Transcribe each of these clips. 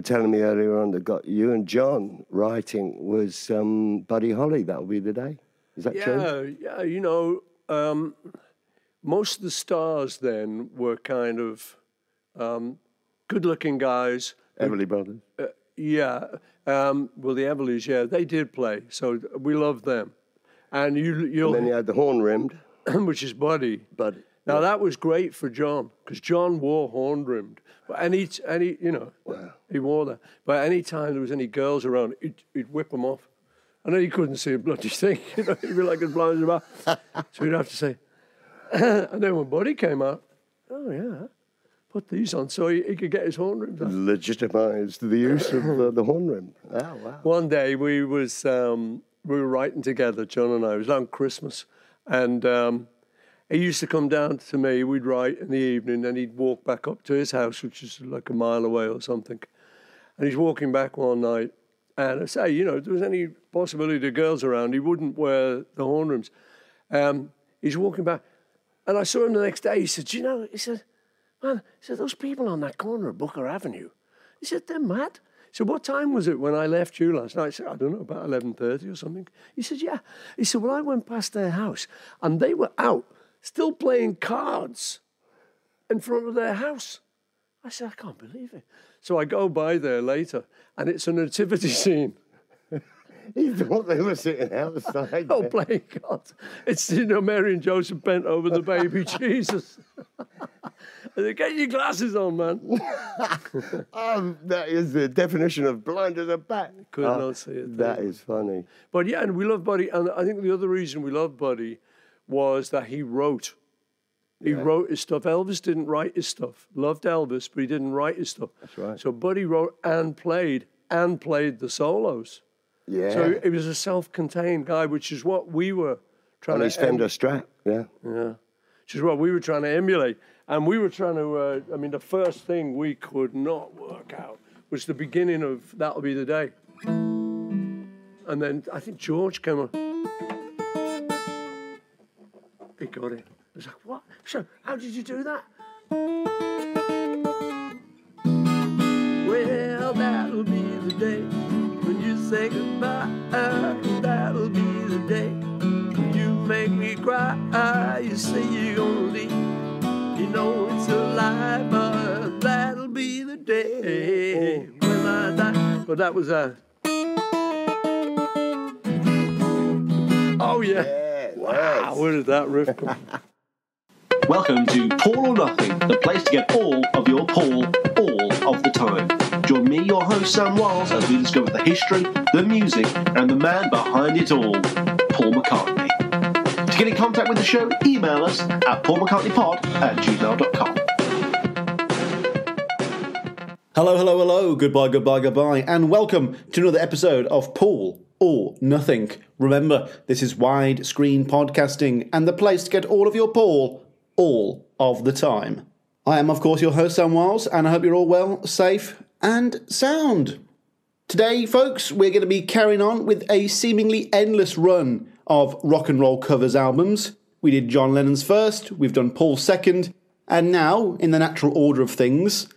were telling me earlier on that got you and John writing was um, Buddy Holly. That'll be the day. Is that true? Yeah, yeah. You know, um, most of the stars then were kind of um, good-looking guys. Everly Brothers. Uh, yeah. Um, well, the Everlys, yeah, they did play, so we love them. And you, you'll, And then you had the horn rimmed, which is Buddy. but Now that was great for John because John wore horn rimmed. But any, any, you know, he wore that. But any time there was any girls around, he'd, he'd whip them off. I know you couldn't see a bloody thing. You know, he'd be like as blind as a bat. so he'd have to say. and then when Buddy came out, oh yeah, put these on so he, he could get his horn rimmed legitimised the use of uh, the horn rim. Oh, wow. One day we was um, we were writing together, John and I. It was on Christmas, and um, he used to come down to me. We'd write in the evening, and he'd walk back up to his house, which is like a mile away or something. And he's walking back one night, and I say, you know, if there was any possibility of girls around, he wouldn't wear the horn rims. Um, he's walking back, and I saw him the next day. He said, you know?" He said, "Man, he said those people on that corner of Booker Avenue." He said, "They're mad." He said, what time was it when I left you last night? I said, I don't know, about eleven thirty or something. He said, Yeah. He said, Well, I went past their house and they were out still playing cards in front of their house. I said, I can't believe it. So I go by there later and it's a nativity scene. He thought they were sitting outside. Oh, playing cards. It's, you know, Mary and Joseph bent over the baby Jesus. Said, Get your glasses on, man. Um, that is the definition of blind as a bat. Could Uh, not see it. That is funny. But yeah, and we love Buddy. And I think the other reason we love Buddy was that he wrote. He wrote his stuff. Elvis didn't write his stuff. Loved Elvis, but he didn't write his stuff. That's right. So Buddy wrote and played and played the solos. Yeah. So he was a self-contained guy, which is what we were trying on to his Fender Strat. Yeah. yeah, which is what we were trying to emulate. And we were trying to, uh, I mean, the first thing we could not work out was the beginning of That'll Be the Day. And then I think George came on. Got it. I was like, what? So, how did you do that? Well, that'll be the day when you say goodbye. That'll be the day when you make me cry. You say you're gonna leave. You know it's a lie, but that'll be the day when I die. But that was a. Oh yeah. Yeah, Wow, where did that riff come from? Welcome to Paul or Nothing, the place to get all of your Paul all of the time. Join me, your host Sam Wiles, as we discover the history, the music, and the man behind it all, Paul McCartney. To get in contact with the show, email us at paulmccartneypod at gmail.com. Hello, hello, hello, goodbye, goodbye, goodbye, and welcome to another episode of Paul or Nothing. Remember, this is widescreen podcasting and the place to get all of your Paul all of the time. I am, of course, your host, Sam Wiles, and I hope you're all well, safe, and sound. Today, folks, we're going to be carrying on with a seemingly endless run of rock and roll covers albums. We did John Lennon's first, we've done Paul's second, and now, in the natural order of things,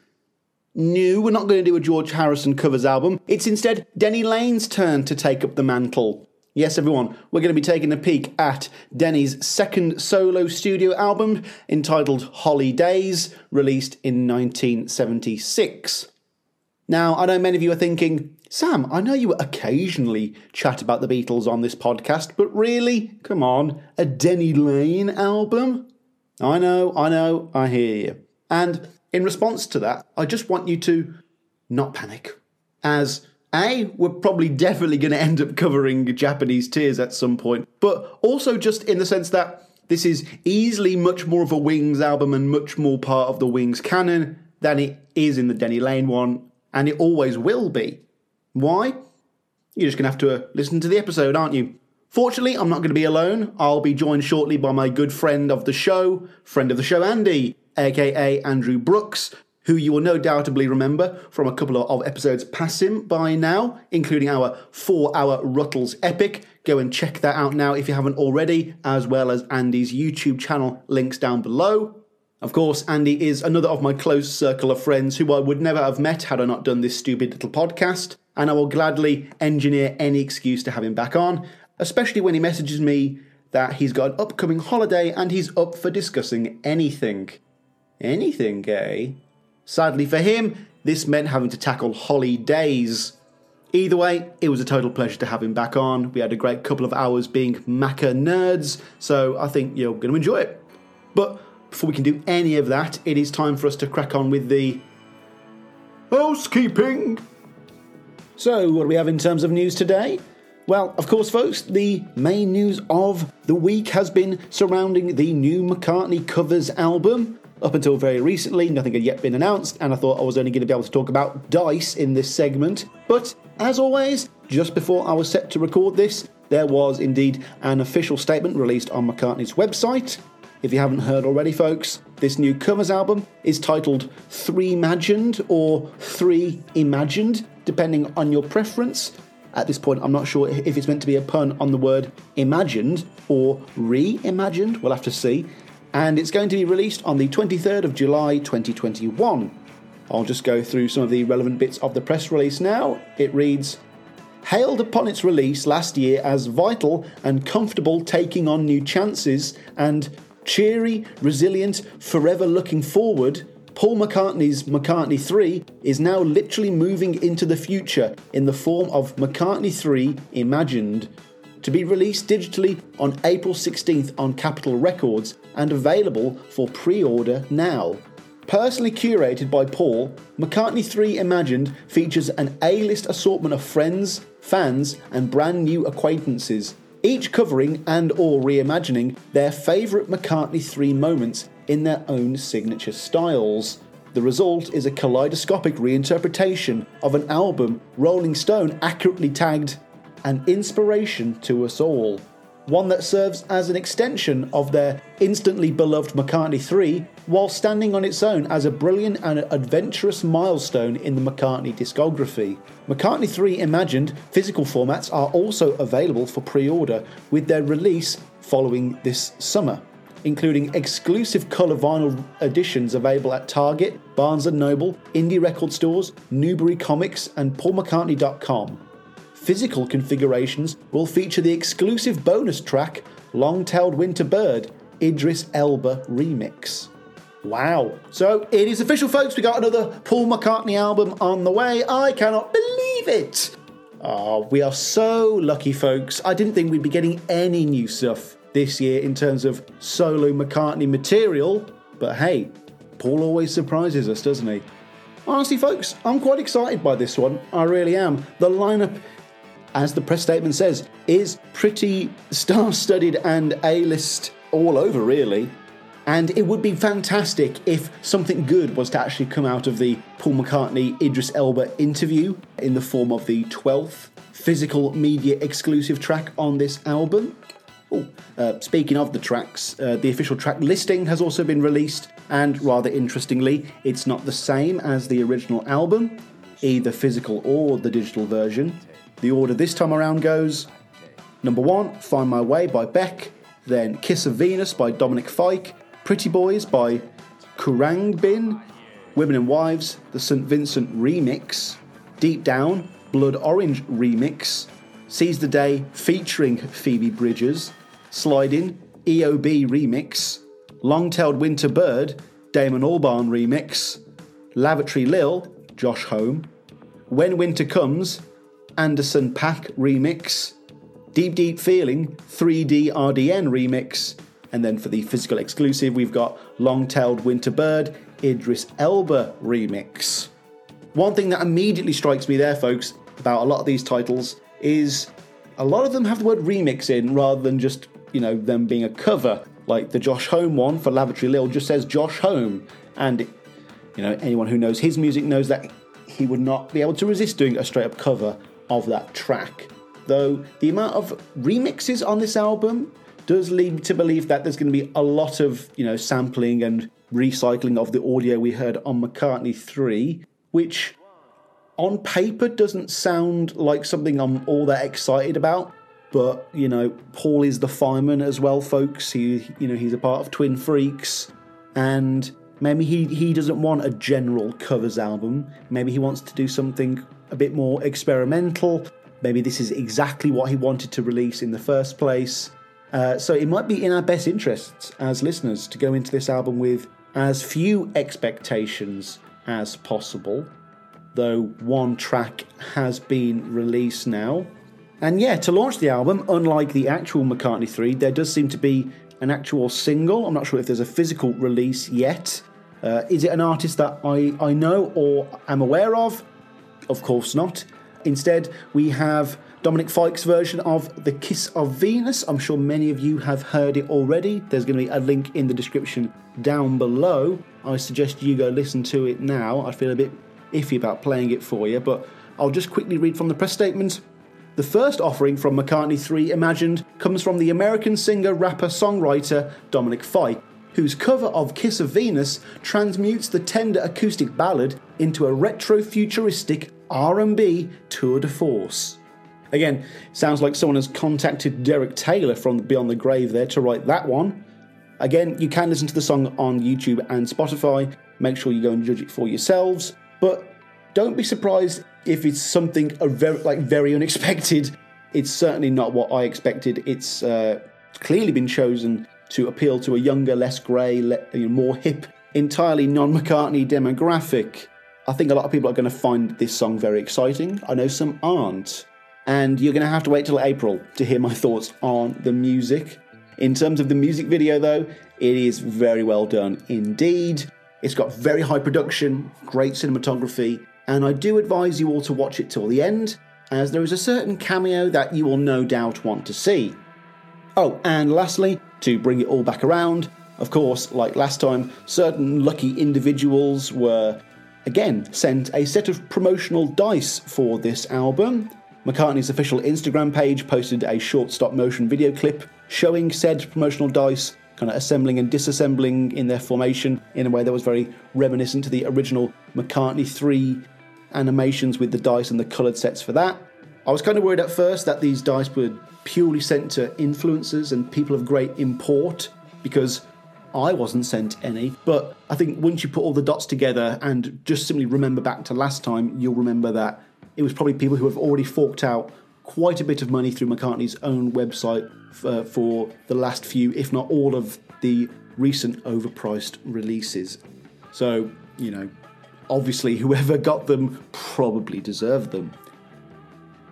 no, we're not going to do a George Harrison covers album. It's instead Denny Laine's turn to take up the mantle. Yes, everyone, we're going to be taking a peek at Denny's second solo studio album entitled Holly Days, released in 1976. Now, I know many of you are thinking, Sam, I know you occasionally chat about the Beatles on this podcast, but really? Come on, a Denny Laine album? I know, I know, I hear you. And in response to that, I just want you to not panic. As A, we're probably definitely going to end up covering Japanese tears at some point, but also just in the sense that this is easily much more of a Wings album and much more part of the Wings canon than it is in the Denny Laine one, and it always will be. Why? You're just going to have to uh, listen to the episode, aren't you? Fortunately, I'm not going to be alone. I'll be joined shortly by my good friend of the show, friend of the show, Andy, aka Andrew Brooks, who you will no doubtably remember from a couple of episodes past him by now, including our four hour Ruttles epic. Go and check that out now if you haven't already, as well as Andy's YouTube channel, links down below. Of course, Andy is another of my close circle of friends who I would never have met had I not done this stupid little podcast, and I will gladly engineer any excuse to have him back on, especially when he messages me that he's got an upcoming holiday and he's up for discussing anything. Anything, gay. Sadly for him, this meant having to tackle Holly Days. Either way, it was a total pleasure to have him back on. We had a great couple of hours being Macca nerds, so I think you're going to enjoy it. But before we can do any of that, it is time for us to crack on with the housekeeping. So, what do we have in terms of news today? Well, of course, folks, the main news of the week has been surrounding the new McCartney covers album. Up until very recently, nothing had yet been announced, and I thought I was only going to be able to talk about Dice in this segment. But as always, just before I was set to record this, there was indeed an official statement released on McCartney's website. If you haven't heard already, folks, this new covers album is titled Three Imagined or Three Imagined, depending on your preference. At this point, I'm not sure if it's meant to be a pun on the word imagined or reimagined. We'll have to see. And it's going to be released on the 23rd of July 2021. I'll just go through some of the relevant bits of the press release now. It reads Hailed upon its release last year as vital and comfortable taking on new chances and cheery, resilient, forever looking forward, Paul McCartney's McCartney 3 is now literally moving into the future in the form of McCartney 3 Imagined. To be released digitally on April 16th on Capitol Records and available for pre order now. Personally curated by Paul, McCartney 3 Imagined features an A list assortment of friends, fans, and brand new acquaintances, each covering and or reimagining their favourite McCartney 3 moments in their own signature styles. The result is a kaleidoscopic reinterpretation of an album Rolling Stone accurately tagged an inspiration to us all. One that serves as an extension of their instantly beloved McCartney 3 while standing on its own as a brilliant and adventurous milestone in the McCartney discography. McCartney 3 Imagined physical formats are also available for pre order with their release following this summer including exclusive colour vinyl editions available at Target, Barnes & Noble, indie record stores, Newbury Comics and paulmccartney.com. Physical configurations will feature the exclusive bonus track Long-Tailed Winter Bird, Idris Elba remix. Wow. So it is official, folks. We got another Paul McCartney album on the way. I cannot believe it. Oh, we are so lucky, folks. I didn't think we'd be getting any new stuff this year in terms of solo McCartney material, but hey, Paul always surprises us, doesn't he? Honestly, folks, I'm quite excited by this one. I really am. The lineup, as the press statement says, is pretty star studded and A list all over, really. And it would be fantastic if something good was to actually come out of the Paul McCartney Idris Elba interview in the form of the 12th physical media exclusive track on this album. Uh, speaking of the tracks, uh, the official track listing has also been released, and rather interestingly, it's not the same as the original album, either physical or the digital version. The order this time around goes number one, Find My Way by Beck, then Kiss of Venus by Dominic Fike, Pretty Boys by Khruangbin, Women and Wives, the St. Vincent remix, Deep Down, Blood Orange remix, Seize the Day featuring Phoebe Bridgers, Sliding, EOB remix, Long Tailed Winter Bird, Damon Albarn remix, Lavatory Lil, Josh Homme, When Winter Comes, Anderson .Paak remix, Deep Deep Feeling, 3D RDN remix, and then for the physical exclusive, we've got Long Tailed Winter Bird, Idris Elba remix. One thing that immediately strikes me there, folks, about a lot of these titles is a lot of them have the word remix in rather than just you know, them being a cover. Like the Josh Homme one for Lavatory Lil just says Josh Homme. And, you know, anyone who knows his music knows that he would not be able to resist doing a straight up cover of that track. Though the amount of remixes on this album does lead me to believe that there's going to be a lot of, you know, sampling and recycling of the audio we heard on McCartney 3, which on paper doesn't sound like something I'm all that excited about. But you know, Paul is the fireman as well, folks. He, you know, he's a part of Twin Freaks. and maybe he, he doesn't want a general covers album. Maybe he wants to do something a bit more experimental. Maybe this is exactly what he wanted to release in the first place. Uh, so it might be in our best interests as listeners to go into this album with as few expectations as possible, though one track has been released now. And yeah, to launch the album, unlike the actual McCartney 3, there does seem to be an actual single. I'm not sure if there's a physical release yet. Uh, is it an artist that I, I know or am aware of? Of course not. Instead, we have Dominic Fike's version of The Kiss of Venus. I'm sure many of you have heard it already. There's going to be a link in the description down below. I suggest you go listen to it now. I feel a bit iffy about playing it for you, but I'll just quickly read from the press statement. The first offering from McCartney 3 Imagined comes from the American singer, rapper, songwriter Dominic Fike, whose cover of Kiss of Venus transmutes the tender acoustic ballad into a retro-futuristic R&B tour de force. Again, sounds like someone has contacted Derek Taylor from Beyond the Grave there to write that one. Again, you can listen to the song on YouTube and Spotify. Make sure you go and judge it for yourselves. But don't be surprised if it's something very, like very unexpected. It's certainly not what I expected. It's uh, clearly been chosen to appeal to a younger, less grey, more hip, entirely non-McCartney demographic. I think a lot of people are going to find this song very exciting. I know some aren't. And you're going to have to wait till April to hear my thoughts on the music. In terms of the music video, though, it is very well done indeed. It's got very high production, great cinematography, and I do advise you all to watch it till the end, as there is a certain cameo that you will no doubt want to see. Oh, and lastly, to bring it all back around, of course, like last time, certain lucky individuals were again sent a set of promotional dice for this album. McCartney's official Instagram page posted a short stop motion video clip showing said promotional dice kind of assembling and disassembling in their formation in a way that was very reminiscent to the original McCartney 3 animations with the dice and the coloured sets for that. I was kind of worried at first that these dice were purely sent to influencers and people of great import because I wasn't sent any. But I think once you put all the dots together and just simply remember back to last time, you'll remember that it was probably people who have already forked out quite a bit of money through McCartney's own website for, for the last few, if not all, of the recent overpriced releases. So, you know, obviously, whoever got them probably deserved them.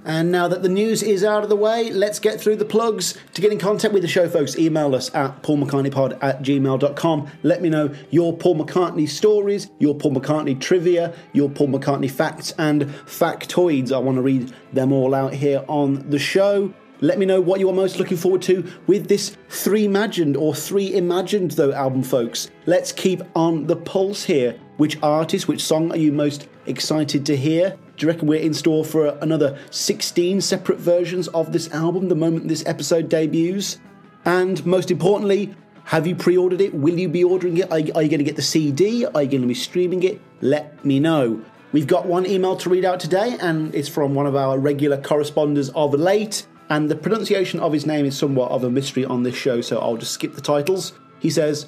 And now that the news is out of the way, let's get through the plugs. To get in contact with the show, folks, email us at paulmccartneypod at gmail.com. Let me know your Paul McCartney stories, your Paul McCartney trivia, your Paul McCartney facts and factoids. I want to read them all out here on the show. Let me know what you are most looking forward to with this three imagined or three imagined though album, folks. Let's keep on the pulse here. Which artist, which song are you most excited to hear? Do you reckon we're in store for another 16 separate versions of this album the moment this episode debuts? And most importantly, have you pre ordered it? Will you be ordering it? Are you, are you going to get the CD? Are you going to be streaming it? Let me know. We've got one email to read out today, and it's from one of our regular correspondents of late. And the pronunciation of his name is somewhat of a mystery on this show, so I'll just skip the titles. He says,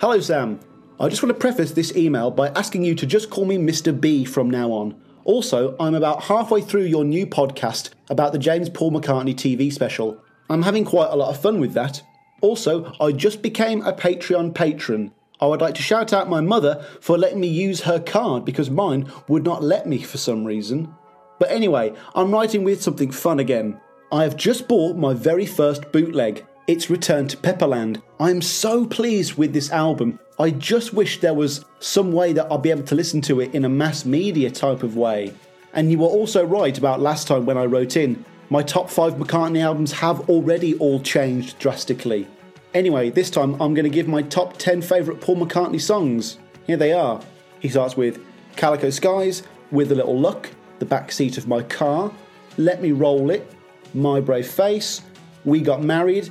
Hello, Sam. I just want to preface this email by asking you to just call me Mr. B from now on. Also, I'm about halfway through your new podcast about the James Paul McCartney TV special. I'm having quite a lot of fun with that. Also, I just became a Patreon patron. Oh, I would like to shout out my mother for letting me use her card because mine would not let me for some reason. But anyway, I'm writing with something fun again. I have just bought my very first bootleg. It's Return to Pepperland. I'm so pleased with this album. I just wish there was some way that I'd be able to listen to it in a mass media type of way. And you were also right about last time when I wrote in. My top five McCartney albums have already all changed drastically. Anyway, this time I'm going to give my top 10 favourite Paul McCartney songs. Here they are. He starts with Calico Skies, With a Little Luck, The Back Seat of My Car, Let Me Roll It, My Brave Face, We Got Married,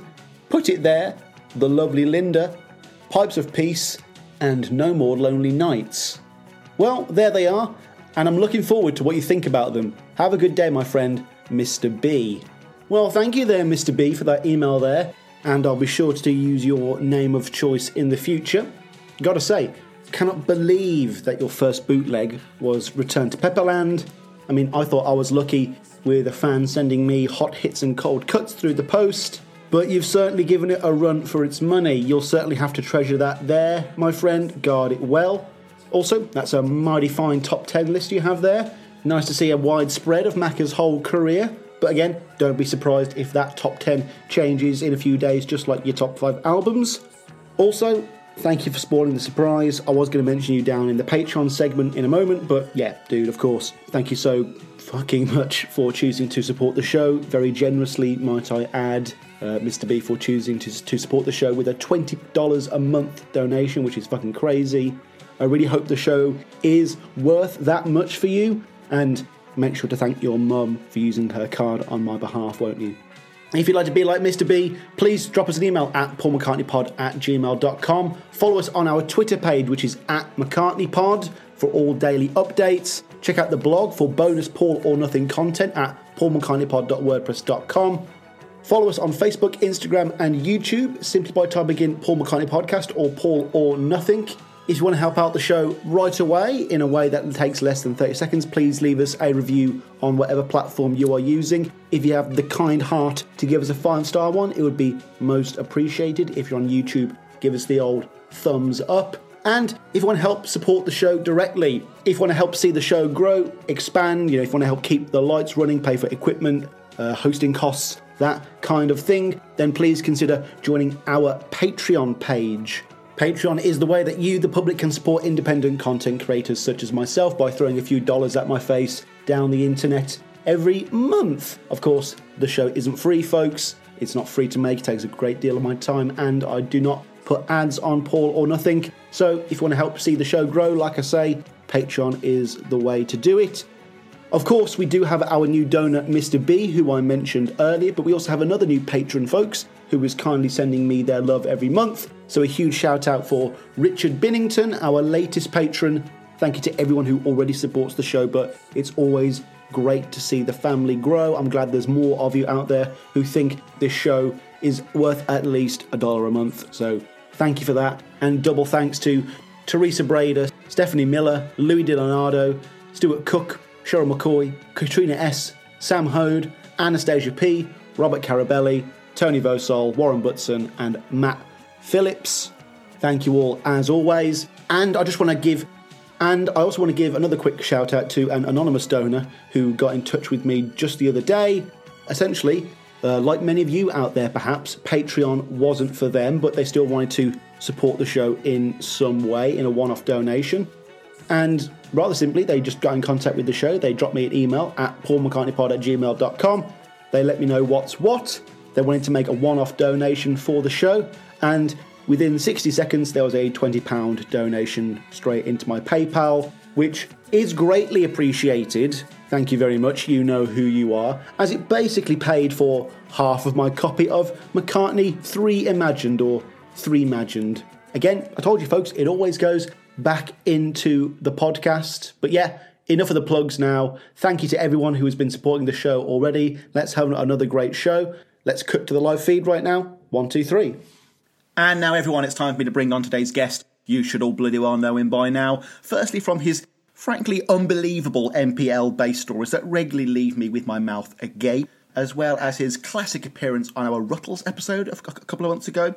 Put It There, The Lovely Linda, Pipes of Peace, and No More Lonely Nights. Well, there they are, and I'm looking forward to what you think about them. Have a good day, my friend, Mr. B. Well, thank you there, Mr. B, for that email there, and I'll be sure to use your name of choice in the future. gotta say, cannot believe that your first bootleg was Return to Pepperland. I mean, I thought I was lucky with a fan sending me hot hits and cold cuts through the post, but you've certainly given it a run for its money. You'll certainly have to treasure that there, my friend. Guard it well. Also, that's a mighty fine top 10 list you have there. Nice to see a wide spread of Macca's whole career. But again, don't be surprised if that top 10 changes in a few days, just like your top 5 albums. Also, thank you for spoiling the surprise. I was going to mention you down in the Patreon segment in a moment, but yeah, dude, of course, thank you so fucking much for choosing to support the show. Very generously, might I add, uh, Mr. B for choosing to, to support the show with a $20 a month donation, which is fucking crazy. I really hope the show is worth that much for you, and make sure to thank your mum for using her card on my behalf, won't you? If you'd like to be like Mr. B, please drop us an email at paulmccartneypod at gmail.com. Follow us on our Twitter page, which is at McCartneyPod, for all daily updates. Check out the blog for bonus Paul or Nothing content at paulmccartneypod.wordpress.com. Follow us on Facebook, Instagram, and YouTube simply by typing in Paul McCartney Podcast or Paul or Nothing. If you want to help out the show right away in a way that takes less than 30 seconds, please leave us a review on whatever platform you are using. If you have the kind heart to give us a five star one, it would be most appreciated. If you're on YouTube, give us the old thumbs up. And if you want to help support the show directly, if you want to help see the show grow, expand, you know, if you want to help keep the lights running, pay for equipment, uh, hosting costs, that kind of thing, then please consider joining our Patreon page. Patreon is the way that you, the public, can support independent content creators such as myself by throwing a few dollars at my face down the internet every month. Of course, the show isn't free, folks. It's not free to make, it takes a great deal of my time, and I do not put ads on Paul or nothing. So if you want to help see the show grow, like I say, Patreon is the way to do it. Of course, we do have our new donor, Mr. B, who I mentioned earlier, but we also have another new patron, folks, who is kindly sending me their love every month. So a huge shout out for Richard Binnington, our latest patron. Thank you to everyone who already supports the show, but it's always great to see the family grow. I'm glad there's more of you out there who think this show is worth at least a dollar a month. So thank you for that. And double thanks to Teresa Brader, Stephanie Miller, Louis DiLeonardo, Stuart Cook, Cheryl McCoy, Katrina S., Sam Hode, Anastasia P., Robert Carabelli, Tony Vosol, Warren Butson, and Matt Phillips. Thank you all as always. And I just want to give and I also want to give another quick shout out to an anonymous donor who got in touch with me just the other day. Essentially, uh, like many of you out there, perhaps, Patreon wasn't for them, but they still wanted to support the show in some way, in a one off donation. And rather simply, they just got in contact with the show. They dropped me an email at paulmccartneypod at gmail.com. They let me know what's what. They wanted to make a one off donation for the show. And within 60 seconds, there was a £20 donation straight into my PayPal, which is greatly appreciated. Thank you very much, you know who you are, as it basically paid for half of my copy of McCartney 3 Imagined or 3 Imagined. Again, I told you folks, it always goes back into the podcast. But yeah, enough of the plugs now. Thank you to everyone who has been supporting the show already. Let's have another great show. Let's cut to the live feed right now. One, two, three. And now, everyone, it's time for me to bring on today's guest. You should all bloody well know him by now. Firstly, from his frankly unbelievable MPL based stories that regularly leave me with my mouth agape, as well as his classic appearance on our Ruttles episode a couple of months ago.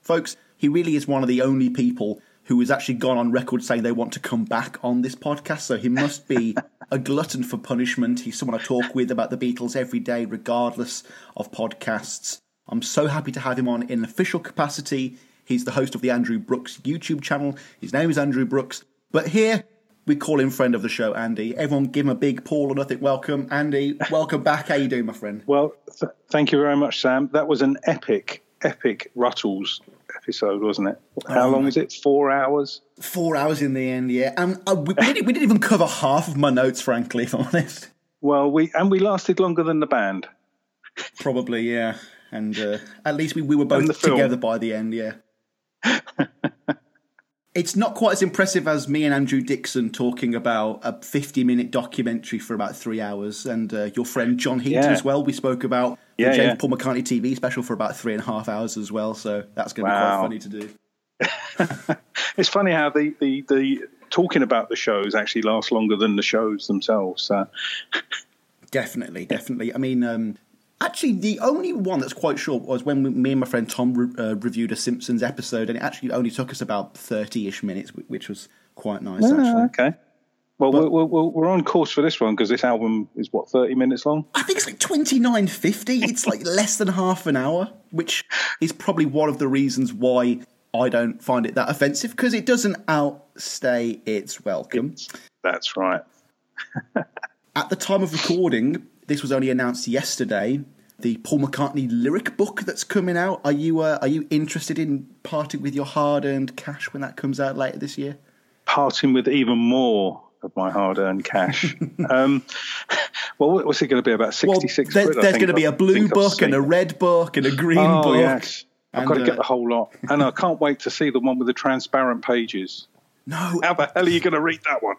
Folks, he really is one of the only people who has actually gone on record saying they want to come back on this podcast, so he must be a glutton for punishment. He's someone I talk with about the Beatles every day, regardless of podcasts. I'm so happy to have him on in an official capacity. He's the host of the Andrew Brooks YouTube channel. His name is Andrew Brooks. But here, we call him friend of the show, Andy. Everyone give him a big Paul or nothing welcome. Andy, welcome back. How you doing, my friend? Well, th- thank you very much, Sam. That was an epic, epic Ruttles episode, wasn't it? How Oh, long was it? Four hours? Four hours in the end, yeah. And uh, we, we, didn't, we didn't even cover half of my notes, frankly, if I'm honest. Well, we and we lasted longer than the band. Probably, yeah. And uh, at least we, we were both together by the end, yeah. it's not quite as impressive as me and Andrew Dixon talking about a 50 minute documentary for about three hours. And uh, your friend John Heat Yeah. as well. We spoke about the James yeah. Paul McCartney TV special for about three and a half hours as well. So that's going to be quite funny to do. it's funny how the, the, the talking about the shows actually lasts longer than the shows themselves. So. Definitely, definitely. I mean, um, actually, the only one that's quite short was when we, me and my friend Tom re- uh, reviewed a Simpsons episode, and it actually only took us about thirty-ish minutes, which was quite nice. Actually, okay. Well, we're, we're, we're on course for this one because this album is what thirty minutes long. I think it's like twenty-nine fifty. It's like less than half an hour, which is probably one of the reasons why I don't find it that offensive because it doesn't outstay its welcome. That's right. At the time of recording, this was only announced yesterday. The Paul McCartney lyric book that's coming out. Are you uh, are you interested in parting with your hard-earned cash when that comes out later this year? Parting with even more of my hard-earned cash. um, well, what- what's it going to be about Well, sixty-six? there- quid, there's going to be a blue book and a red book and a green Oh book. yes, I've And, got to uh, get the whole lot, and I can't wait to see the one with the transparent pages. No, How the hell are you going to read that one?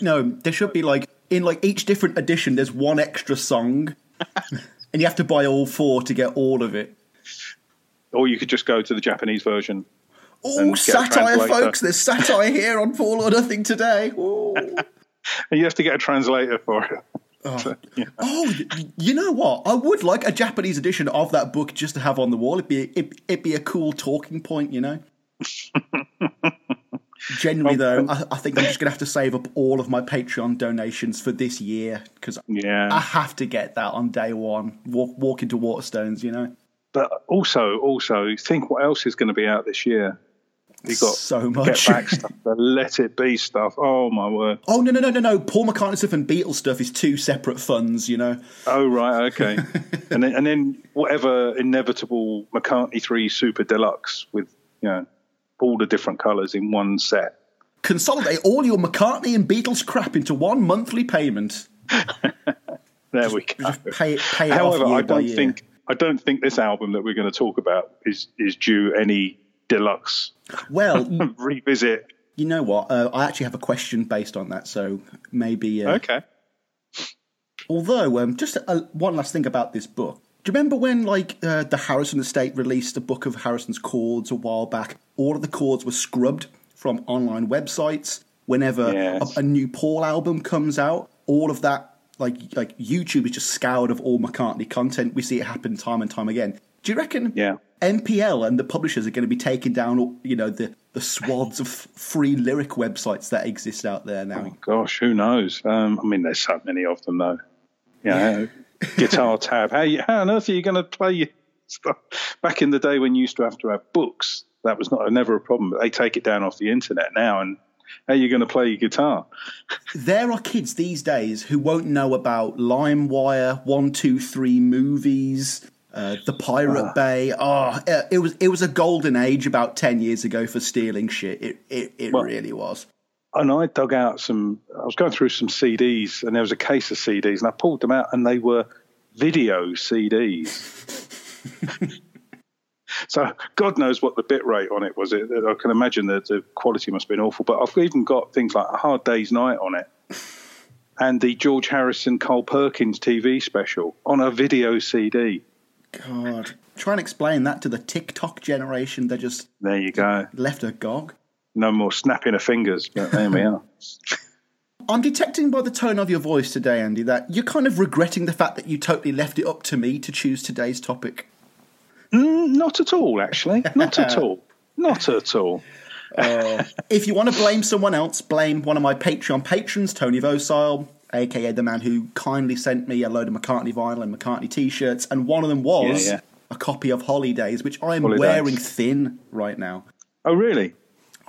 no, there should be like in like each different edition. There's one extra song, and you have to buy all four to get all of it. Or you could just go to the Japanese version. Oh, And get a satire, folks! There's satire here on Paul or Nothing today. And you have to get a translator for it. Oh, oh, you know what? I would like a Japanese edition of that book just to have on the wall. It'd be it, it'd be a cool talking point, you know. Generally, though, um, I, I think I'm just gonna have to save up all of my Patreon donations for this year because Yeah. I have to get that on day one. Walk, walk into Waterstones, you know. But also, also think what else is going to be out this year. You got So Get much. Back stuff, the Let It Be stuff. Oh my word! Oh no no no no no! Paul McCartney stuff and Beatles stuff is two separate funds, you know. Oh right, okay. and then and then whatever inevitable McCartney three Super Deluxe with you know all the different colours in one set. Consolidate all your McCartney and Beatles crap into one monthly payment. There we go. Just pay pay However, I don't think I don't think this album that we're going to talk about is is due any deluxe Well, revisit. you know what? Uh, I actually have a question based on that, so maybe. Uh, Okay. Although, um, just uh one last thing about this book. Do you remember when, like, uh, the Harrison estate released a book of Harrison's chords a while back? All of the chords were scrubbed from online websites. Whenever Yes. a, a new Paul album comes out, all of that, like, like YouTube is just scoured of all McCartney content. We see it happen time and time again. Do you reckon Yeah. MPL and the publishers are going to be taking down, you know, the, the swaths of free lyric websites that exist out there now? Gosh, who knows? Um, I mean, there's so many of them, though. You know, guitar tab. How, you, how on earth are you going to play your stuff? Back in the day when you used to have to have books, that was not never a problem. But they take it down off the internet now, and how are you going to play your guitar? There are kids these days who won't know about LimeWire, One Two Three movies, uh, the Pirate Bay. Oh, uh, it was it was a golden age about ten years ago for stealing shit. It it, it Well- really was. And I dug out some. I was going through some CDs, and there was a case of CDs, and I pulled them out, and they were video CDs. so God knows what the bit rate on it was. It, I can imagine that the quality must have been awful. But I've even got things like a Hard Day's Night on it, and the George Harrison Carl Perkins TV special on a video CD. God, try and explain that to the TikTok generation. They're just There you go. left agog. No more snapping of fingers. But there we are. I'm detecting by the tone of your voice today, Andy, that you're kind of regretting the fact that you totally left it up to me to choose today's topic. Mm, not at all, actually. Not at all. Not at all. If you want to blame someone else, blame one of my Patreon patrons, Tony Vosile, aka the man who kindly sent me a load of McCartney vinyl and McCartney t-shirts, and one of them was Yeah, yeah. a copy of Holidays, which I am Holidays. wearing thin right now. Oh, really?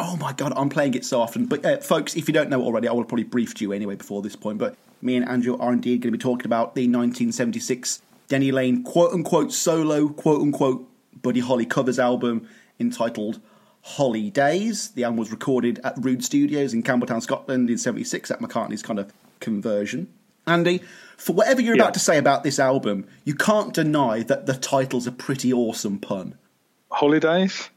Oh my god, I'm playing it so often. But uh, folks, if you don't know already, I will probably briefed you anyway before this point. But me and Andrew are indeed going to be talking about the 1976 Denny Laine quote unquote solo quote unquote Buddy Holly covers album entitled Holly Days. The album was recorded at Rude Studios in Campbeltown, Scotland in 76 at McCartney's kind of conversion. Andy, for whatever you're Yeah. about to say about this album, you can't deny that the title's a pretty awesome pun. Holidays?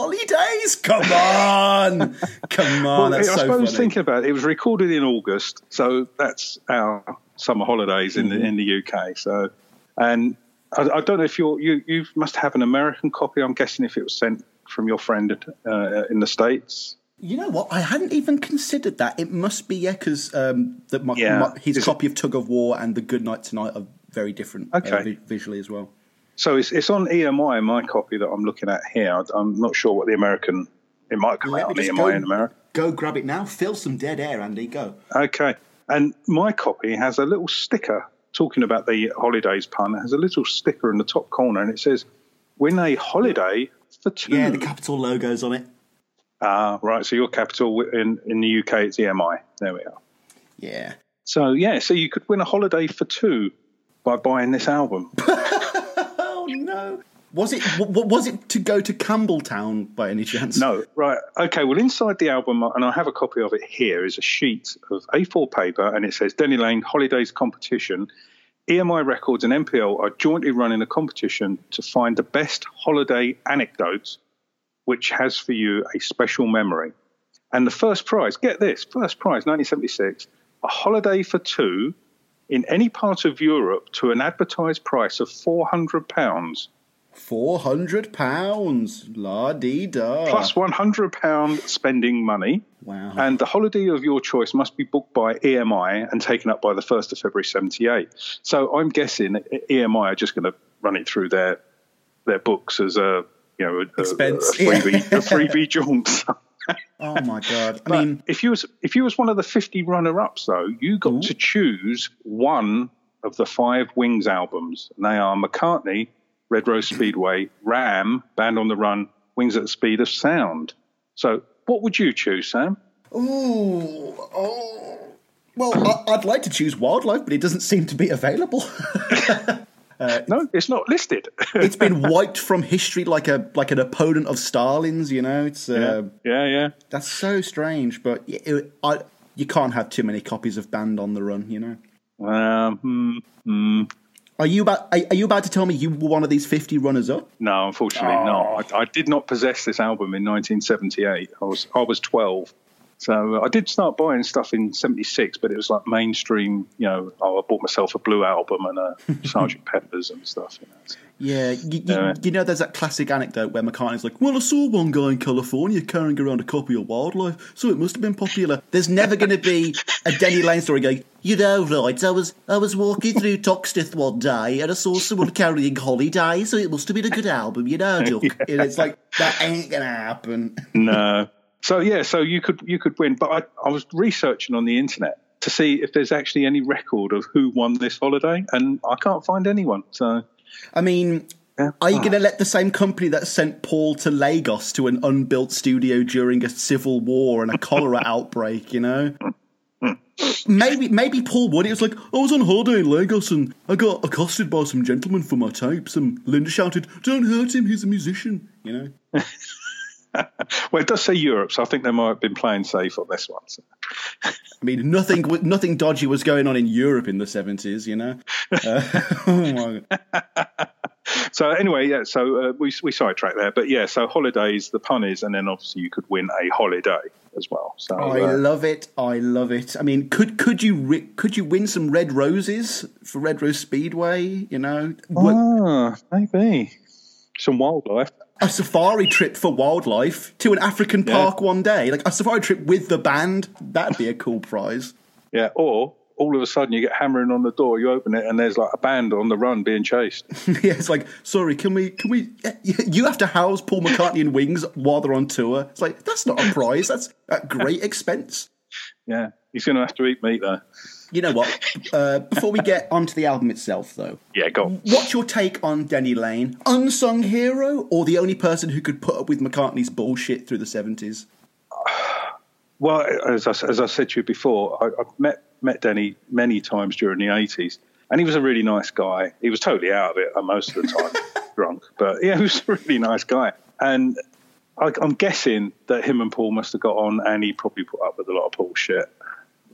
Holidays? Come on! Come on, Well, I so suppose funny. thinking about it, it was recorded in August, so that's our summer holidays in Mm-hmm. the in the UK. So, and I, I don't know if you're you you must have an American copy. I'm guessing if it was sent from your friend uh, in the states? You know what? I hadn't even considered that. It must be yeah, because um, that my, Yeah. my- his Is it- copy of Tug of War and The Good Night Tonight are very different uh, Okay. vi- visually as well. So it's it's on EMI, my copy that I'm looking at here. I'm not sure what the American. It might come out on EMI go- in America. Go grab it now. Fill some dead air, Andy. Go. Okay. And my copy has a little sticker talking about the holidays pun. It has a little sticker in the top corner and it says, win a holiday for two. Yeah, the capital logo's on it. Ah, right. So your capital in, in the UK, it's EMI. There we are. Yeah. So, yeah, so you could win a holiday for two by buying this album. Oh no. Was it was it to go to Campbeltown by any chance? No, right. Okay, well, inside the album, and I have a copy of it here, is a sheet of A4 paper, and it says Denny Laine Holidays Competition. EMI Records and MPL are jointly running a competition to find the best holiday anecdotes, which has for you a special memory. And the first prize, get this, first prize, 1976, a holiday for two in any part of Europe to an advertised price of £400 Four hundred pounds. La dee da. plus £100 spending money. Wow. And the holiday of your choice must be booked by EMI and taken up by the 1st of February 78. So I'm guessing EMI are just going to run it through their their books as a you know a, Expense, a, a freebie, a freebie jaunt. oh my god. I mean, if you was if you was one of the 50 runner ups though, you got hmm? to choose one of the five Wings albums, and they are McCartney, Red Rose Speedway, Ram, Band on the Run, Wings at the Speed of Sound. So what would you choose, Sam? ooh, oh. Well, I, I'd like to choose wildlife, but it doesn't seem to be available. No, it's not listed. it's been wiped from history like a like an opponent of Stalin's. You know, it's uh, yeah, yeah. that's so strange. But yeah, it, I, you can't have too many copies of Band on the Run. You know. Um. Are you about are, are you about to tell me you were one of these fifty runners up? No, unfortunately not. I, I did not possess this album in 1978. I was I was 12. So uh, I did start buying stuff in '76, but it was like mainstream. You know, oh, I bought myself a Blue album and a Sergeant Pepper's and stuff. You know. So- Yeah, you, you, Yeah. you know, there's that classic anecdote where McCartney's like, "Well, I saw one guy in California carrying around a copy of Wildlife, so it must have been popular." There's never going to be a Denny Laine story going, "You know, right? I was I was walking through Toxteth one day and I saw someone carrying Holiday, so it must have been a good album, you know, Duck." And it's like that ain't gonna happen. no. So yeah, so you could you could win, but I, I was researching on the internet to see if there's actually any record of who won this holiday, and I can't find anyone. So I mean. yeah. Are you going to let the same company that sent Paul to Lagos to an unbuilt studio during a civil war and a cholera outbreak? You know, maybe maybe Paul would. It was like I was on holiday in Lagos and I got accosted by some gentlemen for my tapes, and Linda shouted, "Don't hurt him! He's a musician." You know. well, it does say Europe, so I think they might have been playing safe on this one. So. I mean, nothing nothing dodgy was going on in Europe in the seventies. You know. Uh, oh. So anyway, yeah. So uh, we we sidetracked there, but yeah. So holidays, the pun is, and then obviously you could win a holiday as well. So I uh, love it. I love it. I mean, could could you ri- could you win some red roses for Red Rose Speedway? You know, What- ah, maybe some wildlife. A safari trip for wildlife to an African park one day, like a safari trip with the band. That'd be a cool prize. Yeah, or all of a sudden you get hammering on the door, you open it, and there's like a band on the run being chased. yeah, it's like, sorry, can we, can we? You have to house Paul McCartney and Wings while they're on tour. It's like that's not a prize. That's at great expense. Yeah, he's going to have to eat meat though. You know what? Uh, before we get onto the album itself, though, Yeah, go on. what's your take on Denny Laine? Unsung hero, or the only person who could put up with McCartney's bullshit through the seventies? Well, as I, as I said to you before, I, I've met met Denny many times during the eighties, and he was a really nice guy. He was totally out of it most of the time, drunk, but yeah, he was a really nice guy. And I, I'm guessing that him and Paul must have got on, and he probably put up with a lot of Paul shit.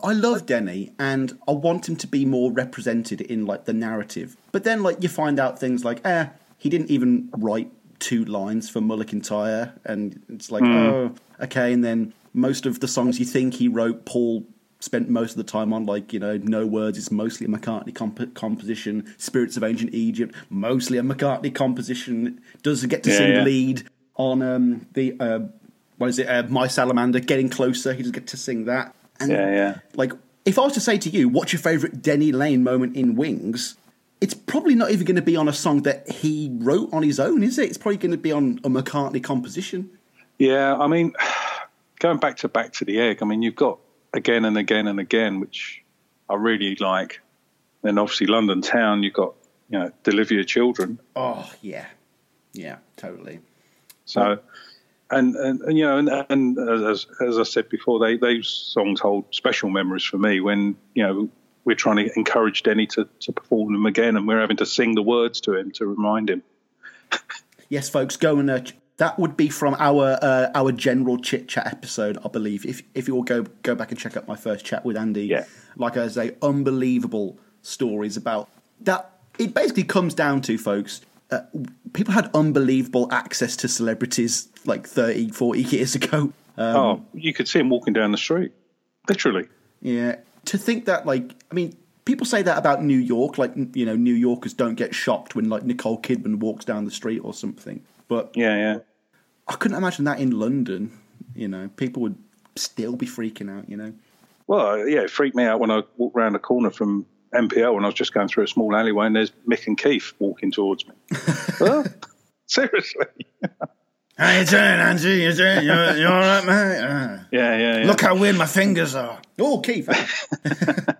I love Denny and I want him to be more represented in like the narrative. But then like you find out things like, eh, he didn't even write two lines for Mull of Kintyre and it's like, oh, okay, and then most of the songs you think he wrote, Paul spent most of the time on like, you know, No Words is mostly a McCartney comp- composition, Spirits of Ancient Egypt, mostly a McCartney composition, doesn't get to Yeah, sing yeah. lead. On um, the uh, what is it? Uh, My Salamander, getting closer. He doesn't get to sing that. And Yeah, yeah. like, if I was to say to you, what's your favourite Denny Laine moment in Wings? It's probably not even going to be on a song that he wrote on his own, is it? It's probably going to be on a McCartney composition. Yeah, I mean, going back to Back to the Egg, I mean, you've got again and again and again, which I really like. Then obviously London Town, you've got, you know, Deliver Your Children. Oh yeah, yeah, totally. So, and, and, and you know, and, and as, as I said before, they those songs hold special memories for me when, you know, we're trying to encourage Denny to, to perform them again and we're having to sing the words to him to remind him. Yes, folks, go and uh, that would be from our uh, our general chit chat episode, I believe. If if you all go go back and check out my first chat with Andy, Yeah. like I say, unbelievable stories about that. It basically comes down to, folks, uh, people had unbelievable access to celebrities like 30, 40 years ago. Um, oh, you could see him walking down the street, literally. Yeah. To think that, like, I mean, people say that about New York, like, you know, New Yorkers don't get shocked when, like, Nicole Kidman walks down the street or something. But Yeah, yeah. I couldn't imagine that in London. You know, people would still be freaking out, you know. Well, yeah, it freaked me out when I walked around the corner from MPL and I was just going through a small alleyway and there's Mick and Keith walking towards me. well, seriously. How you doing, Angie? You doing? You, you all right, mate? Uh, Yeah, yeah, yeah. Look how weird my fingers are. Oh, Keith.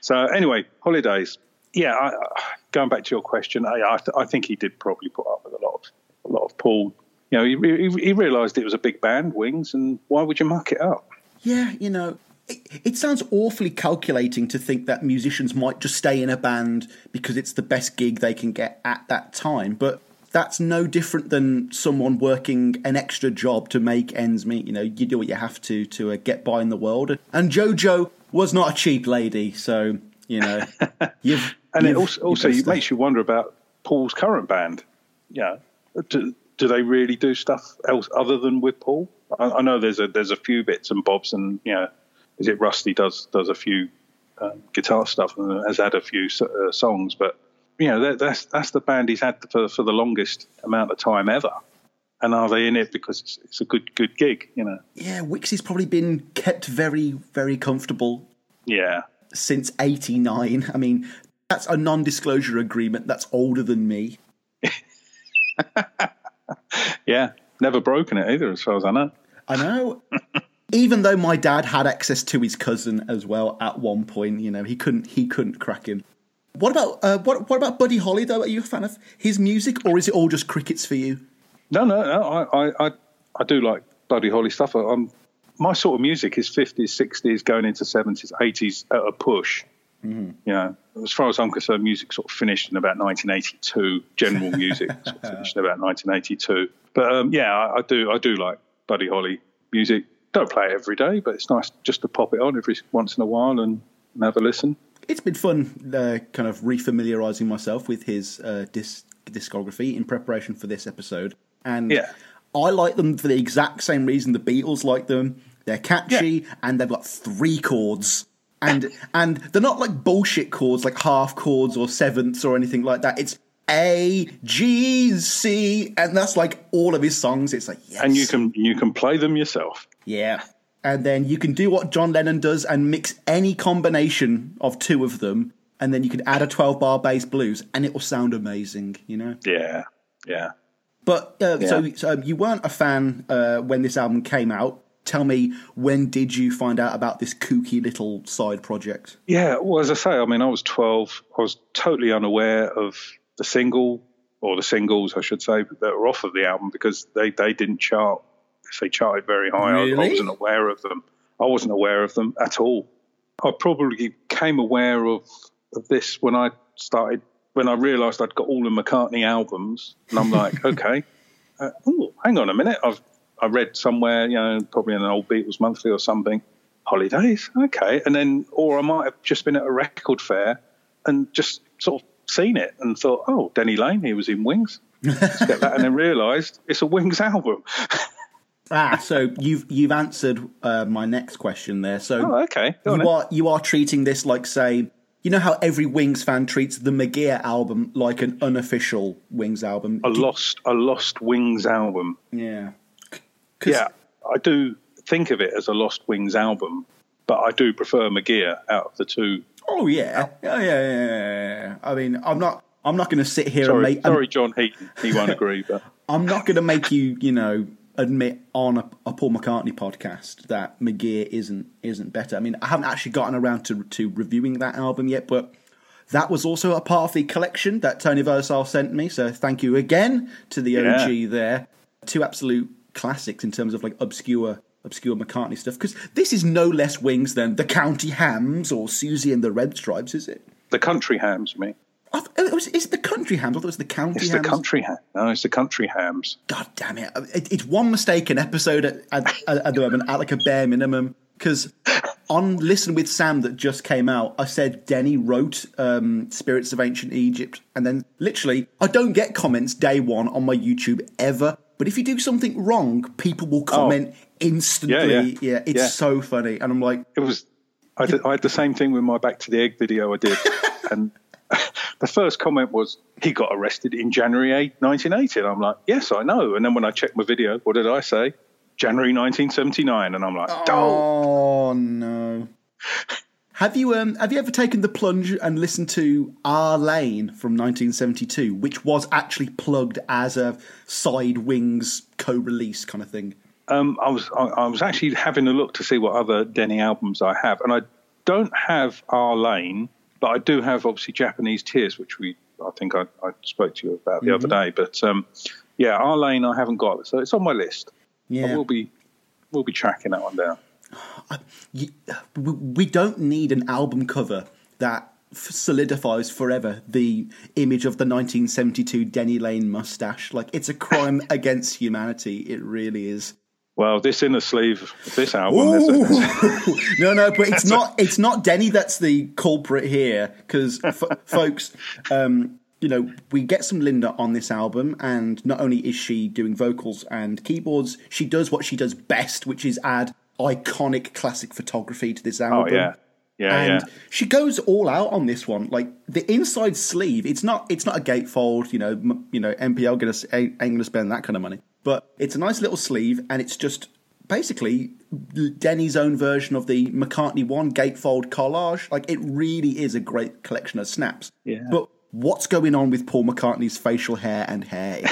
So anyway, holidays. Yeah, I, I- going back to your question, I, I, th- I think he did probably put up with a lot of a lot of Paul. You know, he, he, he realised it was a big band, Wings, and why would you muck it up? yeah, you know, it, it sounds awfully calculating to think that musicians might just stay in a band because it's the best gig they can get at that time. But that's no different than someone working an extra job to make ends meet. You know, you do what you have to to uh, get by in the world. And JoJo was not a cheap lady, so you know, you've And it you've- also, you've also it makes you wonder about Paul's current band. Yeah, do, do they really do stuff else other than with Paul? I, I know there's a there's a few bits and bobs, and you know, is it Rusty does does a few um, guitar stuff and has had a few uh, songs, but you know that, that's that's the band he's had for for the longest amount of time ever. And are they in it because it's, it's a good good gig? You know, Yeah, Wixie's probably been kept very, very comfortable yeah. since 89. I mean, that's a non disclosure agreement that's older than me. Yeah, never broken it either, as far as I know. I know. Even though my dad had access to his cousin as well at one point, you know, he couldn't he couldn't crack him. What about uh, what what about Buddy Holly though? Are you a fan of his music or is it all just crickets for you? No, no, no. I, I, I, I do like Buddy Holly stuff. I, I'm, my sort of music is 50s, 60s, going into 70s, 80s at a push. You know, as far as I'm concerned, music sort of finished in about 1982. General music sort of finished in about 1982. But um, yeah, I, I do, I do like Buddy Holly music. Don't play it every day, but it's nice just to pop it on every once in a while and, and have a listen. It's been fun, uh, kind of refamiliarizing myself with his uh, disc- discography in preparation for this episode, and Yeah. I like them for the exact same reason the Beatles like them. They're catchy and they've got three chords. And and they're not like bullshit chords like half chords or sevenths or anything like that. It's A G C and that's like all of his songs. It's like yes. And you can you can play them yourself. Yeah. And then you can do what John Lennon does and mix any combination of two of them, and then you can add a 12 bar bass blues, and it will sound amazing, you know? Yeah, yeah. But uh, so, so you weren't a fan uh, when this album came out. Tell me, when did you find out about this kooky little side project? Yeah, well, as I say, I mean, I was 12. I was totally unaware of the single, or the singles, I should say, that were off of the album because they, they didn't chart. If they charted very high, I, I wasn't aware of them. I wasn't aware of them at all. I probably became aware of, of this when I started, when I realised I'd got all the McCartney albums, and I'm like, okay, uh, ooh, hang on a minute. I've I read somewhere, you know, probably in an old Beatles monthly or something, holidays, okay, and then or I might have just been at a record fair and just sort of seen it and thought, oh, Denny Laine, he was in Wings. Let's get that, and then realised it's a Wings album. Ah, so you've you've answered uh, my next question there. So oh, okay, go you are you are treating this like say you know how every Wings fan treats the McGear album like an unofficial Wings album. A Do- lost, a lost Wings album. yeah. Yeah, I do think of it as a Lost Wings album, but I do prefer McGear out of the two. Oh yeah. Yeah, yeah, yeah, yeah, yeah. I mean, I'm not. I'm not going to sit here and make. Sorry, John Heaton. He won't agree, but I'm not going to make you, you know, admit on a, a Paul McCartney podcast that McGear isn't isn't better. I mean, I haven't actually gotten around to to reviewing that album yet, but that was also a part of the collection that Tony Versal sent me. So thank you again to the OG Yeah. there. Two absolute classics in terms of like obscure obscure McCartney stuff. Because this is no less wings than the County Hams or Susie and the Red Stripes, is it? the country hams, me. Th- it was, is it the Country Hams? I thought it was the County It's Hams. the country ham. No, it's the country hams. God damn it. it it's one mistake an episode at, at, at, the moment, at like a bare minimum. Because on Listen with Sam that just came out, I said Denny wrote um, Spirits of Ancient Egypt. And then literally, I don't get comments day one on my YouTube ever. But if you do something wrong, people will comment instantly. Oh. Yeah, yeah. it's Yeah. so funny. And I'm like, It was. I, did, I had the same thing with my back to the egg video I did, and the first comment was he got arrested in January 8, 1980. And I'm like, yes, I know. And then when I checked my video, what did I say? January 1979, and I'm like, oh, Oh no. Have you um have you ever taken the plunge and listened to Our Lane from 1972, which was actually plugged as a side wings co-release kind of thing? Um, I was I, I was actually having a look to see what other Denny albums I have, and I don't have Our Lane, but I do have obviously Japanese Tears, which we I think I, I spoke to you about the other day. But um, yeah, Our Lane I haven't got, so it's on my list. I Yeah. will be we'll be tracking that one down. You- we don't need an album cover that solidifies forever the image of the 1972 Denny Laine mustache. Like it's a crime against humanity. It really is. Well, this inner sleeve, this album, no, no, but it's not. It's not Denny that's the culprit here, because f- folks, um, you know, we get some Linda on this album, and not only is she doing vocals and keyboards, she does what she does best, which is add iconic classic photography to this album. oh album. yeah, yeah, and yeah. she goes all out on this one. Like the inside sleeve, it's not it's not a gatefold. You know, m- you know, MPL gonna ain't, ain't gonna spend that kind of money. But it's a nice little sleeve, and it's just basically Denny's own version of the McCartney One gatefold collage. Like it really is a great collection of snaps. Yeah. But what's going on with Paul McCartney's facial hair and hair?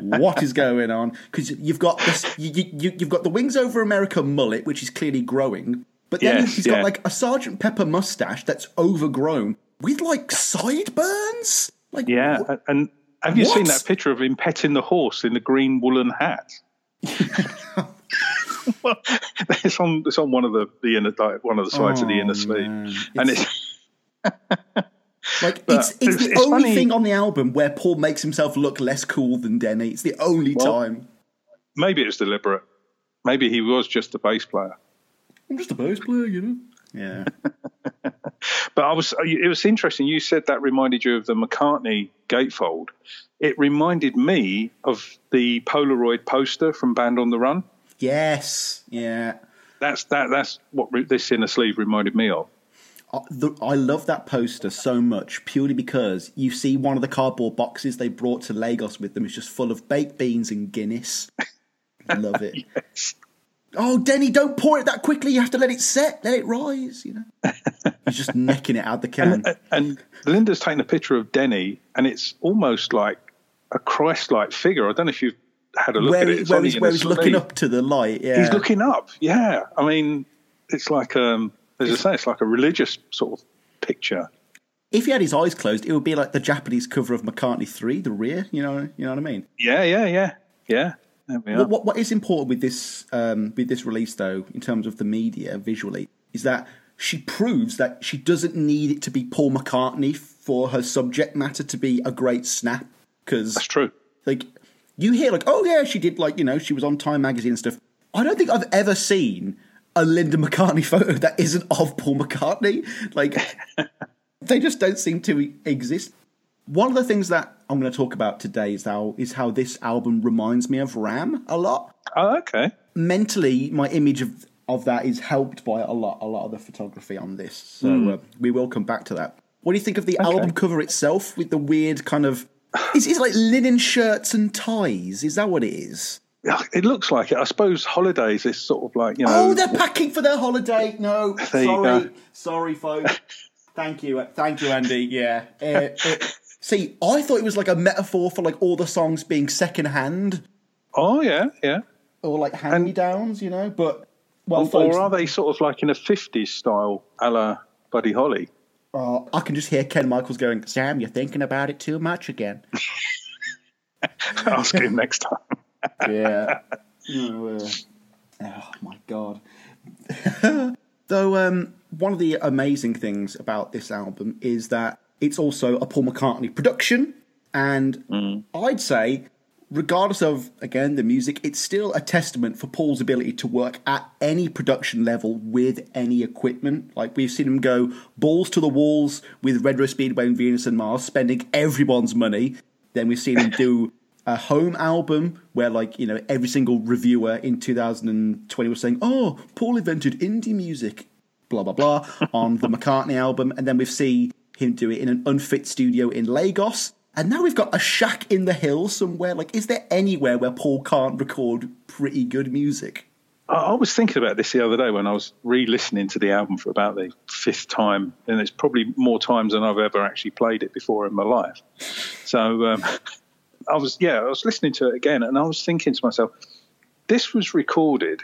what is going on? Because you've got this, you, you, you've got the Wings Over America mullet, which is clearly growing, but then Yes, he's yeah. got like a Sergeant Pepper mustache that's overgrown with like sideburns. Like Yeah, and have you seen that picture of him petting the horse in the green woolen hat? well, it's on it's on one of the the inner one of the sides of the Oh, inner sleeve, man. and It's- it's like but it's it's, it's- the it's only funny- thing on the album where Paul makes himself look less cool than Denny. It's the only Well- time. maybe it's deliberate. Maybe he was just a bass player. I'm just a bass player, you know. Yeah. But I was uh, it was interesting. You said that reminded you of the McCartney gatefold. It reminded me of the Polaroid poster from Band on the Run. yes. Yeah. That's that. That's what this inner sleeve reminded me of. I, the, I love that poster so much purely because you see one of the cardboard boxes they brought to Lagos with them is just full of baked beans and Guinness. love it. Yes. Oh, Denny, don't pour it that quickly. You have to let it set, let it rise. You know, he's just necking it out the can. And Linda's taken a picture of Denny, and it's almost like a Christ-like figure. I don't know if you've had a look where at it. It's where he's, where he's looking up to the light. Yeah, He's looking up. Yeah, I mean, it's like um, as I say, it's like a religious sort of picture. If he had his eyes closed, it would be like the Japanese cover of McCartney Three, the rear. You know, you know what I mean. Yeah, yeah, yeah, yeah. There we are. What, what, what is important with this um, with this release, though, in terms of the media visually, is that she proves that she doesn't need it to be Paul McCartney for her subject matter to be a great snap. Because That's true. like you hear like, oh yeah, she did like you know she was on Time magazine and stuff. I don't think I've ever seen a Linda McCartney photo that isn't of Paul McCartney. Like they just don't seem to exist. One of the things that I'm going to talk about today is how is how this album reminds me of Ram a lot. Oh, okay. Mentally, my image of of that is helped by a lot, a lot of the photography on this. So uh, we will come back to that. What do you think of the album cover itself with the weird kind of? Is it like linen shirts and ties? Is that what it is? It looks like it. I suppose holidays is sort of like you know. Oh, they're packing for their holiday. No, sorry, sorry, folks. thank you, thank you, Andy. Yeah. Uh, uh, see, I thought it was like a metaphor for like all the songs being secondhand oh yeah, yeah. or like hand me downs, you know. But well, Or, folks, or are they sort of like in a '50s style, a la Buddy Holly? uh, I can just hear Ken Michaels going, "Sam, you're thinking about it too much again." Ask him next time. yeah. Oh, oh my god. Though um, one of the amazing things about this album is that it's also a Paul McCartney production, and mm. I'd say, regardless of again the music, it's still a testament for Paul's ability to work at any production level with any equipment. Like we've seen him go balls to the walls with Red Rose Speedway and Venus and Mars, spending everyone's money. Then we've seen him do a home album where like you know every single reviewer in 2020 was saying oh paul invented indie music blah blah blah on the mccartney album and then we've seen him do it in an unfit studio in lagos and now we've got a shack in the hills somewhere like is there anywhere where paul can't record pretty good music I, was thinking about this the other day when I was re-listening to the album for about the fifth time, and it's probably more times than I've ever actually played it before in my life. So um, I was, yeah, I was listening to it again, and I was thinking to myself, this was recorded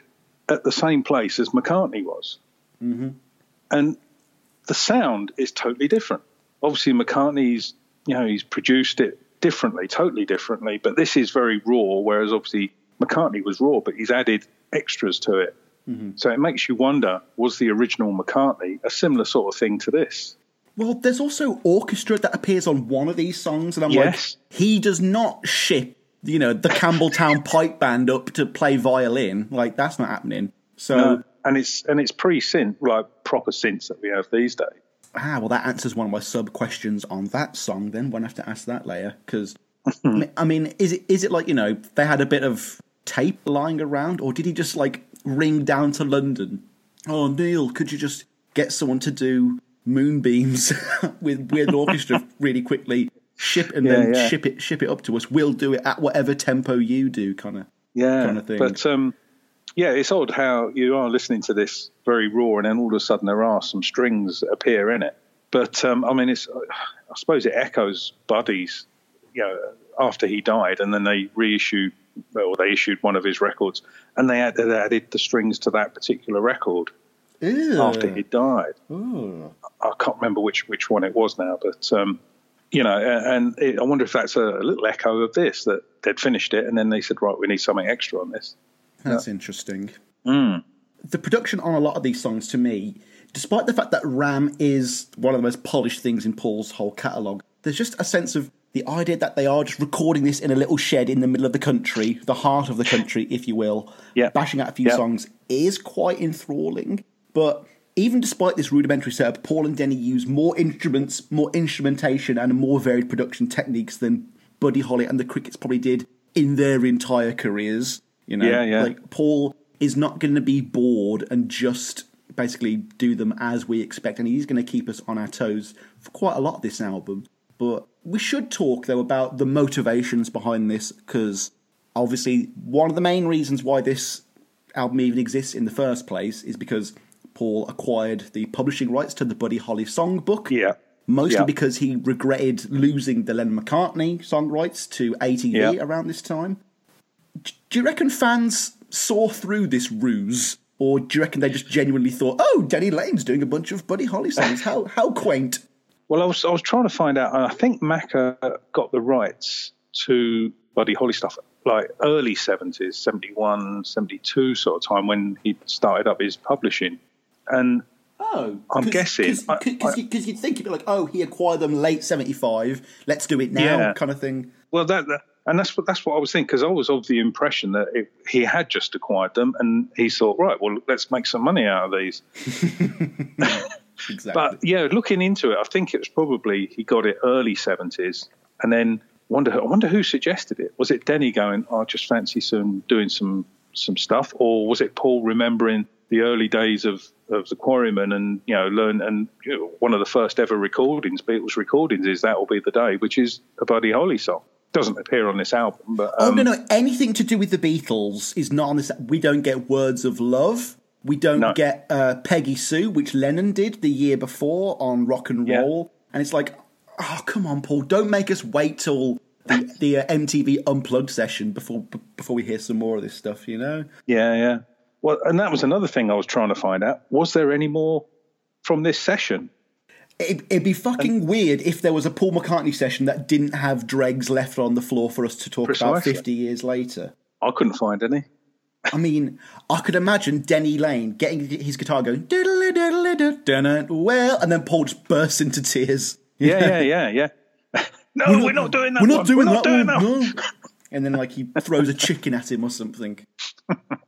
at the same place as McCartney was, mm-hmm. and the sound is totally different. Obviously, McCartney's, you know, he's produced it differently, totally differently, but this is very raw, whereas obviously McCartney was raw, but he's added extras to it. Mm-hmm. So it makes you wonder was the original McCartney a similar sort of thing to this? well there's also orchestra that appears on one of these songs and i'm Yes. like he does not ship you know the campbeltown pipe band up to play violin like that's not happening so No. And it's and it's pre synth, like proper synths that we have these days. Ah, well, that answers one of my sub questions on that song. Then when I have to ask that later, because I mean, is it is it like you know they had a bit of tape lying around, or did he just like ring down to London? Oh, Neil, could you just get someone to do moonbeams with with an orchestra really quickly? Ship and then Yeah, yeah. ship it ship it up to us. We'll do it at whatever tempo you do, kind of. Yeah, kind of thing. but um, yeah, it's odd how you are listening to this very raw, and then all of a sudden there are some strings that appear in it. But um, I mean, it's I suppose it echoes Buddy's, you know, after he died, and then they reissued, well, they issued one of his records, and they added, they added the strings to that particular record after he died. I can't remember which which one it was now, but um, you know, and it, I wonder if that's a, little echo of this that they'd finished it, and then they said, right, we need something extra on this. That's interesting. Hmm. The production on a lot of these songs, to me, despite the fact that Ram is one of the most polished things in Paul's whole catalogue, there's just a sense of the idea that they are just recording this in a little shed in the middle of the country, the heart of the country, if you will, Yeah. bashing out a few Yeah. songs, is quite enthralling. But even despite this rudimentary setup, Paul and Denny use more instruments, more instrumentation, and more varied production techniques than Buddy Holly and the Crickets probably did in their entire careers. You know, Yeah, yeah. like Paul is not going to be bored and just basically do them as we expect, and he's going to keep us on our toes for quite a lot of this album. But we should talk though about the motivations behind this, because obviously one of the main reasons why this album even exists in the first place is because Paul acquired the publishing rights to the Buddy Holly songbook. Yeah. Mostly Yeah. because he regretted losing the Lennon McCartney song rights to ATV Yeah. around this time. Do you reckon fans saw through this ruse? Or do you reckon they just genuinely thought, oh, Denny Laine's doing a bunch of Buddy Holly songs? How, how quaint. Well, I was I was trying to find out, and I think Macca got the rights to Buddy Holly stuff like early 70s, 71, 72 sort of time when he started up his publishing. And Oh, I'm guessing. Because you'd think it'd be like, oh, he acquired them late 75, let's do it now, Yeah. kind of thing. well, that, that and that's what that's what I was thinking because I was of the impression that it, he had just acquired them, and he thought, right, well, let's make some money out of these. Exactly. But yeah, looking into it, I think it was probably he got it early seventies, and then wonder I wonder who suggested it. Was it Denny going? "Oh, I just fancy some doing some some stuff, or was it Paul remembering the early days of, of the Quarrymen and you know learn and you know, one of the first ever recordings, Beatles recordings, is "That Will Be the Day," which is a Buddy Holly song. Doesn't appear on this album, but oh um, no, no, anything to do with the Beatles is not on this. We don't get words of love. We don't No. get uh, Peggy Sue, which Lennon did the year before on Rock and Yeah. Roll, and it's like, oh come on, Paul, don't make us wait till the, the uh, MTV Unplugged session before b- before we hear some more of this stuff. You know? Yeah, yeah. Well, and that was another thing I was trying to find out. Was there any more from this session? It, it'd be fucking weird if there was a Paul McCartney session that didn't have dregs left on the floor for us to talk about 50 years later. I couldn't find any. I mean, I could imagine Denny Laine getting his guitar going, "Doodle doodle doo, dun, well, and then Paul just bursts into tears. Yeah, yeah, yeah, yeah. no, we're not, doing that. We're not one. doing we're that doing one. that. No. And then, like, he throws a chicken at him or something.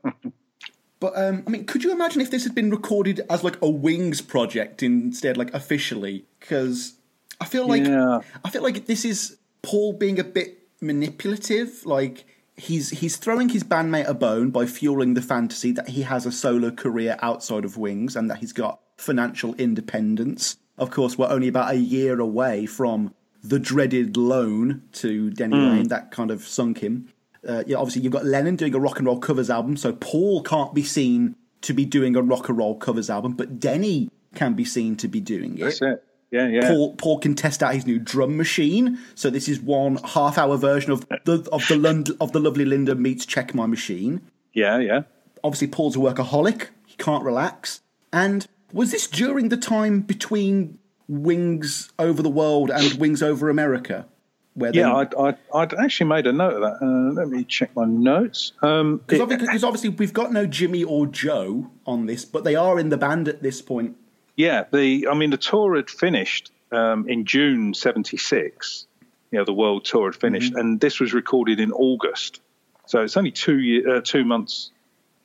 But um, I mean, could you imagine if this had been recorded as like a Wings project instead, like officially? Because I feel like Yeah. I feel like this is Paul being a bit manipulative. Like he's he's throwing his bandmate a bone by fueling the fantasy that he has a solo career outside of Wings and that he's got financial independence. Of course, we're only about a year away from the dreaded loan to Denny Laine that kind of sunk him. Uh, yeah, obviously you've got Lennon doing a rock and roll covers album, so Paul can't be seen to be doing a rock and roll covers album, but Denny can be seen to be doing it. That's it. Yeah, yeah. Paul Paul can test out his new drum machine. So this is one half hour version of the of the of the lovely Linda meets Check My Machine. Yeah, yeah. Obviously, Paul's a workaholic. He can't relax. And was this during the time between Wings Over the World and Wings Over America? Where Yeah, I'd, I'd, I'd actually made a note of that. Uh, let me check my notes. Um, because it- obviously, obviously we've got no Jimmy or Joe on this, but they are in the band at this point. yeah, the I mean the tour had finished um, in June '76. You know, the world tour had finished, and this was recorded in August. So it's only two year, uh, two months,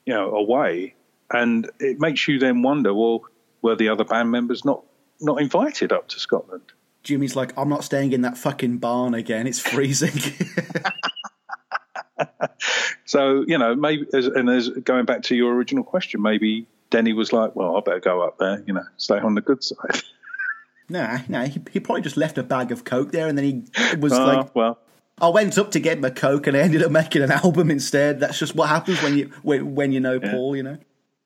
you know, away, and it makes you then wonder: well, were the other band members not not invited up to Scotland? Jimmy's like, I'm not staying in that fucking barn again. It's freezing. So you know, maybe as, and as going back to your original question, maybe Denny was like, "Well, I better go up there, you know, stay on the good side." Nah, nah. He, he probably just left a bag of coke there, and then he was Uh, like, well, "I went up to get my coke, and I ended up making an album instead." That's just what happens when you when, when you know Paul. You know.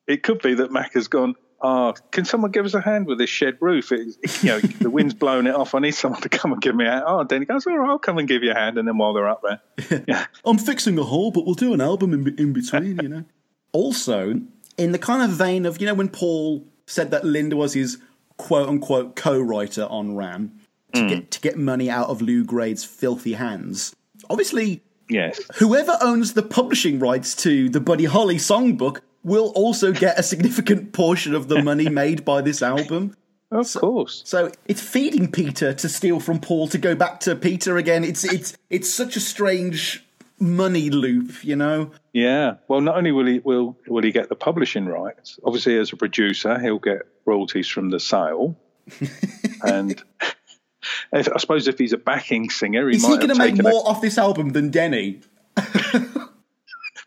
it could be that Mac has gone. Oh, can someone give us a hand with this shed roof? It, you know, the wind's blowing it off. I need someone to come and give me a hand. Oh, Danny goes, all right, I'll come and give you a hand. And then while they're up there, yeah, I'm fixing a hole, but we'll do an album in, in between. You know. also, in the kind of vein of you know when Paul said that Linda was his quote unquote co-writer on Ram to mm. get to get money out of Lew Grade's filthy hands. Obviously, yes, whoever owns the publishing rights to the Buddy Holly songbook will also get a significant portion of the money made by this album. of course. So it's feeding Peter to steal from Paul to go back to Peter again. It's it's it's such a strange money loop, you know. Yeah. Well, not only will he will will he get the publishing rights. Obviously, as a producer, he'll get royalties from the sale, and. If, I suppose if he's a backing singer, he Is might he going to make taken a- more off this album than Denny?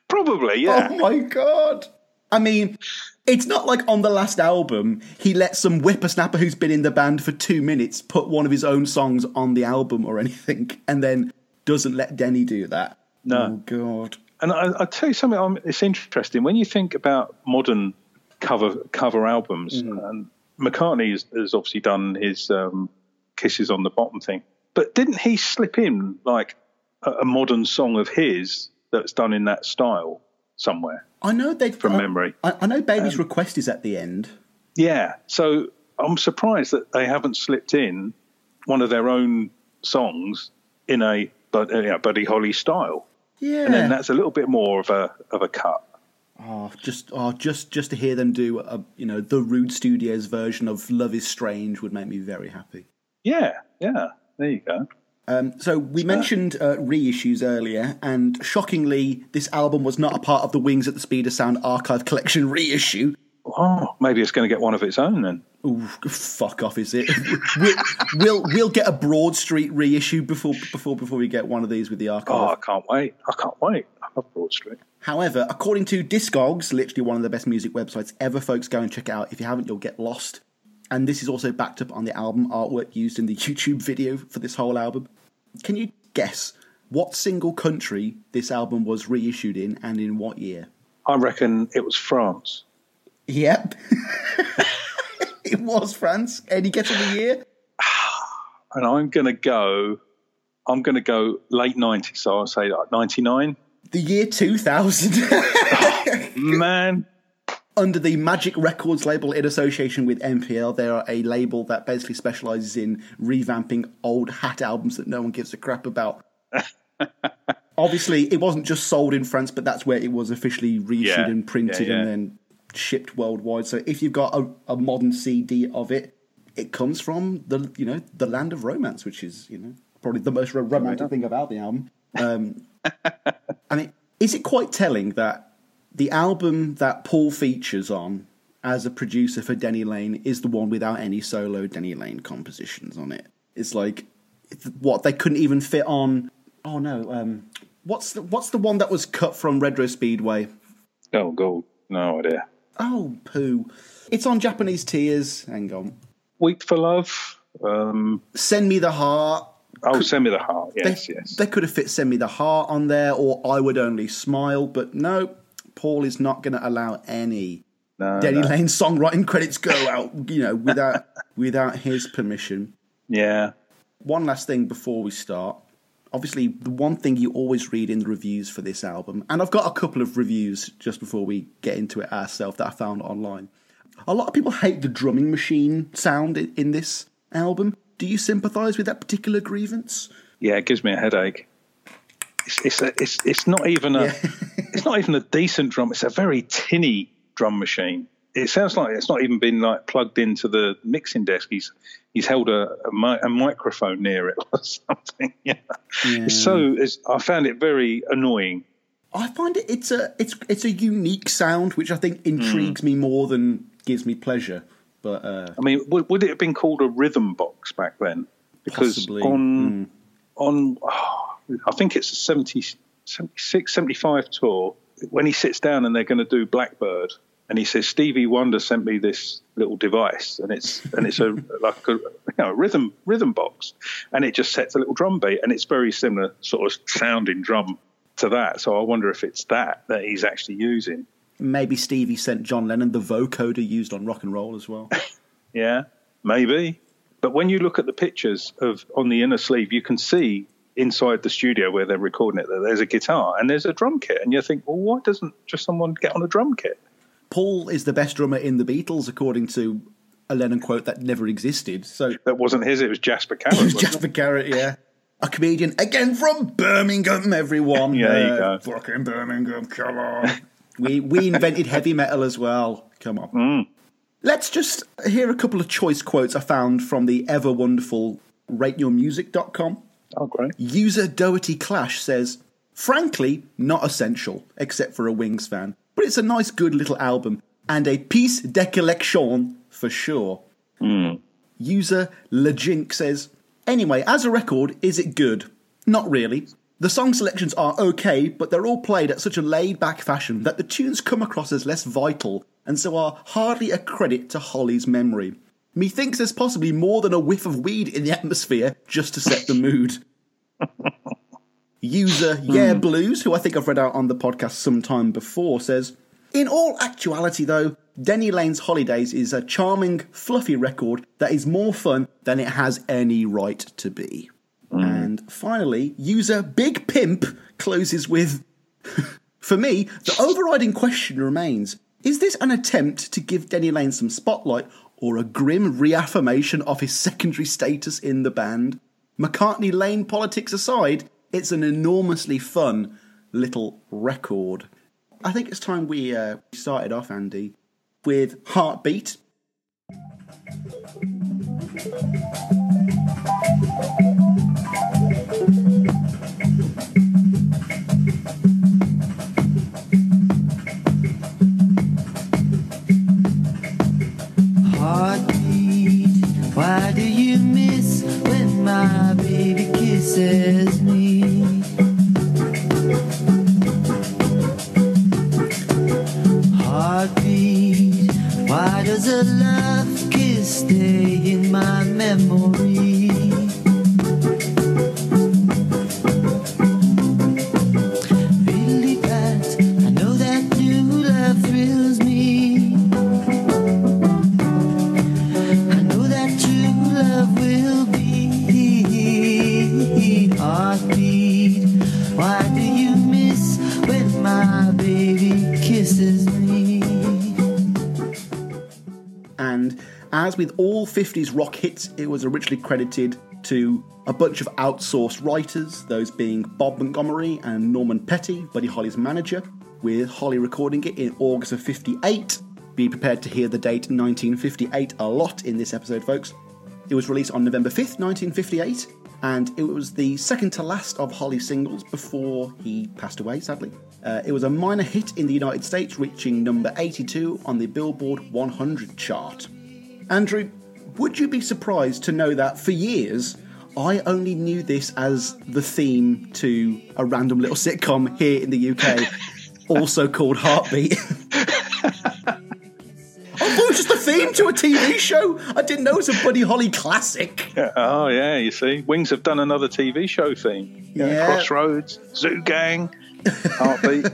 Probably, yeah. Oh my god! I mean, it's not like on the last album he let some whippersnapper who's been in the band for two minutes put one of his own songs on the album or anything, and then doesn't let Denny do that. No. Oh god. And I, I'll tell you something. It's interesting when you think about modern cover cover albums. And McCartney has, has obviously done his um, "Kisses on the Bottom" thing, but didn't he slip in like a, a modern song of his that's done in that style somewhere? I know they From I- memory. I, I know Baby's request is at the end. Yeah. So I'm surprised that they haven't slipped in one of their own songs in a but uh, Buddy Holly style, Yeah. and then that's a little bit more of a of a cut. Oh, just oh, just just to hear them do a you know the Rude Studios version of "Love Is Strange" would make me very happy. Yeah, yeah. There you go. Um, so we mentioned uh, reissues earlier, and shockingly, this album was not a part of the Wings at the Speed of Sound archive collection reissue. Oh, maybe it's going to get one of its own then. Ooh, fuck off, is it? we'll, we'll we'll get a Broad Street reissue before before before we get one of these with the archive. Oh, I can't wait. I can't wait. I love Broad Street. However, according to Discogs, literally one of the best music websites ever, folks, go and check it out. If you haven't, you'll get lost. And this is also backed up on the album artwork used in the YouTube video for this whole album. Can you guess what single country this album was reissued in and in what year? I reckon it was France. Yep. it was France. Any guess of the year? And I'm going to go, I'm going to go late 90s. So I'll say like 99. The year 2000. Man, Under the Magic Records label in association with MPL, they are a label that basically specializes in revamping old hat albums that no one gives a crap about. Obviously, it wasn't just sold in France, but that's where it was officially reissued Yeah, and printed yeah, yeah. and then shipped worldwide. So if you've got a, a modern CD of it, it comes from the you know the land of romance, which is you know probably the most romantic thing about the album. Um, I mean, is it quite telling that the album that Paul features on as a producer for Denny Laine is the one without any solo Denny Laine compositions on it? It's like what they couldn't even fit on. Oh no, um, what's the, what's the one that was cut from Red Rose Speedway? oh, God, no idea. Oh, poo! It's on Japanese Tears. Hang on. Weep for Love. Um, Send me the heart. oh, Send Me the Heart. They, Yes, yes. they could have fit Send Me the Heart on there or I Would Only Smile, but no, Paul is not going to allow any no, Denny no. Laine songwriting credits go out, you know, without without his permission. Yeah. One last thing before we start. Obviously, the one thing you always read in the reviews for this album, and I've got a couple of reviews just before we get into it ourselves that I found online. A lot of people hate the drumming machine sound in, in this album. Do you sympathise with that particular grievance? Yeah, it gives me a headache. It's it's a, it's, it's not even a it's not even a decent drum. It's a very tinny drum machine. It sounds like it's not even been like plugged into the mixing desk. He's he's held a a, mi- a microphone near it or something. Yeah. It's so it's, I found it very annoying. I find it it's a it's it's a unique sound which I think intrigues me more than gives me pleasure. But uh, I mean, would, would it have been called a rhythm box back then? Because Possibly, on on oh, I think it's a 70, 76, 75 tour when he sits down and they're going to do Blackbird and he says Stevie Wonder sent me this little device and it's and it's a like a you know, a rhythm rhythm box and it just sets a little drum beat and it's very similar sort of sounding drum to that. So I wonder if it's that that he's actually using. maybe Stevie sent John Lennon the vocoder used on rock and roll as well. Yeah, maybe. But when you look at the pictures of on the inner sleeve, you can see inside the studio where they're recording it that there's a guitar and there's a drum kit, and you think, well, why doesn't just someone get on a drum kit? Paul is the best drummer in the Beatles, according to a Lennon quote that never existed. So That wasn't his; it was Jasper Carrott. it was Jasper Carrott, yeah. A comedian again from Birmingham, everyone. Yeah, there you Uh, go. Fucking Birmingham, come on. we we invented heavy metal as well. Come on. Mm. Let's just hear a couple of choice quotes I found from the ever wonderful rateyourmusic.com. it? Oh, great! User Doherty Clash says, Frankly, not essential, except for a Wings fan. But it's a nice, good little album, and a piece de collection for sure. Hmm. User Lejink says, Anyway, as a record, is it good? Not really. The song selections are okay, but they're all played at such a laid back fashion that the tunes come across as less vital, and so are hardly a credit to Holly's memory. Methinks there's possibly more than a whiff of weed in the atmosphere just to set the mood. User hmm. Yeah Blues, who I think I've read out on the podcast sometime before, says In all actuality, though, Denny Laine's Holidays is a charming, fluffy record that is more fun than it has any right to be. Hmm. And finally, user Big Pimp closes with For me, the overriding question remains is this an attempt to give Denny Laine some spotlight or a grim reaffirmation of his secondary status in the band? McCartney Laine politics aside, it's an enormously fun little record. I think it's time we uh, started off, Andy, with Heartbeat. Why do you miss when my baby kisses me? Heartbeat, why does a love kiss stay in my memory? As with all 50s rock hits, it was originally credited to a bunch of outsourced writers, those being Bob Montgomery and Norman Petty, Buddy Holly's manager, with Holly recording it in August of 58. Be prepared to hear the date 1958 a lot in this episode, folks. It was released on November 5th, 1958, and it was the second to last of Holly's singles before he passed away, sadly. Uh, it was a minor hit in the United States, reaching number 82 on the Billboard 100 chart. Andrew, would you be surprised to know that for years I only knew this as the theme to a random little sitcom here in the UK, also called Heartbeat? I thought oh, it was just the theme to a TV show. I didn't know it was a Buddy Holly classic. Oh yeah, you see, Wings have done another TV show theme. Know, Yeah. Crossroads, Zoo Gang, Heartbeat.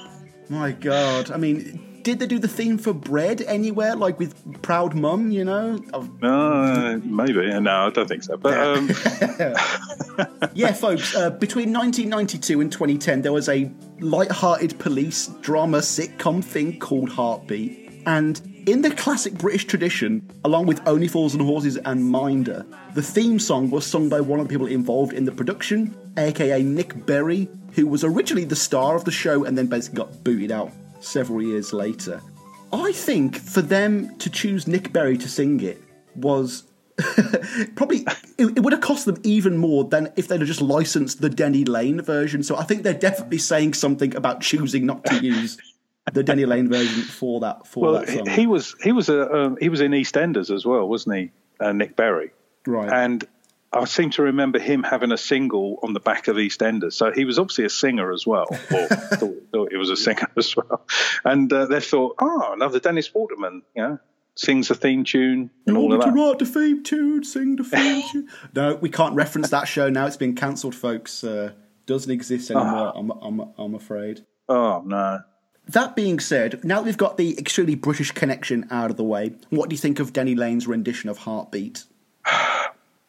My God. I mean, did they do the theme for Bread anywhere, like with Proud Mum, you know? Uh, maybe. No, I don't think so. But um, Yeah, folks, uh, between 1992 and 2010, there was a light-hearted police drama sitcom thing called Heartbeat. And in the classic British tradition, along with Only Fools and Horses and Minder, the theme song was sung by one of the people involved in the production, aka Nick Berry, who was originally the star of the show and then basically got booted out several years later. I think for them to choose Nick Berry to sing it was probably it, would have cost them even more than if they'd have just licensed the Denny Laine version. So I think they're definitely saying something about choosing not to use the Denny Laine version for that for well, that song. he was he was a um, he was in EastEnders as well, wasn't he? Uh, Nick Berry. right. And I seem to remember him having a single on the back of EastEnders. So he was obviously a singer as well, or thought, thought he was a singer as well. And uh, they thought, oh, another Dennis Waterman, you know, sings a theme tune and all of to write the theme tune, sing the theme tune. No, we can't reference that show now. It's been cancelled, folks. Uh, doesn't exist anymore. I'm, I'm, I'm afraid. Oh no, That being said, now that we've got the extremely British connection out of the way, what do you think of Denny Laine's rendition of Heartbeat?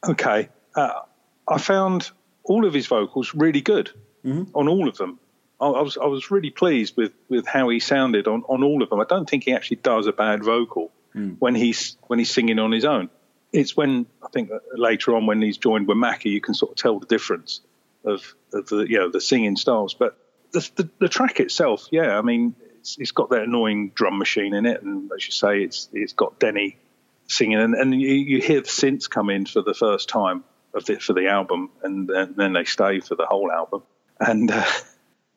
Okay. Uh, I found all of his vocals really good mm-hmm. on all of them. I, I was I was really pleased with, with how he sounded on, on all of them. I don't think he actually does a bad vocal hmm. when he's when he's singing on his own. It's when I think uh, later on when he's joined with Mackie, you can sort of tell the difference of, of the you know the singing styles. But the, the, the track itself, yeah, I mean, it's, it's got that annoying drum machine in it, and as you say, it's it's got Denny singing, and, and you, you hear the synths come in for the first time of the, for the album, and, then then they stay for the whole album, and uh,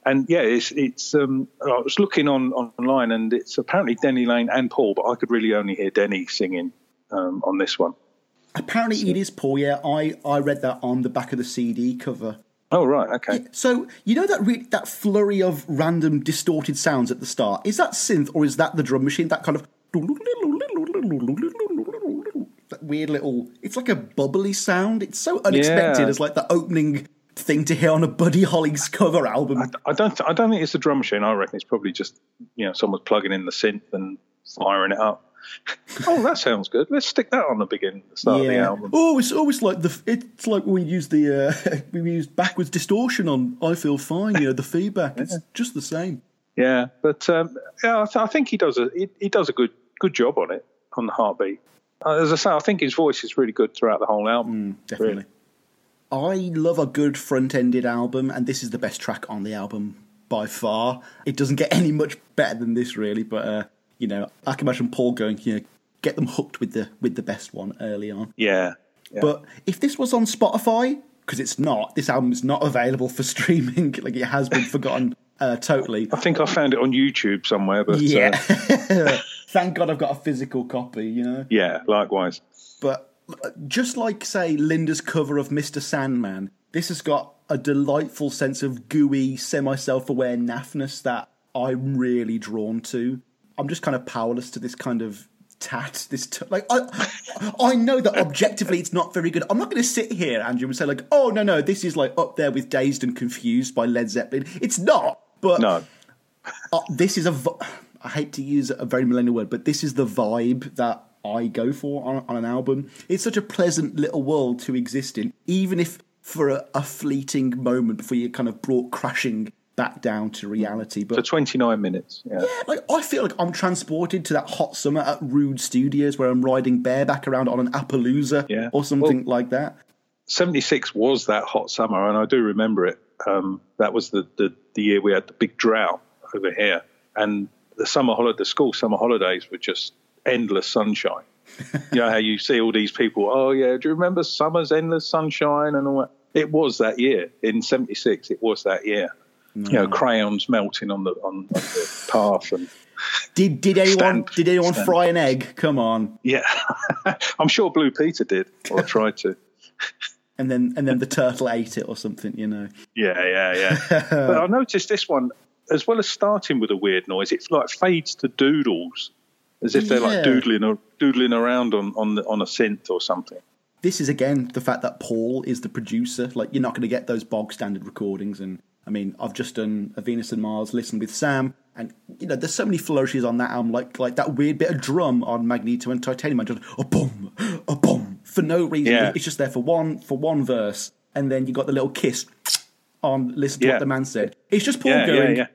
and yeah, it's it's. Um, I was looking on online, and it's apparently Denny Laine and Paul, but I could really only hear Denny singing um, on this one. Apparently, it is Paul. Yeah, I, I read that on the back of the CD cover. Oh right, okay. So you know that re- that flurry of random distorted sounds at the start. Is that synth or is that the drum machine? That kind of weird little. It's like a bubbly sound. It's so unexpected Yeah. as like the opening thing to hear on a Buddy Holly's cover album. I don't. I don't think it's a drum machine. I reckon it's probably just you know someone's plugging in the synth and firing it up. oh, that sounds good. Let's stick that on the beginning, the start of the album. Oh, it's always like the. It's like when we use the uh, we use backwards distortion on "I Feel Fine." You know, the feedback. It's just the same. Yeah, but um, yeah, I, th- I think he does a he, he does a good good job on it on the heartbeat. Uh, as I say, I think his voice is really good throughout the whole album. Definitely. I love a good front-ended album, and this is the best track on the album by far. It doesn't get any much better than this, really. But uh, you know, I can imagine Paul going, you know, get them hooked with the with the best one early on. Yeah, yeah. But if this was on Spotify, because it's not, this album is not available for streaming. like it has been forgotten uh, totally. I think I found it on YouTube somewhere. But Yeah. uh, Thank God I've got a physical copy. You know. yeah, likewise. But uh, just like, say, Linda's cover of Mr. Sandman, this has got a delightful sense of gooey, semi self aware naffness that I'm really drawn to. I'm just kind of powerless to this kind of tat. This t- like I, I know that objectively it's not very good. I'm not going to sit here, Andrew, and say like, oh no, no, this is like up there with Dazed and Confused by Led Zeppelin. It's not. But No. uh, this is a. I hate to use a very millennial word, but this is the vibe that I go for on, on an album. It's such a pleasant little world to exist in, even if for a, a fleeting moment before you're kind of brought crashing back down to reality. But For But 29 minutes. Yeah. yeah, like I feel like I'm transported to that hot summer at Rude Studios where I'm riding bareback around on an Appaloosa Yeah. or something like that. 76 was that hot summer, and I do remember it. Um, that was the, the, the year we had the big drought over here, and the summer holiday, the school summer holidays were just endless sunshine. you know how you see all these people, oh yeah, do you remember summer's endless sunshine and all that? It was that year in 76, it was that year. You know, crayons melting on the on, on the path and Did did anyone Stand- did anyone stand. fry an egg? Come on. yeah, I'm sure Blue Peter did or tried to. And then and then the turtle ate it or something, you know. Yeah, yeah, yeah. but I noticed this one, as well as starting with a weird noise, it's like fades to doodles, as if they're Yeah. like doodling or doodling around on on, the, on a synth or something. this is again the fact that Paul is the producer. Like you're not going to get those bog standard recordings. And I mean, I've just done a Venus and Mars listen with Sam, and you know, there's so many flourishes on that album, like like that weird bit of drum on Magneto and Titanium, just a boom, a boom for no reason. Yeah. It's just there for one for one verse, and then you got the little kiss on listen to Yeah. what the man said. It's just Paul yeah, going, yeah.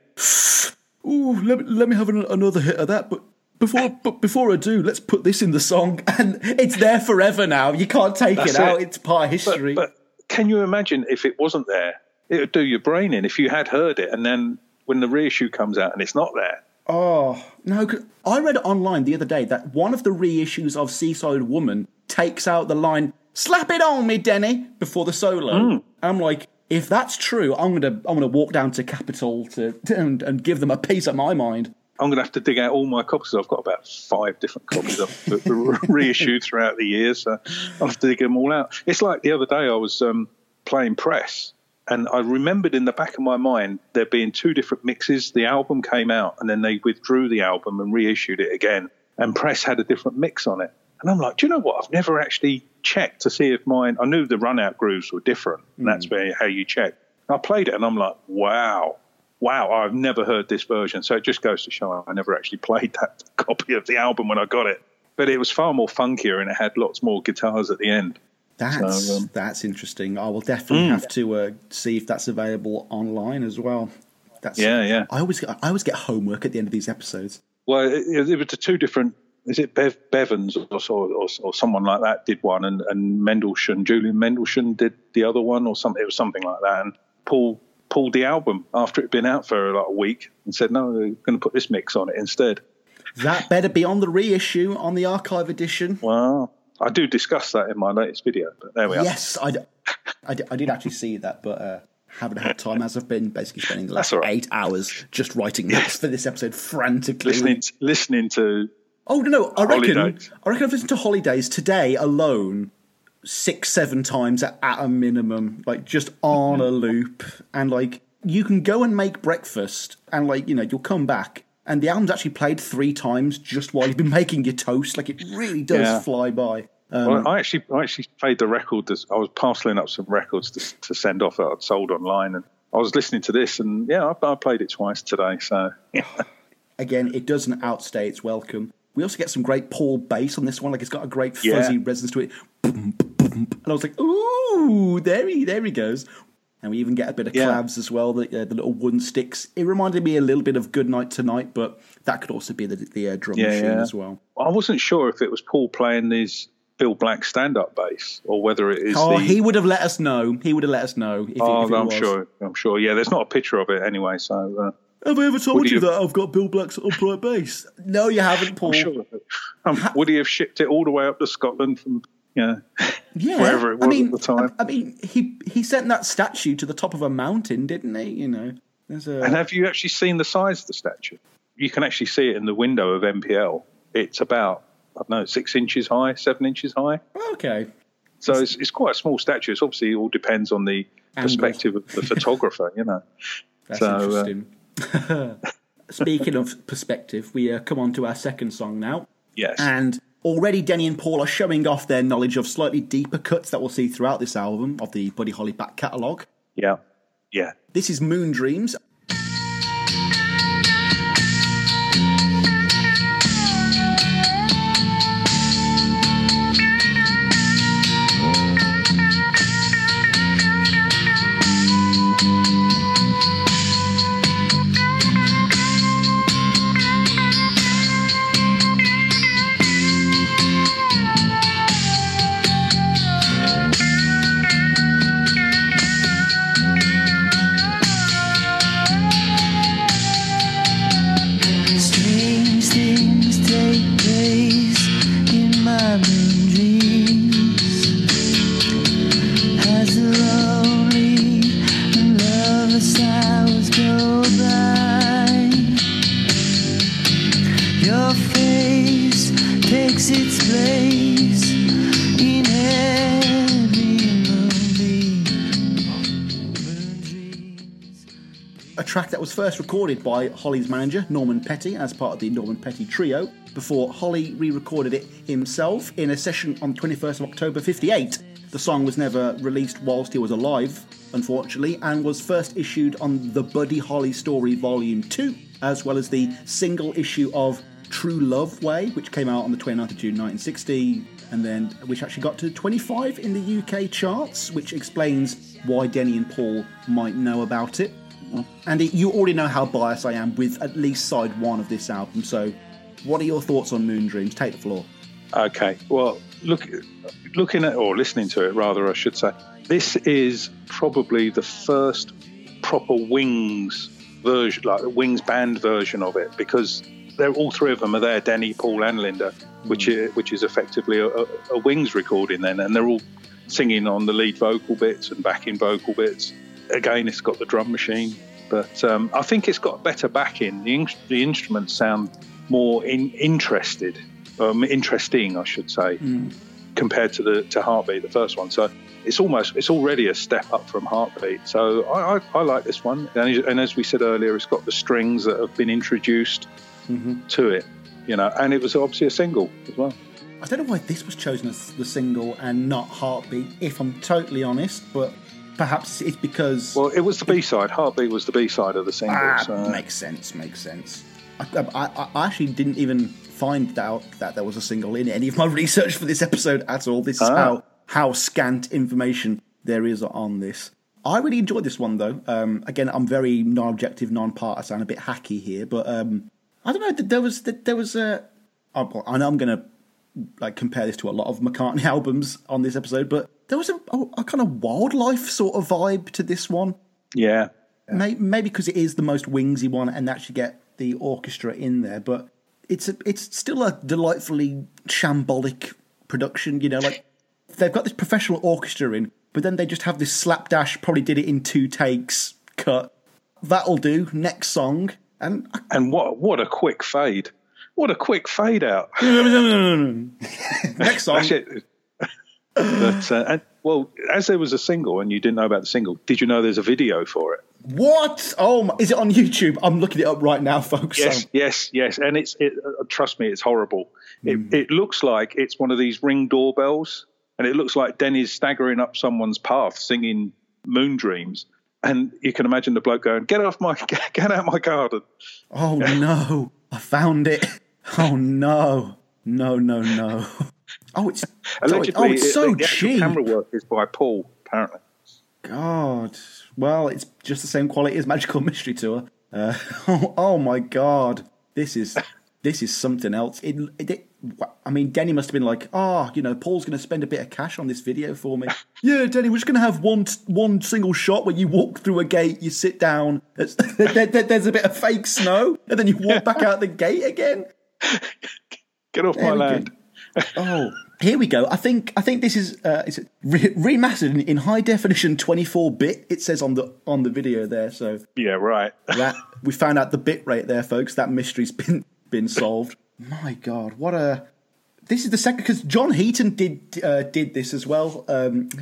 Ooh, let me, let me have an, another hit of that. But before but before I do, let's put this in the song, and it's there forever now. You can't take That's it out. it. It's part of history. but can you imagine if it wasn't there? It would do your brain in if you had heard it, and then when the reissue comes out and it's not there. oh no! I read online the other day that one of the reissues of Seaside Woman takes out the line "Slap it on me, Denny" before the solo. Hmm. I'm like. If that's true, I'm gonna I'm gonna walk down to Capitol to and, and give them a piece of my mind. I'm going to have to dig out all my copies. I've got about five different copies were reissued throughout the years. So I'll have to dig them all out. It's like the other day I was um, playing press and I remembered in the back of my mind there being two different mixes. The album came out and then they withdrew the album and reissued it again. And press had a different mix on it. And I'm like, do you know what? I've never actually checked to see if mine, I knew the run out grooves were different. And that's where how you check. I played it and I'm like, wow, wow, I've never heard this version. So it just goes to show I never actually played that copy of the album when I got it. But it was far more funkier and it had lots more guitars at the end. That's So, um, that's interesting. I will definitely have to uh, see if that's available online as well. That's Yeah, yeah. I always get, I always get homework at the end of these episodes. Well, it, it was two different. Is it Bev Bevans or, so- or, or someone like that did one, and, and Mendelsohn, Julian Mendelsohn did the other one, or something. It was something like that. And Paul pulled the album after it had been out for like a week and said, "No, we're going to put this mix on it instead." That better be on the reissue on the archive edition. Well, I do discuss that in my latest video, but there we are. Yes, I, d- I, d- I did actually see that, but uh, haven't had time as I've been basically spending the last right. eight hours just writing notes for this episode frantically. Listening, listening to Oh no, no! I reckon Holidays. I reckon I've listened to Holidays today alone six, seven times at, at a minimum, like just on a loop. And like you can go and make breakfast, and like you know you'll come back, and the album's actually played three times just while you've been making your toast. Like it really does Yeah. fly by. Um, well, I actually, I actually played the record. I was parceling up some records to, to send off that I'd sold online, and I was listening to this, and yeah, I, I played it twice today. So yeah, Again, it doesn't outstay its welcome. We also get some great Paul bass on this one. Like it's got a great fuzzy Yeah. resonance to it. And I was like, ooh, there he, there he goes. And we even get a bit of Yeah. clavs as well, the, uh, the little wooden sticks. It reminded me a little bit of Good Night Tonight, but that could also be the, the uh, drum Yeah, machine yeah. as well. I wasn't sure if it was Paul playing his Bill Black stand-up bass or whether it is Oh, the. he would have let us know. He would have let us know if, oh, it, if I'm sure. I'm sure. Yeah, there's not a picture of it anyway, so uh, Have I ever told you you- that I've got Bill Black's upright bass? No, you haven't, Paul. I'm sure. Um, would he have shipped it all the way up to Scotland from? Yeah, Yeah, wherever it was I mean, at the time. I, I mean, he he sent that statue to the top of a mountain, didn't he? You know, there's a And have you actually seen the size of the statue? You can actually see it in the window of MPL. It's about, I don't know, six inches high, seven inches high. okay. So it's, it's quite a small statue. It's obviously all depends on the Angle. perspective of the photographer, you know. That's So, uh, interesting. Speaking of perspective, we uh, come on to our second song now. Yes. And already Denny and Paul are showing off their knowledge of slightly deeper cuts that we'll see throughout this album of the Buddy Holly back catalogue. yeah. Yeah. This is Moon Dreams. First recorded by Holly's manager, Norman Petty, as part of the Norman Petty Trio, before Holly re recorded it himself in a session on 21st of October 58. The song was never released whilst he was alive, unfortunately, and was first issued on the Buddy Holly Story Volume 2, as well as the single issue of True Love Way, which came out on the 29th of June 1960, and then which actually got to 25 in the UK charts, which explains why Denny and Paul might know about it. Andy, you already know how biased I am with at least side one of this album, so what are your thoughts on Moon Dreams? Take the floor. Okay. Well, look, looking at or listening to it, rather, I should say, this is probably the first proper Wings version, like Wings band version of it, because they're all three of them are there: Denny, Paul, and Linda, which hmm. is which is effectively a, a Wings recording then, and they're all singing on the lead vocal bits and backing vocal bits. Again, it's got the drum machine, but um, I think it's got better backing. The, in- the instruments sound more in- interested, um, interesting, I should say, compared to the to Heartbeat, the first one. So it's almost it's already a step up from Heartbeat. So I, I, I like this one, and, and as we said earlier, it's got the strings that have been introduced to it, you know, and it was obviously a single as well. I don't know why this was chosen as the single and not Heartbeat, if I'm totally honest, but perhaps it's because. Well, it was the B side. Heartbeat was the B side of the single. Ah, so. makes sense, makes sense. I, I, I actually didn't even find out that there was a single in any of my research for this episode at all. This is Ah. how, how scant information there is on this. I really enjoyed this one though. Um, again, I'm very non-objective, non-partisan, a bit hacky here, but um, I don't know. There was there was a. I well, I know I'm going to like compare this to a lot of McCartney albums on this episode, but there was a, a, a kind of wildlife sort of vibe to this one. Yeah. May- Maybe because it is the most wingsy one, and actually get the orchestra in there. But it's a, it's still a delightfully shambolic production. You know, like they've got this professional orchestra in, but then they just have this slapdash. Probably did it in two takes. Cut. That'll do. Next song. And And what what a quick fade! What a quick fade out. next song. But uh, and, well, as there was a single and you didn't know about the single, did you know there's a video for it? What? Oh, my, is it on YouTube? I'm looking it up right now, folks. Yes, Um, yes, yes. And it's it, uh, trust me, it's horrible. It, it looks like it's one of these ring doorbells, and it looks like Denny's staggering up someone's path singing "Moon Dreams." And you can imagine the bloke going, "Get off my, get out my garden." Oh no, I found it. Oh no, no, no, no. Oh, it's Allegedly, oh, it's it- so the actual cheap. camera work is by Paul, apparently. God. Well, it's just the same quality as Magical Mystery Tour. Uh, oh, oh my God, this is this is something else. It, it, it- I mean, Denny must have been like, "Oh, you know, Paul's going to spend a bit of cash on this video for me." yeah, Denny, we're just going to have one one single shot where you walk through a gate, you sit down, there, there- there's a bit of fake snow, and then you walk back out the gate again. Get off my There go. land. Oh, here we go. I think I think this is uh, is it re- remastered in, in high definition 24 bit. It says on the on the video there. So Yeah, right. that we found out the bit rate there, folks. That mystery's been been solved. My God, what a! This is the second because John Heaton did uh, did this as well.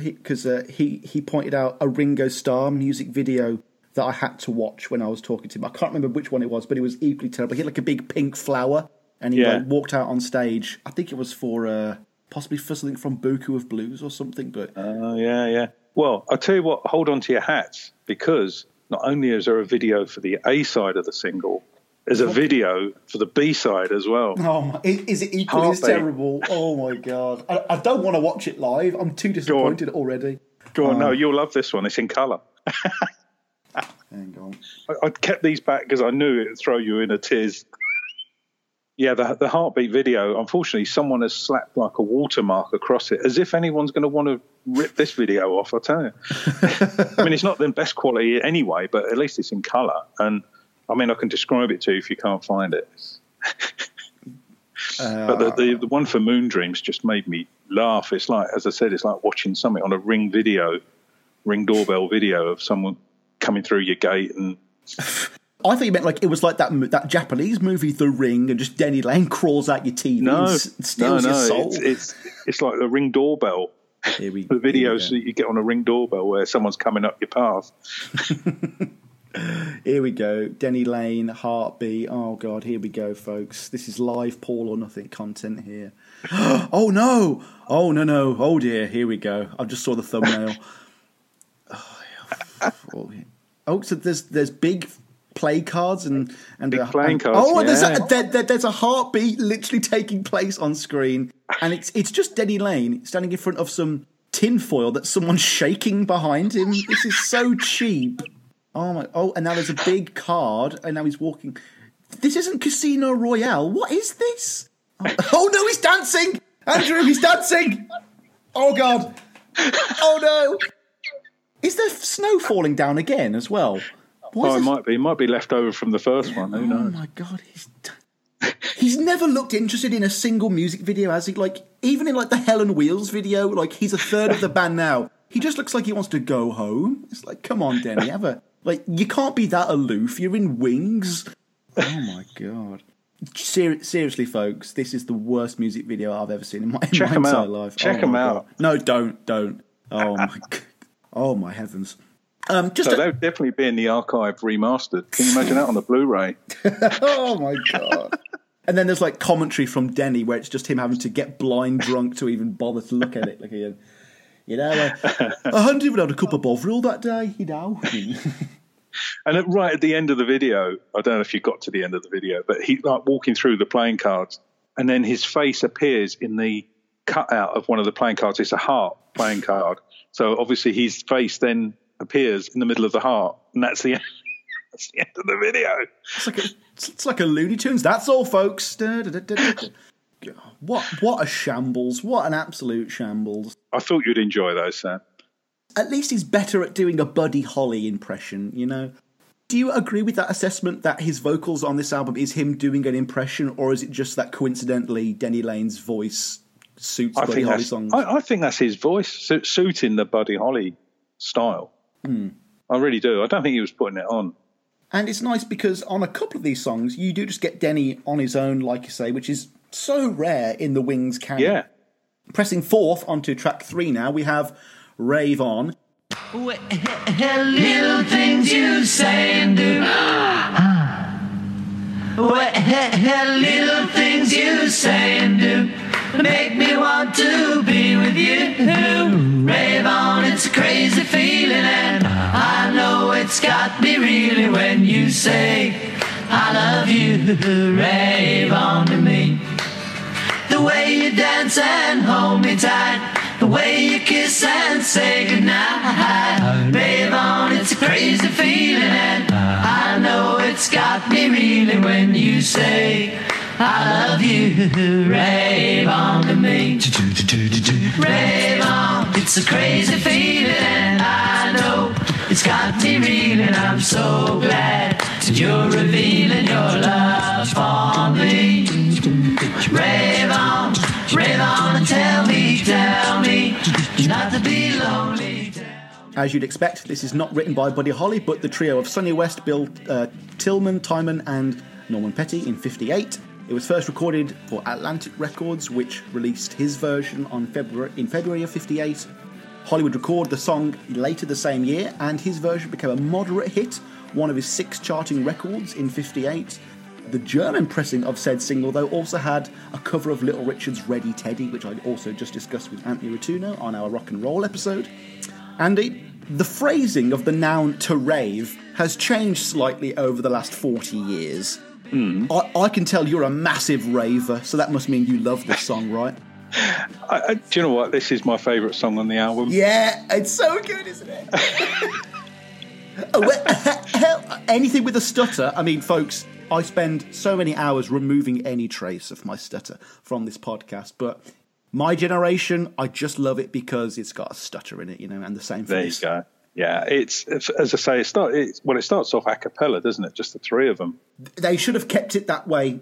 Because uh, he he pointed out a Ringo Starr music video that I had to watch when I was talking to him. I can't remember which one it was, but it was equally terrible. He had like a big pink flower and he Yeah. like, walked out on stage. I think it was for uh, possibly for something from Beaucoups of Blues or something. But Oh, yeah, yeah. Well, I'll tell you what, hold on to your hats because not only is there a video for the A side of the single, there's a video for the B side as well. oh, my, is, it equally as terrible? Oh my god! I, I don't want to watch it live. I'm too disappointed already. Go on, Oh. no, um, you'll love this one. It's in colour. Hang on. I, I kept these back because I knew it would throw you in a tiz. Yeah, the, the heartbeat video, unfortunately, someone has slapped like a watermark across it, as if anyone's going to want to rip this video off, I tell you. I mean, it's not the best quality anyway, but at least it's in colour. And I mean, I can describe it to you if you can't find it. but the, the, the one for Moon Dreams just made me laugh. It's like, as I said, it's like watching something on a ring video, ring doorbell video of someone coming through your gate and I thought you meant like it was like that that Japanese movie, The Ring, and just Denny Laine crawls out your TV No, and s- steals no, your soul. It's, it's it's like the ring doorbell. Here we- The here we videos go. that you get on a ring doorbell where someone's coming up your path. Here we go. Denny Laine, Heartbeat. Oh, God, here we go, folks. This is live Paul or Nothing content here. oh, no. Oh, no, no. Oh, dear. Here we go. I just saw the thumbnail. oh, yeah. oh. So there's there's big play cards and and Big a- playing and- cards, Oh, and there's a, there, there- there's a heartbeat literally taking place on screen, and it's it's just Denny Laine standing in front of some tinfoil that someone's shaking behind him. This is so cheap. Oh my! Oh, and now there's a big card, and now he's walking. This isn't Casino Royale. What is this? Oh, oh no, he's dancing, Andrew. He's dancing. Oh god. Oh no. Is there snow falling down again as well? Why Oh, it might be. It might be left over from the first one. Who Oh knows? my god, he's he's never looked interested in a single music video, has he? Like even in like the Helen Wheels video, like he's a third of the band now. He just looks like he wants to go home. It's like, come on, Denny, have a like you can't be that aloof. You're in Wings. Oh my god. Ser- seriously, folks, this is the worst music video I've ever seen in my, in Check my entire out. life. Check oh 'em my out. God. No, don't, don't. Oh my, g- oh my heavens. Um, just So a- would definitely be in the archive remastered. Can you imagine that on the Blu-ray? Oh my god. And then there's like commentary from Denny where it's just him having to get blind drunk to even bother to look at it. Like, you know, uh, I hadn't even had a cup of Bovril that day, you know. And at, right at the end of the video, I don't know if you got to the end of the video, but he like walking through the playing cards, and then his face appears in the cutout of one of the playing cards. It's a heart playing card, so obviously his face then appears in the middle of the heart, and that's the end. That's the end of the video. It's like a, it's, like a Looney Tunes. That's all, folks. Da, da, da. What what a shambles! What an absolute shambles! I thought you'd enjoy those, Sam. At least he's better at doing a Buddy Holly impression. You know. Do you agree with that assessment that his vocals on this album is him doing an impression, or is it just that coincidentally Denny Laine's voice suits I Buddy Holly songs? I, I think that's his voice su- suiting the Buddy Holly style. Hmm. I really do. I don't think he was putting it on. And it's nice because on a couple of these songs, you do just get Denny on his own, like you say, which is so rare in the Wings canon. Yeah. Pressing fourth onto track three now, we have Rave On. Little things you say and do. Well, little things you say and do make me want to be with you. Rave on, it's a crazy feeling, and I know it's got me really when you say, I love you. Rave on to me. The way you dance and hold me tight. The way you kiss and say goodnight. Rave on, oh, it's a crazy feeling. And I know it's got me reeling when you say, I love you. Rave on to me. Rave on, it's a crazy feeling. And I know it's got me reeling. I'm so glad you're revealing your love for me. Rave As you'd expect, this is not written by Buddy Holly, but the trio of Sonny West, Bill uh, Tilghman, Timon, and Norman Petty in 58. It was first recorded for Atlantic Records, which released his version on February in February of 58. Hollywood recorded the song later the same year, and his version became a moderate hit, one of his six charting records in 58. The German pressing of said single, though, also had a cover of Little Richard's Ready Teddy, which I also just discussed with Anthony Rotuno on our rock and roll episode. Andy, the phrasing of the noun to rave has changed slightly over the last 40 years. Hmm. I, I can tell you're a massive raver, so that must mean you love this song, right? I, I, do you know what? This is my favourite song on the album. Yeah, it's so good, isn't it? oh, well, anything with a stutter. I mean, folks, I spend so many hours removing any trace of my stutter from this podcast, but my generation, I just love it because it's got a stutter in it, you know, and the same There you go. Yeah, it's, it's as I say, it start. It's, well, it starts off a cappella, doesn't it? Just the three of them. They should have kept it that way.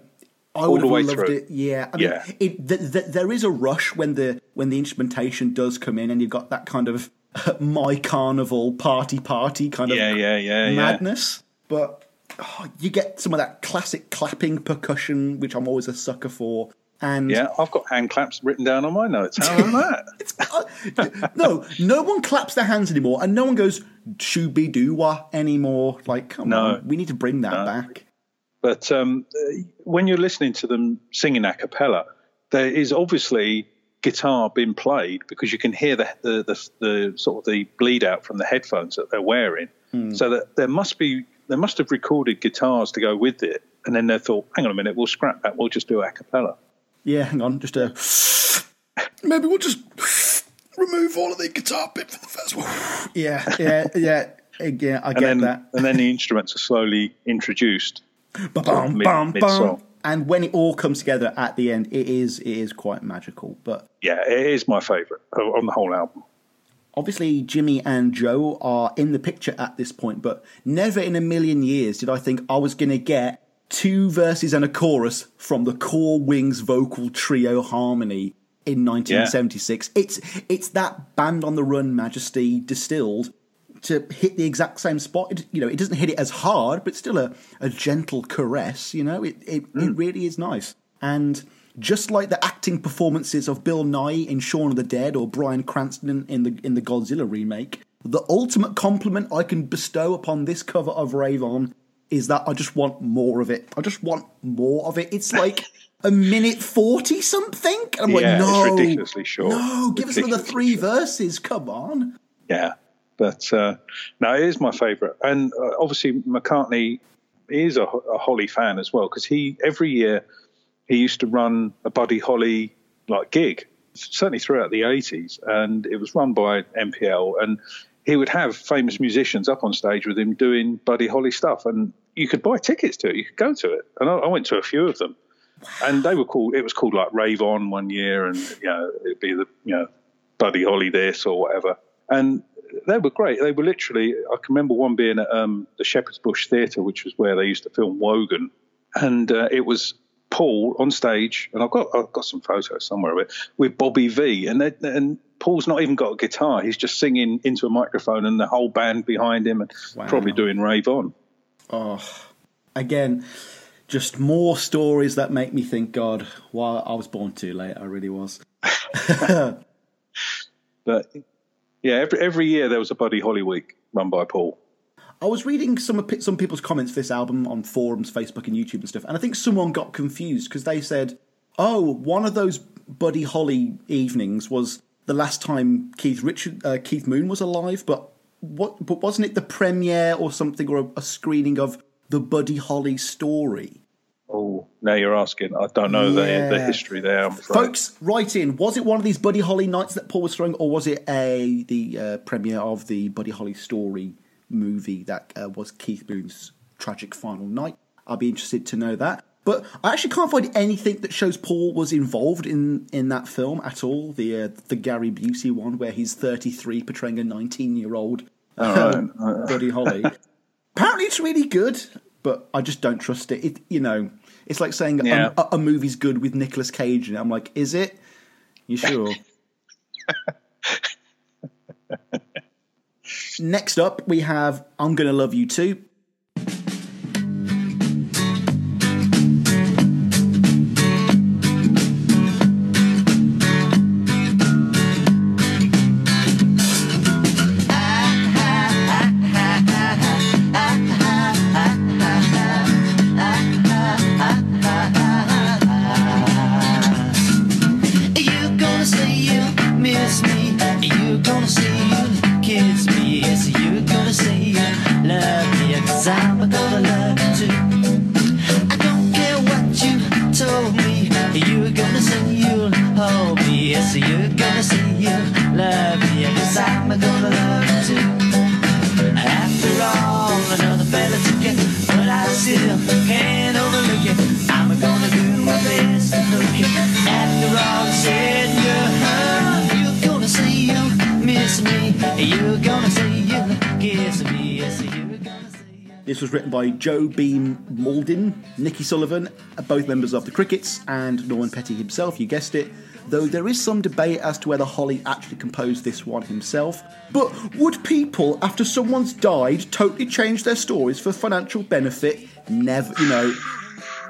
I All would the have loved through. it. Yeah, I mean, Yeah. It, th- th- there is a rush when the when the instrumentation does come in, and you've got that kind of my carnival party party kind of Yeah, yeah, yeah, yeah. madness. But oh, you get some of that classic clapping percussion, which I'm always a sucker for. And Yeah, I've got hand claps written down on my notes. How about that? uh, no, no one claps their hands anymore, and no one goes shooby doo wah anymore. Like, come No. on, we need to bring that No. back. But um, when you're listening to them singing a cappella, there is obviously guitar being played because you can hear the, the, the, the sort of the bleed out from the headphones that they're wearing. So that there must be they must have recorded guitars to go with it, and then they thought, hang on a minute, we'll scrap that, we'll just do a cappella. Yeah, hang on, just a. Maybe we'll just remove all of the guitar bit for the first one. Yeah, yeah, yeah, yeah. I And get then that. and then the instruments are slowly introduced. Bum, mid- bum, bum. And when it all comes together at the end, it is it is quite magical. But Yeah, it is my favourite on the whole album. Obviously, Jimmy and Joe are in the picture at this point. But never in a million years did I think I was going to get two verses and a chorus from the Core Wings vocal trio harmony in 1976. It's it's that band on the run majesty distilled to hit the exact same spot. It, you know, it doesn't hit it as hard, but still a, a gentle caress. You know, it it, it mm. really is nice. And just like the acting performances of Bill Nighy in Shaun of the Dead or Bryan Cranston in the in the Godzilla remake, the ultimate compliment I can bestow upon this cover of Rave On is that I just want more of it. I just want more of it. It's like a minute forty something. And I'm Yeah, like, it's ridiculously short. No, give us another three verses. Come on. Yeah, but uh, no, it is my favourite, and uh, obviously McCartney is a, a Holly fan as well because he every year he used to run a Buddy Holly like gig, certainly throughout the eighties, and it was run by MPL, and he would have famous musicians up on stage with him doing Buddy Holly stuff, and you could buy tickets to it, you could go to it, and I, I went to a few of them. And they were called. It was called like Rave On one year, and you know it'd be the you know Buddy Holly this or whatever. And they were great. They were literally. I can remember one being at um, the Shepherd's Bush Theatre, which was where they used to film Wogan, and uh, it was Paul on stage, and I've got I've got some photos somewhere of it with Bobby Vee, and they, and Paul's not even got a guitar. He's just singing into a microphone, and the whole band behind him, and probably doing Rave On. Oh, Again, just more stories that make me think, God, well, I was born too late. I really was. But yeah, every every year there was a Buddy Holly week run by Paul. I was reading some some people's comments for this album on forums, Facebook, and YouTube and stuff, and I think someone got confused because they said, "Oh, one of those Buddy Holly evenings was the last time Keith Richard uh, Keith Moon was alive, but what? But wasn't it the premiere or something or a, a screening of the Buddy Holly story?" Oh, now you're asking. I don't know Yeah. the the history there. Folks, write in. Was it one of these Buddy Holly nights that Paul was throwing, or was it a the uh, premiere of the Buddy Holly story movie that uh, was Keith Moon's tragic final night? I'll be interested to know that. But I actually can't find anything that shows Paul was involved in, in that film at all. The uh, the Gary Busey one, where he's 33 portraying a 19 year old Buddy Holly. Apparently, it's really good, but I just don't trust it. it you know, it's like saying Yeah. a, a movie's good with Nicolas Cage in it. I'm like, is it? You sure? Next up, we have I'm Gonna Love You Too. Sullivan, both members of the Crickets, and Norman Petty himself, you guessed it. Though there is some debate as to whether Holly actually composed this one himself. But would people, after someone's died, totally change their stories for financial benefit? Never, you know,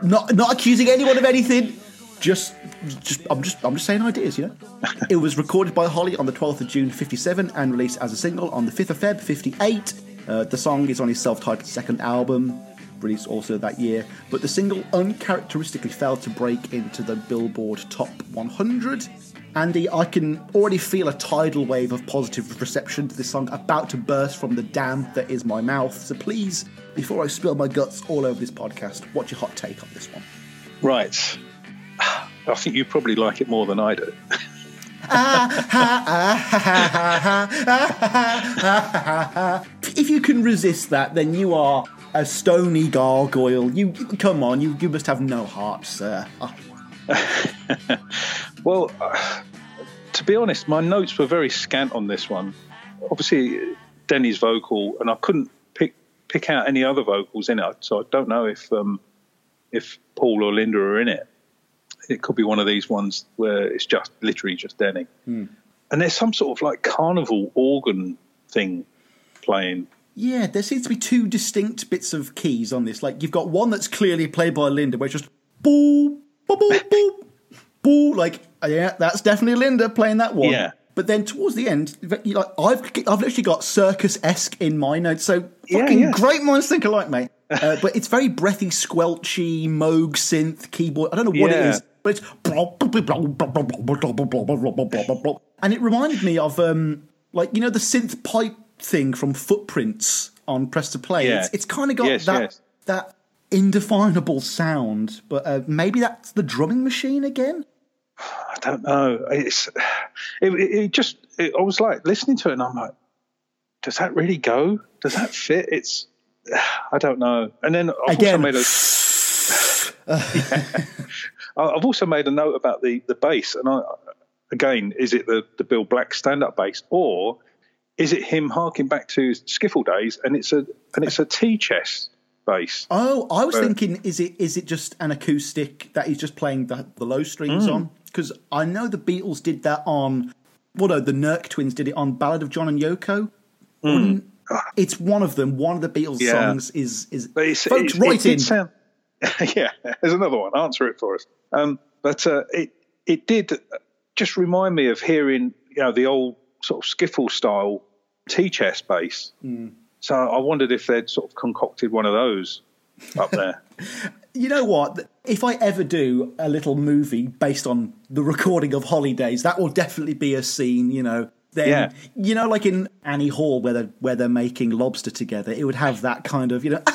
not not accusing anyone of anything. Just, just, I'm just, I'm just saying ideas, you know. it was recorded by Holly on the 12th of June '57 and released as a single on the 5th of Feb '58. Uh, the song is on his self-titled second album, released also that year. But the single uncharacteristically failed to break into the Billboard Top 100. Andy, I can already feel a tidal wave of positive reception to this song about to burst from the dam that is my mouth. So please, before I spill my guts all over this podcast, what's your hot take on this one? Right. I think you probably like it more than I do. If you can resist that, then you are a stony gargoyle. You come on, you, you must have no heart, sir. Oh, Well, uh, to be honest, my notes were very scant on this one. Obviously, Denny's vocal, and I couldn't pick pick out any other vocals in it, so I don't know if um, if Paul or Linda are in it. It could be one of these ones where it's just literally just Denny, and there's some sort of like carnival organ thing playing. Yeah, there seems to be two distinct bits of keys on this. Like you've got one that's clearly played by Linda, where it's just boop, boop, boop, boop, boop. Like yeah, that's definitely Linda playing that one. Yeah. But then towards the end, you like I've I've literally got circus esque in my notes. So Yeah, fucking yeah. great minds think alike, mate. Uh, but it's very breathy, squelchy, Moog synth keyboard. I don't know what it Yeah. is, but it's and it reminded me of um like you know the synth pipe thing from Footprints on Press to Play. Yeah. It's, it's kind of got Yes, that yes. that indefinable sound, but uh, maybe that's the drumming machine again. I don't know. It's it, it, just. It, I was like listening to it, and I'm like, does that really go? Does that fit? It's. I don't know. And then I've Again. also made a. I- I've also made a note about the the bass, and I again, is it the the Bill Black stand up bass, or is it him harking back to his skiffle days, and it's a and it's a tea chest bass? Oh, I was Uh, thinking, is it is it just an acoustic that he's just playing the, the low strings Mm. on? Because I know the Beatles did that on. Well, no, the Nerk twins did it on Ballad of John and Yoko. Mm, It's one of them. One of the Beatles. Yeah. songs is is. But it's, folks, it's, write it in. sound. yeah, there's another one. Answer it for us. Um, but uh, it it did just remind me of hearing you know the old sort of skiffle style tea chest bass. Hmm. So I wondered if they'd sort of concocted one of those up there. You know what? If I ever do a little movie based on the recording of Holidays, that will definitely be a scene. You know, then Yeah. you know, like in Annie Hall, where they're where they're making lobster together, it would have that kind of you know,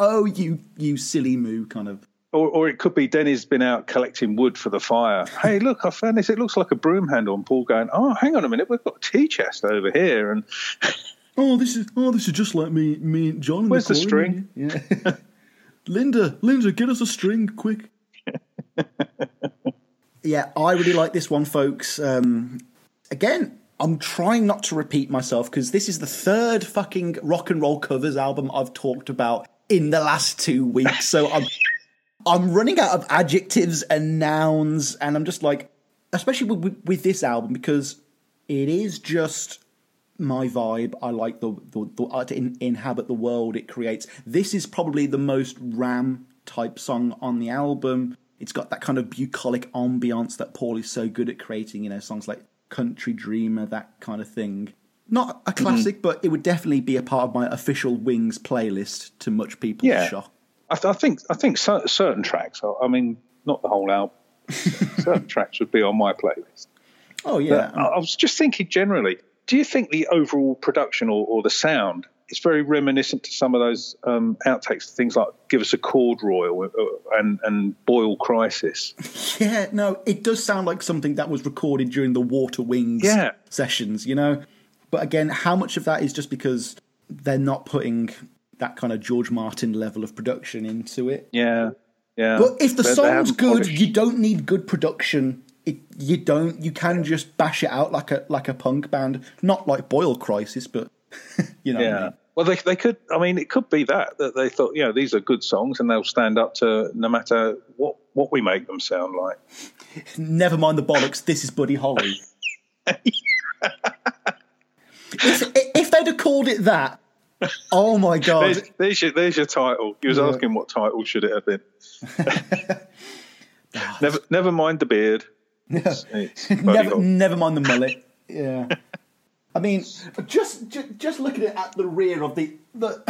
oh you you silly moo kind of. Or, or it could be Denny's been out collecting wood for the fire. Hey, look, I found this. It looks like a broom handle. And Paul going, oh, hang on a minute, we've got a tea chest over here. And Oh, this is oh, this is just like me, me and John. Where's the recording. Yeah. Linda, Linda, get us a string, quick. yeah, I really like this one, folks. Um, again, I'm trying not to repeat myself because this is the third fucking rock and roll covers album I've talked about in the last two weeks. So I'm I'm running out of adjectives and nouns, and I'm just like, especially with, with, with this album because it is just my vibe. I like the the, the uh, to in, inhabit the world it creates. This is probably the most Ram type song on the album. It's got that kind of bucolic ambiance that Paul is so good at creating. You know, songs like "Country Dreamer," that kind of thing. Not a classic, but it would definitely be a part of my official Wings playlist. To much people's Yeah. shock. I, th- I think I think cer- certain tracks. I, I mean, not the whole album. certain tracks would be on my playlist. Oh yeah, I, I was just thinking generally. do you think the overall production or, or the sound is very reminiscent to some of those um, outtakes, things like "Give Us a Chord Royal" and and "Boil Crisis"? Yeah, no, it does sound like something that was recorded during the Water Wings Yeah. sessions, you know? But again, how much of that is just because they're not putting that kind of George Martin level of production into it? Yeah, yeah. But if the they song's good, polished- you don't need good production. It, you don't. You can just bash it out like a like a punk band, not like Boil Crisis, but you know. what I Yeah. mean? Well, they they could. I mean, it could be that that they thought, you know, these are good songs and they'll stand up to no matter what what we make them sound like. Never mind the bollocks. This is Buddy Holly. if, if they'd have called it that, oh my god! There's, there's your there's your title. He was asking what title should it have been. never never mind the beard. It's, it's never, never mind the mullet. Yeah. I mean, just, just just looking at the rear of the the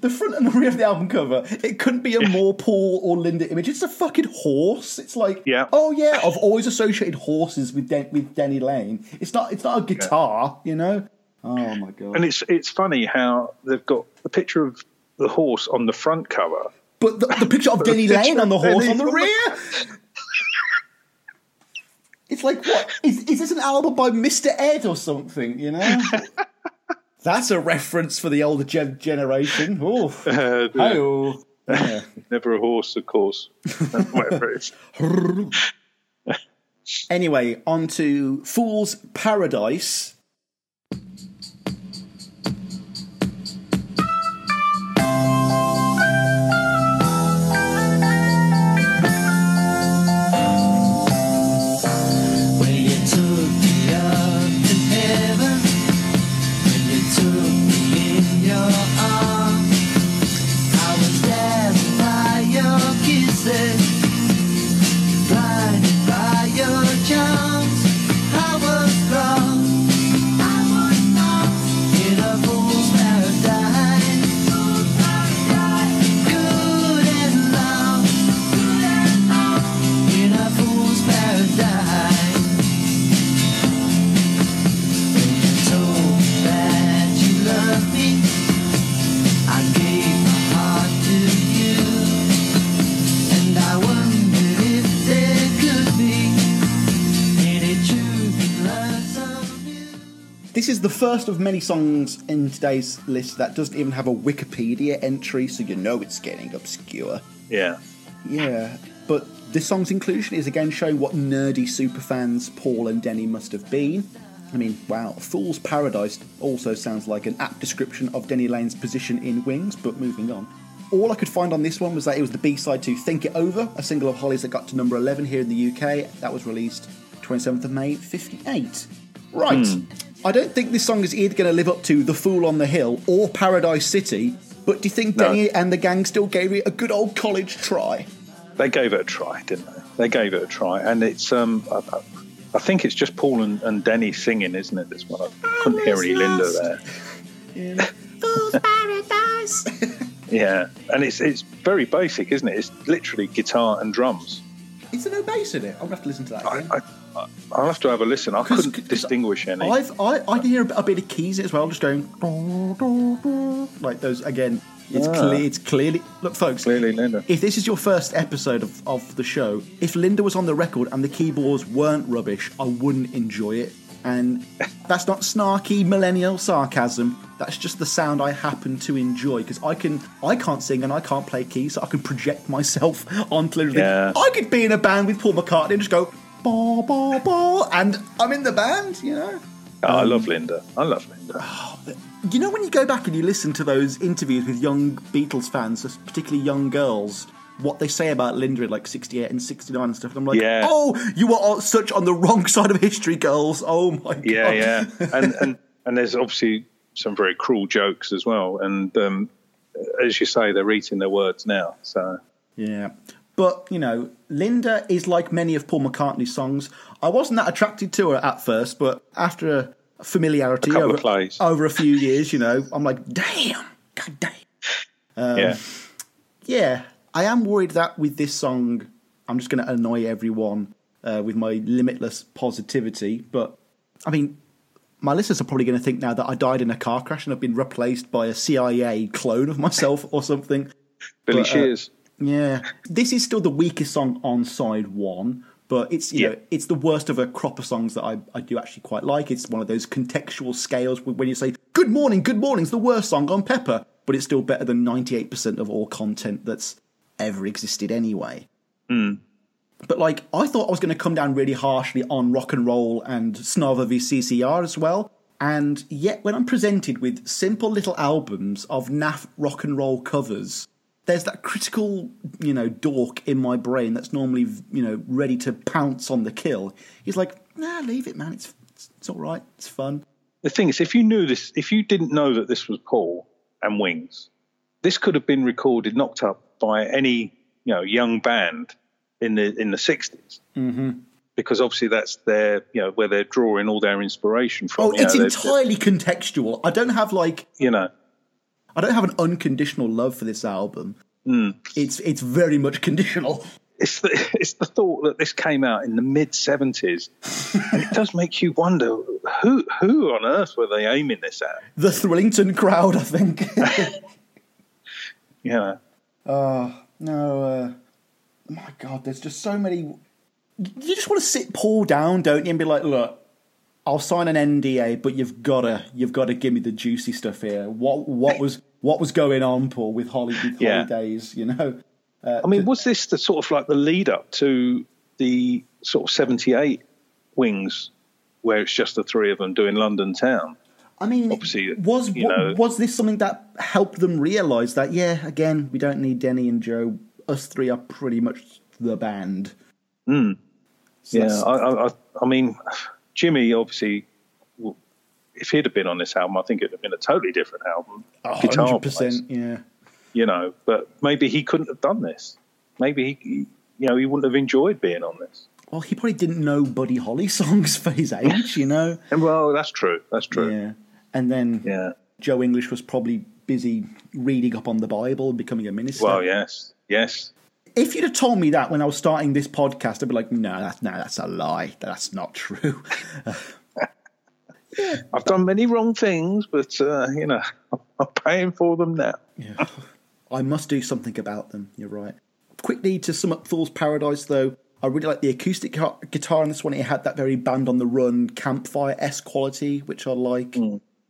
the front and the rear of the album cover, it couldn't be a more Paul or Linda image. It's a fucking horse. It's like, Yeah. oh yeah, I've always associated horses with Den- with Denny Laine. It's not it's not a guitar, you know. Oh my god! And it's it's funny how they've got the picture of the horse on the front cover. but the, the picture of Denny Laine on the horse on the rear. It's like what is is this an album by Mr. Ed or something? You know. That's a reference for the older gen- generation. Oh, Uh, the- Hi-oh. Yeah. never a horse, of course. Whatever it is. Anyway, on to Fool's Paradise. First of many songs in today's list that doesn't even have a Wikipedia entry, so you know it's getting obscure. Yeah. Yeah, but this song's inclusion is again showing what nerdy superfans Paul and Denny must have been. I mean, wow, Fool's Paradise also sounds like an apt description of Denny Laine's position in Wings, but moving on. All I could find on this one was that it was the B side to Think It Over, a single of Holly's that got to number 11 here in the UK. That was released 27th of May, 58. Right. Hmm. I don't think this song is either going to live up to The Fool on the Hill or Paradise City, but do you think No. Denny and the gang still gave it a good old college try? They gave it a try, didn't they? They gave it a try, and it's um, I, I- I think it's just Paul and, and Denny singing, isn't it? This one, I couldn't hear any Linda there. Fool's Paradise. Yeah, and it's it's very basic, isn't it? It's literally guitar and drums. Is there no bass in it? I'm gonna have to listen to that I, again. I, I I'll have to have a listen. I couldn't 'cause distinguish any. I've, I I can hear a, a bit of keys as well, just going like those again. It's Ah. clear. It's clearly look, folks. Clearly, Linda. If this is your first episode of, of the show, if Linda was on the record and the keyboards weren't rubbish, I wouldn't enjoy it. And that's not snarky millennial sarcasm. That's just the sound I happen to enjoy because I can I can't sing and I can't play keys, so I can project myself onto everything. Yeah. I could be in a band with Paul McCartney and just go ba ba ba, and I'm in the band. You know. Oh, I love Linda. I love Linda. Ah, you know when you go back and you listen to those interviews with young Beatles fans, particularly young girls, what they say about Linda in like 68 and 69 and stuff, and I'm like, Yeah. oh, you are all such on the wrong side of history, girls. Oh my god. Yeah, yeah, and and and there's obviously some very cruel jokes as well. And um, as you say, they're eating their words now. So Yeah. But, you know, Linda is like many of Paul McCartney's songs. I wasn't that attracted to her at first, but after a familiarity over, over a few years, you know, I'm like, damn, god damn. Um, yeah, Yeah, I am worried that with this song, I'm just going to annoy everyone uh, with my limitless positivity. But I mean, my listeners are probably going to think now that I died in a car crash and I've been replaced by a CIA clone of myself or something. Billy But, uh, Yeah, this is still the weakest song on side one, but it's you Yeah. know it's the worst of a crop of songs that I, I do actually quite like. It's one of those contextual scales when you say "Good morning, good morning" morning's the worst song on Pepper," but it's still better than ninety eight percent of all content that's ever existed anyway. Hmm. But like, I thought I was going to come down really harshly on rock and roll and Snarva v CCR as well. And yet, when I'm presented with simple little albums of naff rock and roll covers, there's that critical, you know, dork in my brain that's normally, you know, ready to pounce on the kill. He's like, nah, leave it, man. It's it's, it's all right. It's fun. The thing is, if you knew this, if you didn't know that this was Paul and Wings, this could have been recorded, knocked up by any you know young band in the in the 60s mm-hmm. because obviously that's their you know where they're drawing all their inspiration from. Oh, know, it's they're- entirely contextual. I don't have like you know I don't have an unconditional love for this album. It's it's very much conditional. it's the it's the thought that this came out in the mid 70s and it does make you wonder who who on earth were they aiming this at The Thrillington crowd, I think. you know no, uh, my God, there's just so many. You just want to sit Paul down, don't you, and be like, look, I'll sign an NDA, but you've gotta, you've gotta give me the juicy stuff here. What, what was, what was going on, Paul, with Holly, with Yeah. holidays? You know, I mean, was this the sort of like the lead up to the sort of 78 wings where it's just the three of them doing London Town? I mean, Obviously, was know- was this something that helped them realise that? Yeah, again, we don't need Denny and Joe. Us three are pretty much the band. So Hmm. Yeah, I, I, I- mean, Jimmy obviously, if he'd have been on this album, I think it'd have been a totally different album. Guitar-wise, percent. Yeah. you know. But maybe he couldn't have done this. Maybe he, he- you know, he wouldn't have enjoyed being on this. Well, he probably didn't know Buddy Holly songs for his age, you know. And well, that's true. That's true. Yeah. And then Yeah. Joe English was probably busy reading up on the Bible and becoming a minister. Well, yes, yes. If you'd have told me that when I was starting this podcast, I'd be like, no, that's no, that's a lie. That's not true. yeah, I've done many wrong things, but uh, you know, I'm paying for them now. yeah. I must do something about them. You're right. Quickly to sum up Fool's Paradise, though, I really like the acoustic guitar in this one. It had that very band on the run campfire s quality, which I like.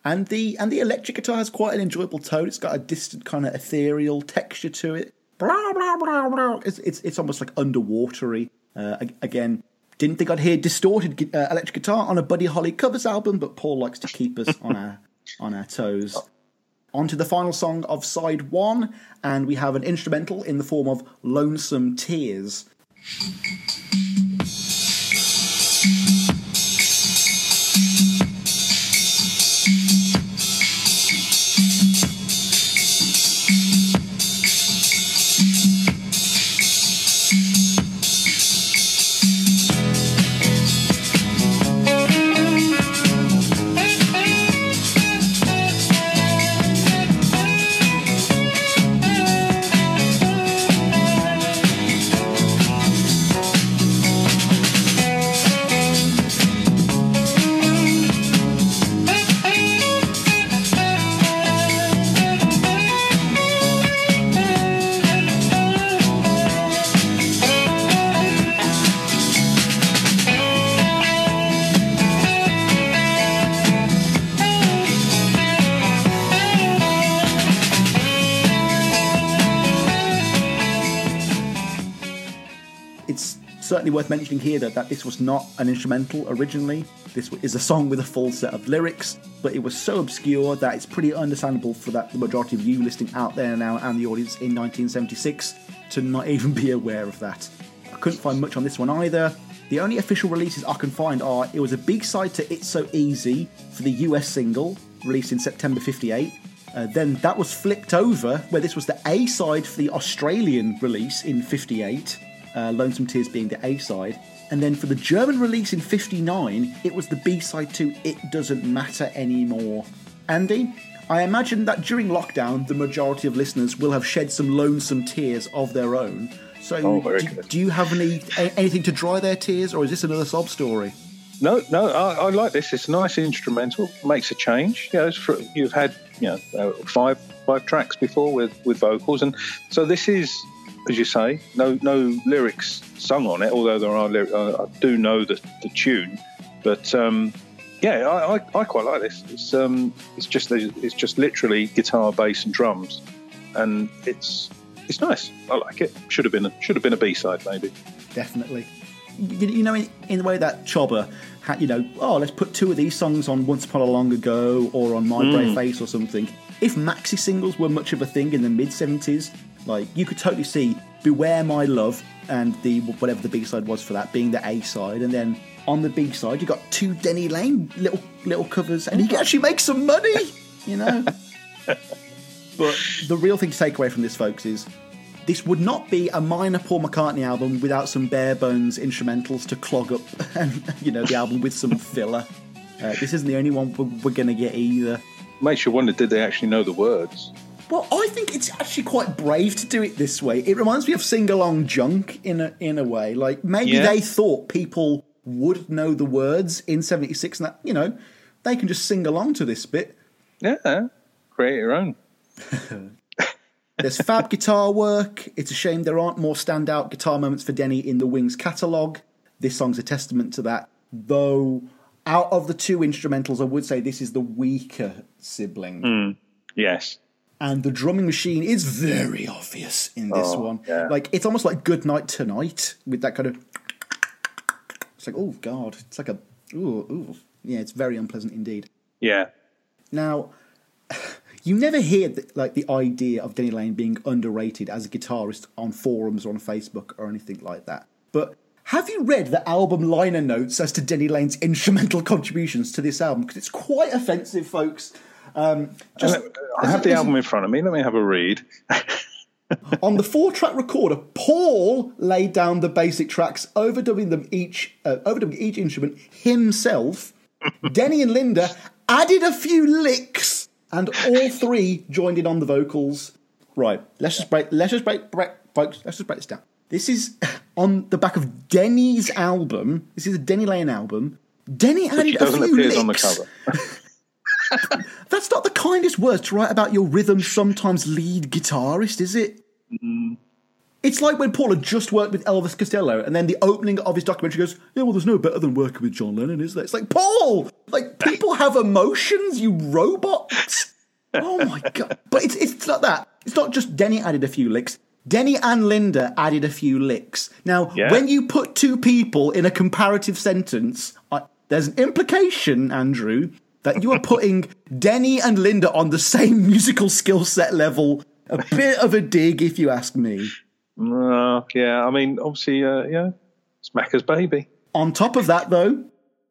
And the and the electric guitar has quite an enjoyable tone. It's got a distant kind of ethereal texture to it. Blah blah blah blah. It's it's, it's almost like underwatery. Uh, again, didn't think I'd hear distorted uh, electric guitar on a Buddy Holly covers album, but Paul likes to keep us on our on our toes. On to the final song of side one, and we have an instrumental in the form of Lonesome Tears. Worth mentioning here that, that this was not an instrumental originally. This is a song with a full set of lyrics, but it was so obscure that it's pretty understandable for that the majority of you listening out there now and the audience in 1976 to not even be aware of that. I couldn't find much on this one either. The only official releases I can find are it was a big side to It's So Easy for the US single, released in September 58. Uh, then that was flipped over, where this was the A side for the Australian release in 58, uh, Lonesome Tears being the A side. And then for the German release in 59, it was the B side to It Doesn't Matter Anymore. Andy, I imagine that during lockdown, the majority of listeners will have shed some lonesome tears of their own. So, Oh, very do, good. do you have any anything to dry their tears, or is this another sob story? No, no, I, I like this. It's a nice instrumental. Makes a change. You know, for, you've had you know uh, five five tracks before with with vocals, and so this is, as you say, no no lyrics sung on it. Although there are, lyrics, I, I do know the the tune, but um, yeah, I, I, I quite like this. It's um it's just it's just literally guitar, bass, and drums, and it's it's nice. I like it. Should have been a, should have been a B side maybe. definitely. You, you know, in, in the way that Chobber had, you know, oh, let's put two of these songs on Once Upon a Long Ago or on My Brave Face or something. If maxi singles were much of a thing in the mid 70s, like, you could totally see Beware My Love and the whatever the B side was for that being the A side, and then on the B side you got two Denny Laine little little covers, and you can actually make some money, you know. but the real thing to take away from this, folks, is this would not be a minor Paul McCartney album without some bare bones instrumentals to clog up, and you know, the album with some filler. Uh, this isn't the only one we're, we're going to get either. Makes you wonder, did they actually know the words? Well, I think it's actually quite brave to do it this way. It reminds me of sing along junk in a in a way. Like maybe Yeah. they thought people would know the words in '76, and that you know they can just sing along to this bit. Yeah, create your own. There's fab guitar work. It's a shame there aren't more standout guitar moments for Denny in the Wings catalogue. This song's a testament to that. Though, out of the two instrumentals, I would say this is the weaker sibling. Hmm. Yes. And the drumming machine is very obvious in this Oh, one. yeah. Like, it's almost like Good Night Tonight with that kind of. It's like, oh, God. It's like a. Ooh, ooh. Yeah, it's very unpleasant indeed. Yeah. Now, you never hear the, like the idea of Denny Laine being underrated as a guitarist on forums or on Facebook or anything like that. But have you read the album liner notes as to Denny Laine's instrumental contributions to this album? Because it's quite offensive, folks. Um, just I have the album in front of me. Let me have a read. on the four-track recorder, Paul laid down the basic tracks, overdubbing them each, uh, overdubbing each instrument himself. Denny and Linda added a few licks, and all three joined in on the vocals. Right, let's just break. Let's just break, break, folks. Let's just break this down. This is on the back of Denny's album. This is a Denny Laine album. Denny Which added a few appear licks. on the cover. That's not the kindest words to write about your rhythm sometimes lead guitarist, is it? Mm. It's like when Paul had just worked with Elvis Costello, and then the opening of his documentary goes, "Yeah, well, there's no better than working with John Lennon, is there?" It's like Paul, like people have emotions, you robots. Oh my god! But it's it's not that. It's not just Denny added a few licks. Denny and Linda added a few licks. Now, Yeah. when you put two people in a comparative sentence, I, there's an implication, Andrew, that you are putting Denny and Linda on the same musical skill set level. A bit of a dig, if you ask me. Uh, yeah, I mean, obviously, uh, yeah, it's Macca's baby. On top of that, though,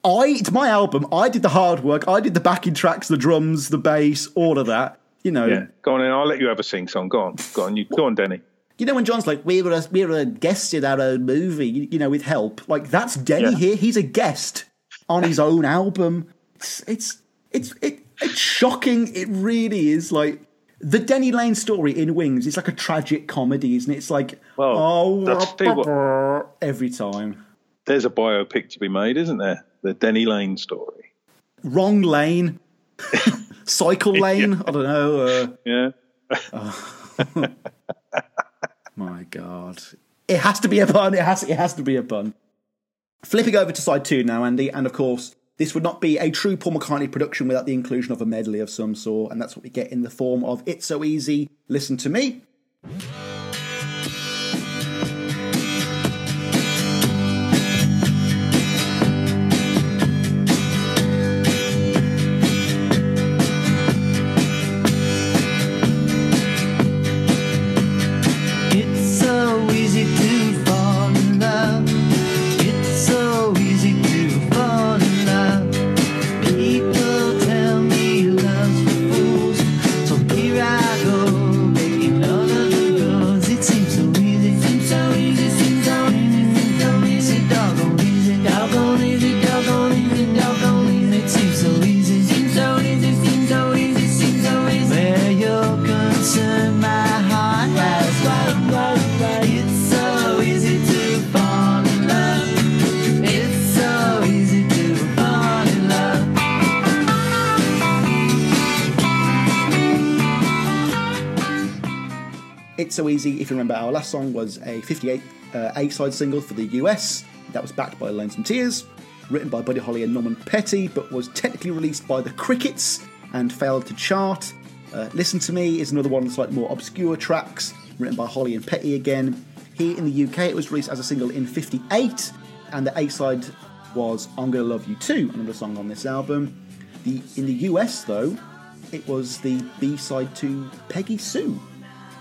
I it's my album. I did the hard work. I did the backing tracks, the drums, the bass, all of that. You know, Yeah, go on, in. I'll let you have a sing song. Go on, go on, you go on, Denny. you know when John's like, we were a, we were a guest in our own movie, you, you know, with help. Like that's Denny Yeah. here. He's a guest on his own album. It's it's it's it, it's shocking. It really is. Like the Denny Laine story in Wings. It's like a tragic comedy, isn't it? It's like Well, oh that's- tell you what. every time. There's a biopic to be made, isn't there? The Denny Laine story. Wrong lane. Cycle lane. I don't know. Uh, Yeah. My God. It has to be a pun. It has, it has to be a pun. Flipping over to side two now, Andy, and of course, this would not be a true Paul McCartney production without the inclusion of a medley of some sort, and that's what we get in the form of It's So Easy, Listen to Me. So Easy, if you remember, our last song was a 58 uh, A side single for the US. That was backed by Lonesome Tears, written by Buddy Holly and Norman Petty, but was technically released by the Crickets and failed to chart. Uh, Listen to Me is another one that's like more obscure tracks, written by Holly and Petty again. Here in the UK, it was released as a single in 58, and the A side was I'm Gonna Love You Too, another song on this album. The In the US, though, it was the B side to Peggy Sue.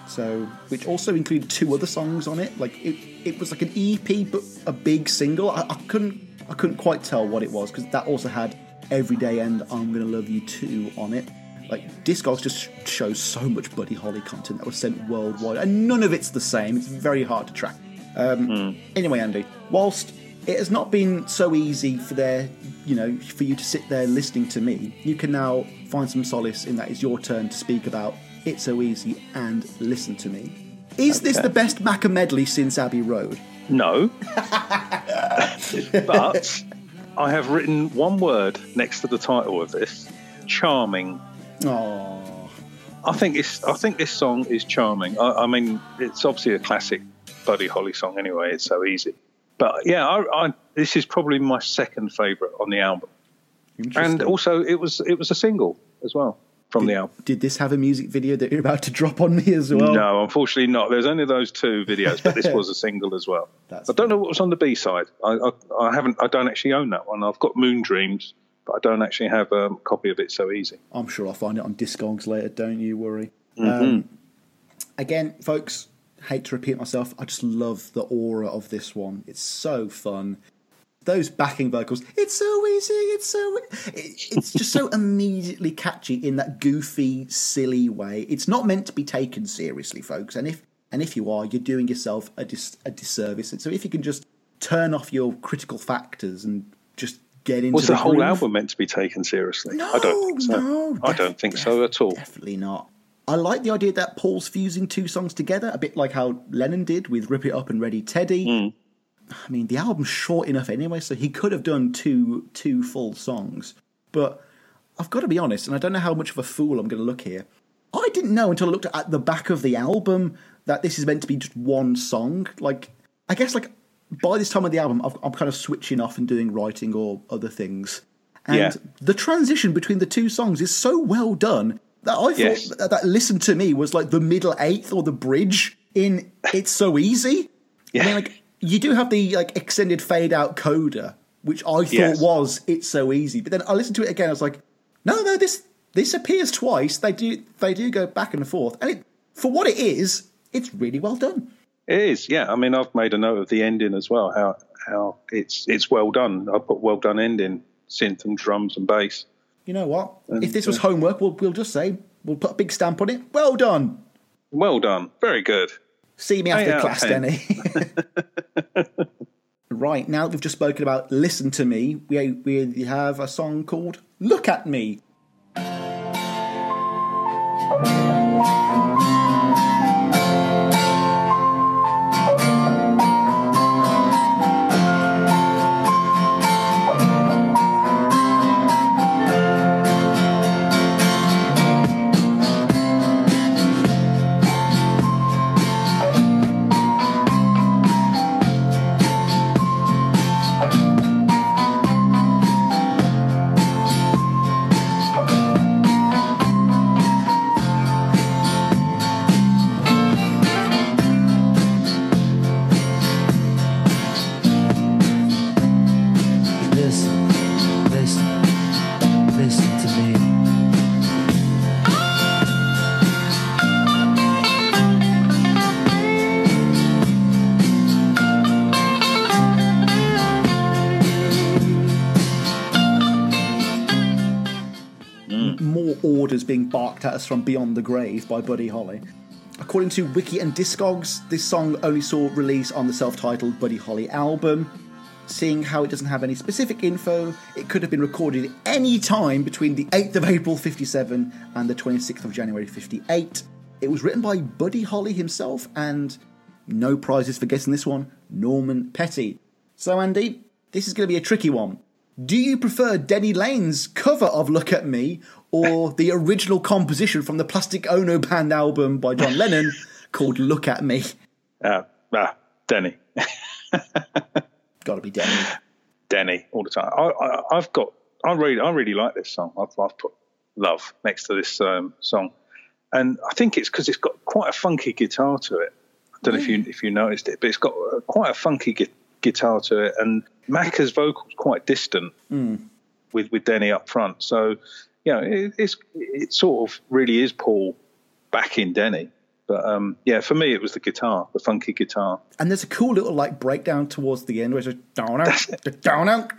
So, which also included two other songs on it. Like it, it was like an EP, but a big single. I, I couldn't, I couldn't quite tell what it was because that also had Everyday and I'm Gonna Love You Too on it. Like Discogs just shows so much Buddy Holly content that was sent worldwide, and none of it's the same. It's very hard to track. Um, Anyway, Andy, whilst it has not been so easy for there, you know, for you to sit there listening to me, you can now find some solace in that it's your turn to speak about It's So Easy and listen to me. Is this the best Macca medley since Abbey Road? No. but I have written one word next to the title of this charming. Oh, I think it's. I think this song is charming. I, I mean, it's obviously a classic Buddy Holly song. Anyway, it's so easy. But yeah, I, I, this is probably my second favourite on the album, and also it was it was a single as well from the album. did this have a music video that you're about to drop on me as well? no, unfortunately not. There's only those two videos, but this was a single as well. That's I don't know what was on the B side. I, I, I haven't. I don't actually own that one. I've got Moon Dreams, but I don't actually have a copy of it. So easy. I'm sure I'll find it on Discogs later. Don't you worry. Mm-hmm. Um, again, folks, hate to repeat myself. I just love the aura of this one. It's so fun. Those backing vocals, it's so easy. It's so. It, it's just so immediately catchy in that goofy, silly way. It's not meant to be taken seriously, folks. And if and if you are, you're doing yourself a dis, a disservice. And so if you can just turn off your critical factors and just get into Was the whole groove- album meant to be taken seriously? no, I don't think so. No, I don't think def- so at all. Definitely not. I like the idea that Paul's fusing two songs together, a bit like how Lennon did with Rip It Up and Ready Teddy. Hmm. I mean, the album's short enough anyway, so he could have done two two full songs. But I've got to be honest, and I don't know how much of a fool I'm going to look here. I didn't know until I looked at the back of the album that this is meant to be just one song. Like, I guess like by this time of the album, I've, I'm kind of switching off and doing writing or other things. And Yeah. the transition between the two songs is so well done that I thought Yes. that, that Listen to Me was like the middle eighth or the bridge in It's So Easy. I mean, like, you do have the like extended fade out coda, which I thought Yes. was It's So Easy. But then I listened to it again, I was like, no, no, this this appears twice. They do they do go back and forth. And it, for what it is, it's really well done. It is, yeah. I mean, I've made a note of the ending as well. How how it's it's well done. I put well done ending, synth and drums and bass. You know what? if this was uh, homework, we'll, we'll just say, we'll put a big stamp on it. Well done. Well done, very good. See me after class, 10. Denny. right, now that we've just spoken about Listen to Me, we, we have a song called Look at Me. Being barked at us from beyond the grave by Buddy Holly. According to Wiki and Discogs, this song only saw release on the self titled Buddy Holly album. Seeing how it doesn't have any specific info, it could have been recorded any time between the 8th of April 57 and the 26th of January 58. It was written by Buddy Holly himself, and no prizes for guessing this one, Norman Petty. So, Andy, this is going to be a tricky one. Do you prefer Denny Laine's cover of Look at Me or the original composition from the Plastic Ono Band album by John Lennon called "Look at Me." Uh, ah, Denny. Got to be Denny. Denny all the time. I, I, I've got. I really, I really like this song. I've, I've put love next to this um, song, and I think it's because it's got quite a funky guitar to it. I don't know if you if you noticed it, but it's got uh, quite a funky guitar to it, and Macca's vocals quite distant with with Denny up front. So, you know, it, it's it sort of really is Paul back in Denny. But um, yeah, for me, it was the guitar, the funky guitar. And there's a cool little like breakdown towards the end where it's just down out, down out,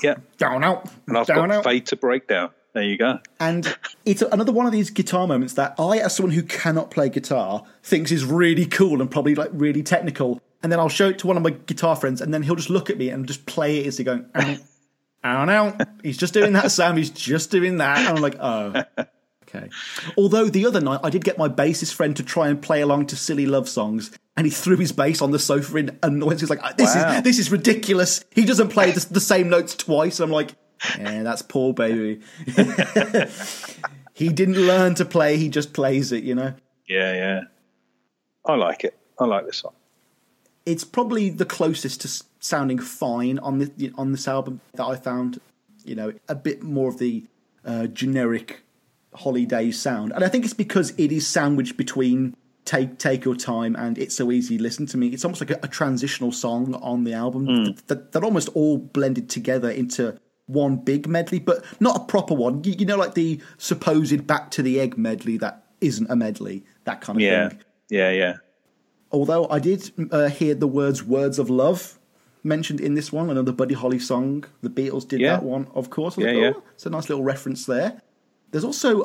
Yeah, down out, and I've down got out. Fade to Breakdown. There you go. And it's another one of these guitar moments that I, as someone who cannot play guitar, thinks is really cool and probably like really technical. And then I'll show it to one of my guitar friends, and then he'll just look at me and just play it as he going, I don't know. He's just doing that, Sam. He's just doing that. And I'm like, oh, okay. Although the other night I did get my bassist friend to try and play along to silly love songs, and he threw his bass on the sofa in annoyance. He's like, this Wow. is this is ridiculous. He doesn't play the, the same notes twice. I'm like, yeah, that's Paul, baby. he didn't learn to play; he just plays it. You know, Yeah, yeah. I like it. I like this song. It's probably the closest to sounding fine on the on this album that I found. You know, a bit more of the uh, generic holiday sound, and I think it's because it is sandwiched between "Take Take Your Time" and "It's So Easy Listen to Me." It's almost like a, a transitional song on the album that, that, that almost all blended together into one big medley, but not a proper one. You, you know, like the supposed "Back to the Egg" medley that isn't a medley, that kind of Yeah, thing. yeah, yeah. Although I did uh, hear the words "words of love" mentioned in this one, another Buddy Holly song. The Beatles did Yeah. that one, of course. Yeah, like, yeah. "Oh, It's a nice little reference there. There's also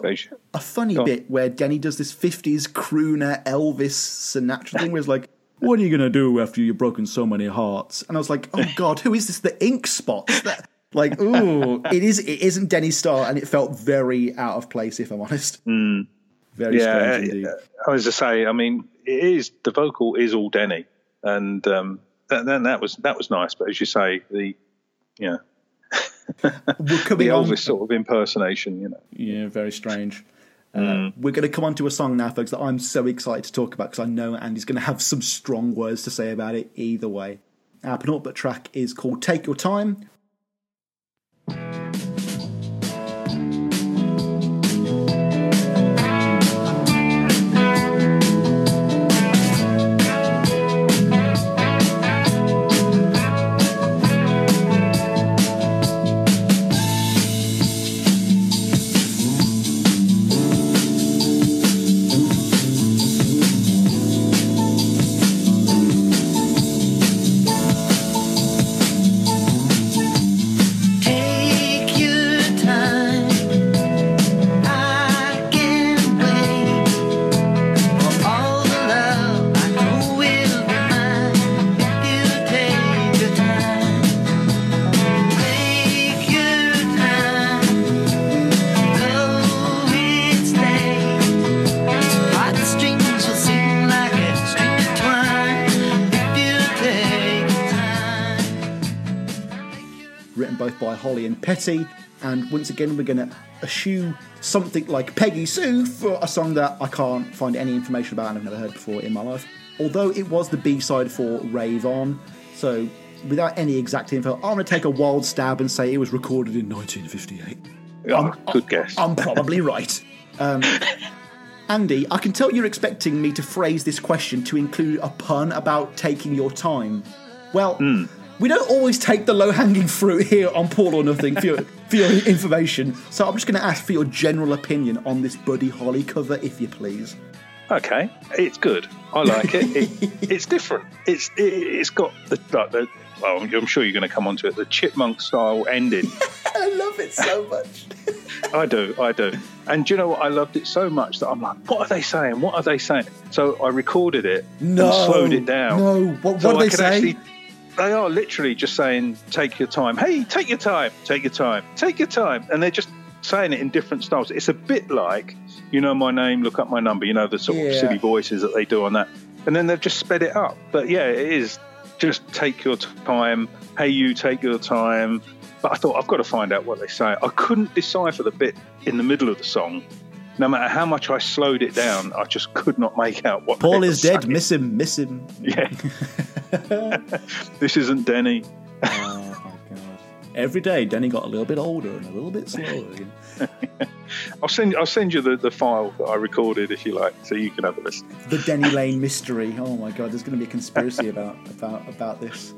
a funny Go on. bit where Denny does this 50s crooner Elvis Sinatra thing where it's like, What are you going to do after you've broken so many hearts? And I was like, Oh God, who is this? The ink spots? That, like, ooh, it, is, it isn't Denny Starr, and it felt very out of place, if I'm honest. Very Hmm. yeah, strange indeed. I was to say, I mean, it is the vocal is all Denny, and um, that, that that was that was nice. But as you say, the you know We're the coming on. Sort of impersonation, you know. Yeah, very strange. Uh, Mm. we're going to come on to a song now, folks, that I'm so excited to talk about because I know Andy's going to have some strong words to say about it either way. Our penultimate track is called Take Your Time. Holly and once again, we're going to eschew something like Peggy Sue for a song that I can't find any information about and I've never heard before in my life. Although it was the B side for Rave On. So, without any exact info, I'm going to take a wild stab and say it was recorded in 1958. Oh, good guess. I'm probably right. Um, Andy, I can tell you're expecting me to phrase this question to include a pun about taking your time. Well, we don't always take the low hanging fruit here on Paul or Nothing for your, for your information, so I'm just going to ask for your general opinion on this Buddy Holly cover, if you please. Okay, it's good. I like it. it it's different. It's it, it's got the, like the well, I'm sure you're going to come onto it. The chipmunk style ending. I love it so much. I do, I do. And do you know what? I loved it so much that I'm like, what are they saying? What are they saying? So I recorded it No, and slowed it down. no. What- so what I they say? Actually, they are literally just saying, take your time. Hey, take your time, take your time, take your time. And they're just saying it in different styles. It's a bit like, you know my name, look up my number, you know, the sort Yeah. of silly voices that they do on that. And then they've just sped it up. But yeah, it is just take your time. Hey, you take your time. But I thought I've got to find out what they say. I couldn't decipher the bit in the middle of the song no matter how much I slowed it down, I just could not make out what. Paul is dead. saying. Miss him. Miss him. Yeah. this isn't Denny. Oh my god! Every day, Denny got a little bit older and a little bit slower. I'll send I'll send you the, the file that I recorded if you like, so you can have a listen. the Denny Laine mystery. Oh my god! There's going to be a conspiracy about about about this.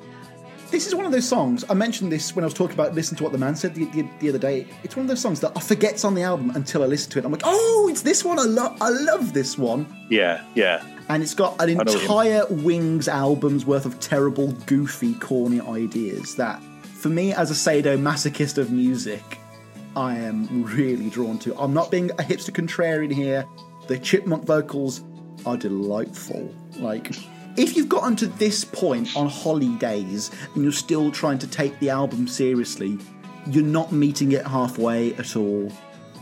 This is one of those songs. I mentioned this when I was talking about listen to what the man said the, the, the other day. It's one of those songs that I forget's on the album until I listen to it. I'm like, oh, it's this one. I love I love this one. Yeah, yeah. and it's got an know what you entire Wings album's worth of terrible, goofy, corny ideas that, for me as a sadomasochist of music, I am really drawn to. I'm not being a hipster contrarian here. The chipmunk vocals are delightful. Like, if you've gotten to this point on Holly Days and you're still trying to take the album seriously, you're not meeting it halfway at all.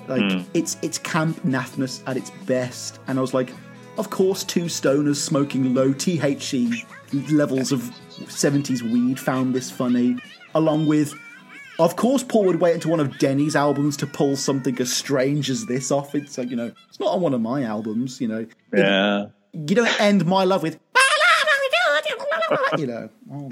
Like hmm. it's it's camp naffness at its best, and I was like, of course, two stoners smoking low THC levels of 70s weed found this funny, along with. Of course, Paul would wait until one of Denny's albums to pull something as strange as this off. It's like, you know, it's not on one of my albums, you know. Yeah. You don't end my love with, you know. Oh,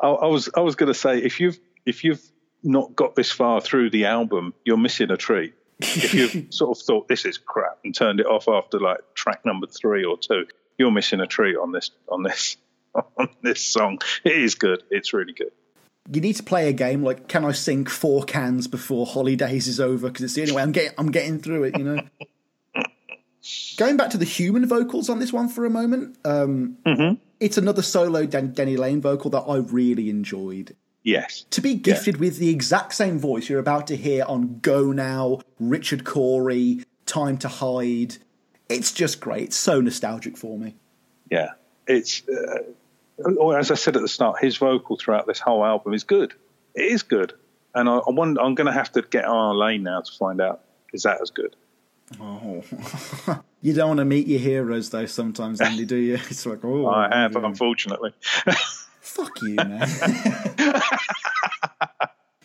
I, I was I was going to say if you've if you've not got this far through the album, you're missing a treat. If you've sort of thought this is crap and turned it off after like track number three or two, you're missing a treat on this on this on this song. It is good. It's really good. you need to play a game like, can I sink four cans before Holly Days is over? Because it's the only way I'm getting I'm getting through it. You know. Going back to the human vocals on this one for a moment, um, it's another solo Den- Denny Laine vocal that I really enjoyed. Yes. To be gifted with the exact same voice you're about to hear on Go Now, Richard Cory, Time to Hide, it's just great. It's so nostalgic for me. Yeah. It's uh, as I said at the start, his vocal throughout this whole album is good. It is good, and I, I wonder, I'm going to have to get on our lane now to find out is that as good. Oh. you don't want to meet your heroes, though, sometimes, Andy, do you? It's like, oh. I have, unfortunately. Fuck you, man.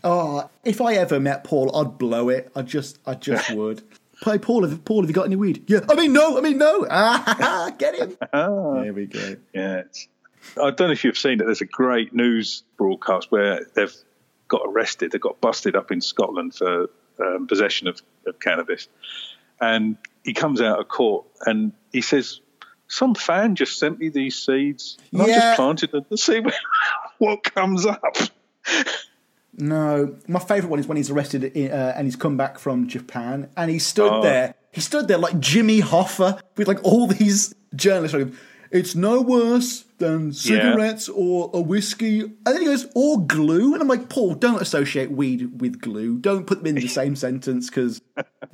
oh, if I ever met Paul, I'd blow it. I just, I just would. Hey, Paul, have, Paul, have you got any weed? Yeah. I mean, no. I mean, no. Ah, get him. There we go. Yeah, I don't know if you've seen it. There's a great news broadcast where they've got arrested. They got busted up in Scotland for um, possession of, of cannabis, and he comes out of court and he says, "Some fan just sent me these seeds. And I just planted them to see what comes up." No, my favourite one is when he's arrested in, uh, and he's come back from Japan and he stood Oh. there. He stood there like Jimmy Hoffa with like all these journalists. Like, it's no worse than cigarettes or a whiskey. And then he goes, or glue. And I'm like, Paul, don't associate weed with glue. Don't put them in the same sentence because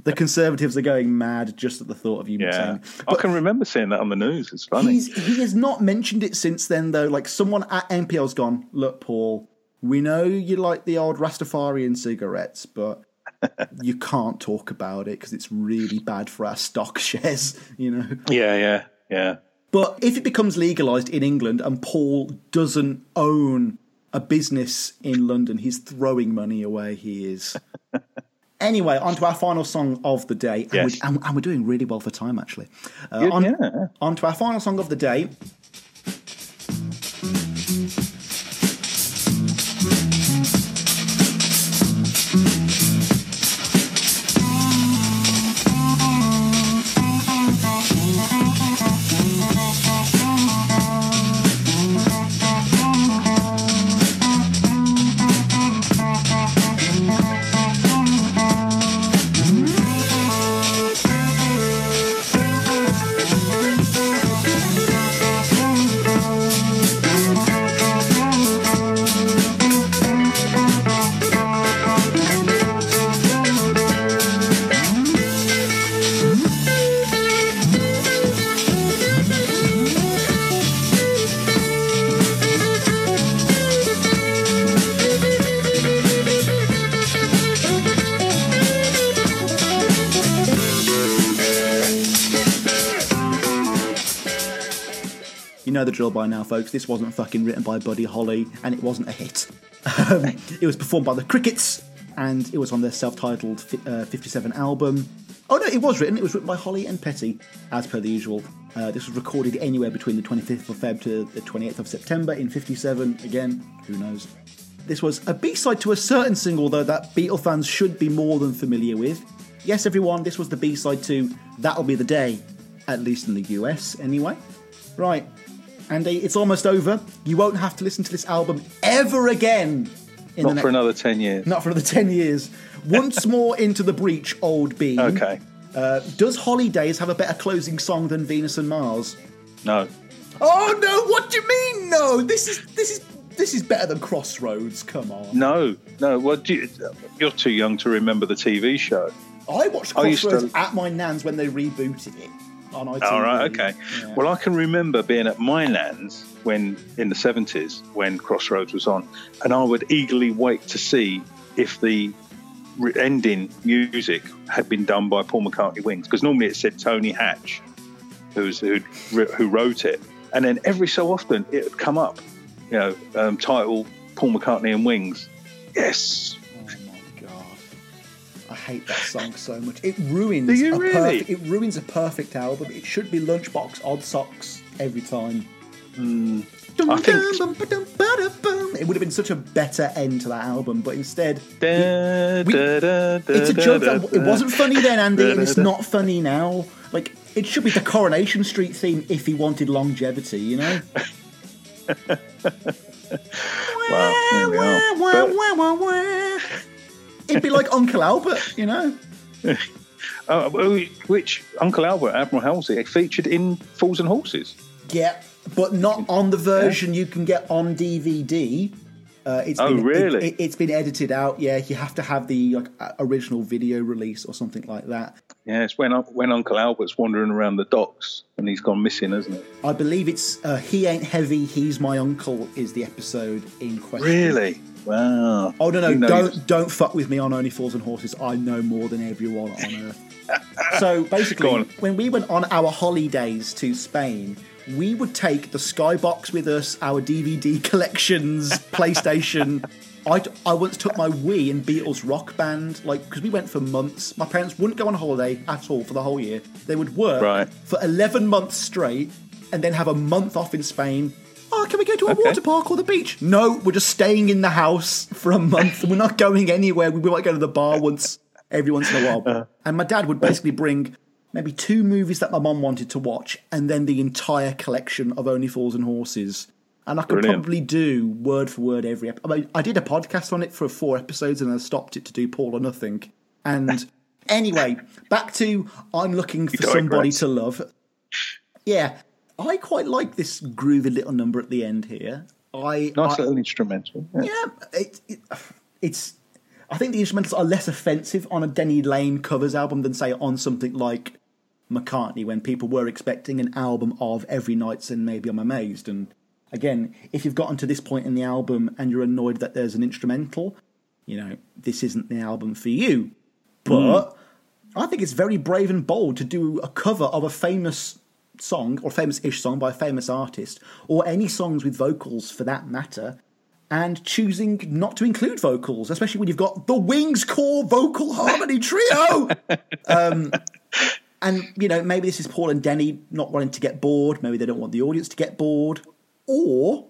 the Conservatives are going mad just at the thought of you Yeah, saying. I can remember seeing that on the news. It's funny. He's, he has not mentioned it since then, though. Like someone at MPL's gone, look, Paul, we know you like the old Rastafarian cigarettes, but you can't talk about it because it's really bad for our stock shares, you know. Yeah, yeah, yeah. But if it becomes legalised in England and Paul doesn't own a business in London, he's throwing money away. He is. anyway, on to our final song of the day. And, Yes. we're, and, and we're doing really well for time, actually. Uh, Good, on, yeah. on to our final song of the day. Drill by now, folks. This wasn't fucking written by Buddy Holly, and it wasn't a hit. Um, it was performed by the Crickets, and it was on their self-titled uh, 57 album. Oh no, it was written. It was written by Holly and Petty, as per the usual. Uh, this was recorded anywhere between the 25th of Feb to the 28th of September in '57. Again, who knows? This was a B-side to a certain single, though, that Beatle fans should be more than familiar with. Yes, everyone, this was the B-side to "That'll Be the Day," at least in the US, anyway. Right, Andy, it's almost over. You won't have to listen to this album ever again. In Not for another 10 years. Not for another 10 years. Once more into the breach, old bean. Okay. Uh, does Holly Days have a better closing song than Venus and Mars? No. Oh no! What do you mean? No, this is this is this is better than Crossroads. Come on. No. No. Well, do you, you're too young to remember the TV show. I watched I Crossroads to- at my nan's when they rebooted it on. All right, okay. Yeah. Well, I can remember being at my nan's when in the seventies when Crossroads was on, and I would eagerly wait to see if the ending music had been done by Paul McCartney Wings, because normally it said Tony Hatch, who's who who wrote it, and then every so often it would come up, you know, um, title Paul McCartney and Wings. Yes. My god. I hate that song so much. It ruins Do you a really? perfect it ruins a perfect album. It should be Lunchbox Odd Socks every time. Hmm. I think- it would have been such a better end to that album, but instead Da, We- da, da, it's a joke that it wasn't funny then, Andy, and it's not funny now. Like it should be the Coronation Street theme if he wanted longevity, you know? Wow, there we are. But- It'd be like Uncle Albert, you know? Uh, which Uncle Albert, Admiral Halsey, featured in Fools and Horses. Yeah, but not on the version you can get on DVD. Uh, it's Oh, been, really? It, has been edited out. Yeah, you have to have the like, original video release or something like that. Yeah, it's when when Uncle Albert's wandering around the docks and he's gone missing, hasn't it? I believe it's uh, "He Ain't Heavy, He's My Uncle" is the episode in question. Really? Wow. Oh no no! Don't don't fuck with me on Only Fools and Horses. I know more than everyone on earth. so basically, when we went on our holidays to Spain, we would take the Skybox with us, our DVD collections, PlayStation. I, I once took my Wii and Beatles rock band, like because we went for months. My parents wouldn't go on holiday at all for the whole year. They would work Right. for eleven months straight, and then have a month off in Spain. Oh, can we go to a Okay. water park or the beach? No, we're just staying in the house for a month. we're not going anywhere. We might go to the bar once every once in a while. Uh-huh. and my dad would basically bring maybe two movies that my mom wanted to watch, and then the entire collection of Only Fools and Horses. And I could Brilliant. probably do word for word every episode. I, mean, I did a podcast on it for four episodes, and then I stopped it to do Paul or Nothing. And anyway, back to I'm looking for somebody to love. Yeah, I quite like this groovy little number at the end here. I Nice I- little instrumental. Yeah. yeah, it, it, it's. I think the instrumentals are less offensive on a Denny Laine covers album than say on something like McCartney, when people were expecting an album of Every Night's and Maybe I'm Amazed. And again, if you've gotten to this point in the album and you're annoyed that there's an instrumental, you know this isn't the album for you. But hmm. I think it's very brave and bold to do a cover of a famous song or famous-ish song by a famous artist, or any songs with vocals for that matter, and choosing not to include vocals, especially when you've got the Wings Core Vocal Harmony Trio. um, and you know, maybe this is Paul and Denny not wanting to get bored. Maybe they don't want the audience to get bored, or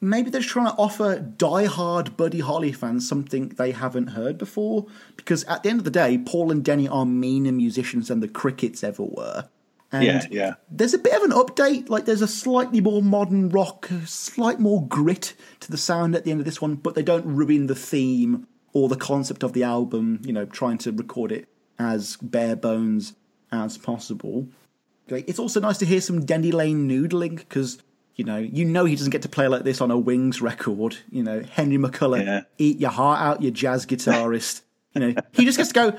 maybe they're trying to offer die-hard Buddy Holly fans something they haven't heard before. Because at the end of the day, Paul and Denny are meaner musicians than the Crickets ever were. And Yeah, yeah. there's a bit of an update. Like there's a slightly more modern rock, slight more grit to the sound at the end of this one, but they don't ruin the theme or the concept of the album. You know, trying to record it as bare bones as possible. Like, It's also nice to hear some Laine noodling because you know you know he doesn't get to play like this on a Wings record. You know Henry McCullough, Yeah. eat your heart out, you jazz guitarist. you know he just gets to go.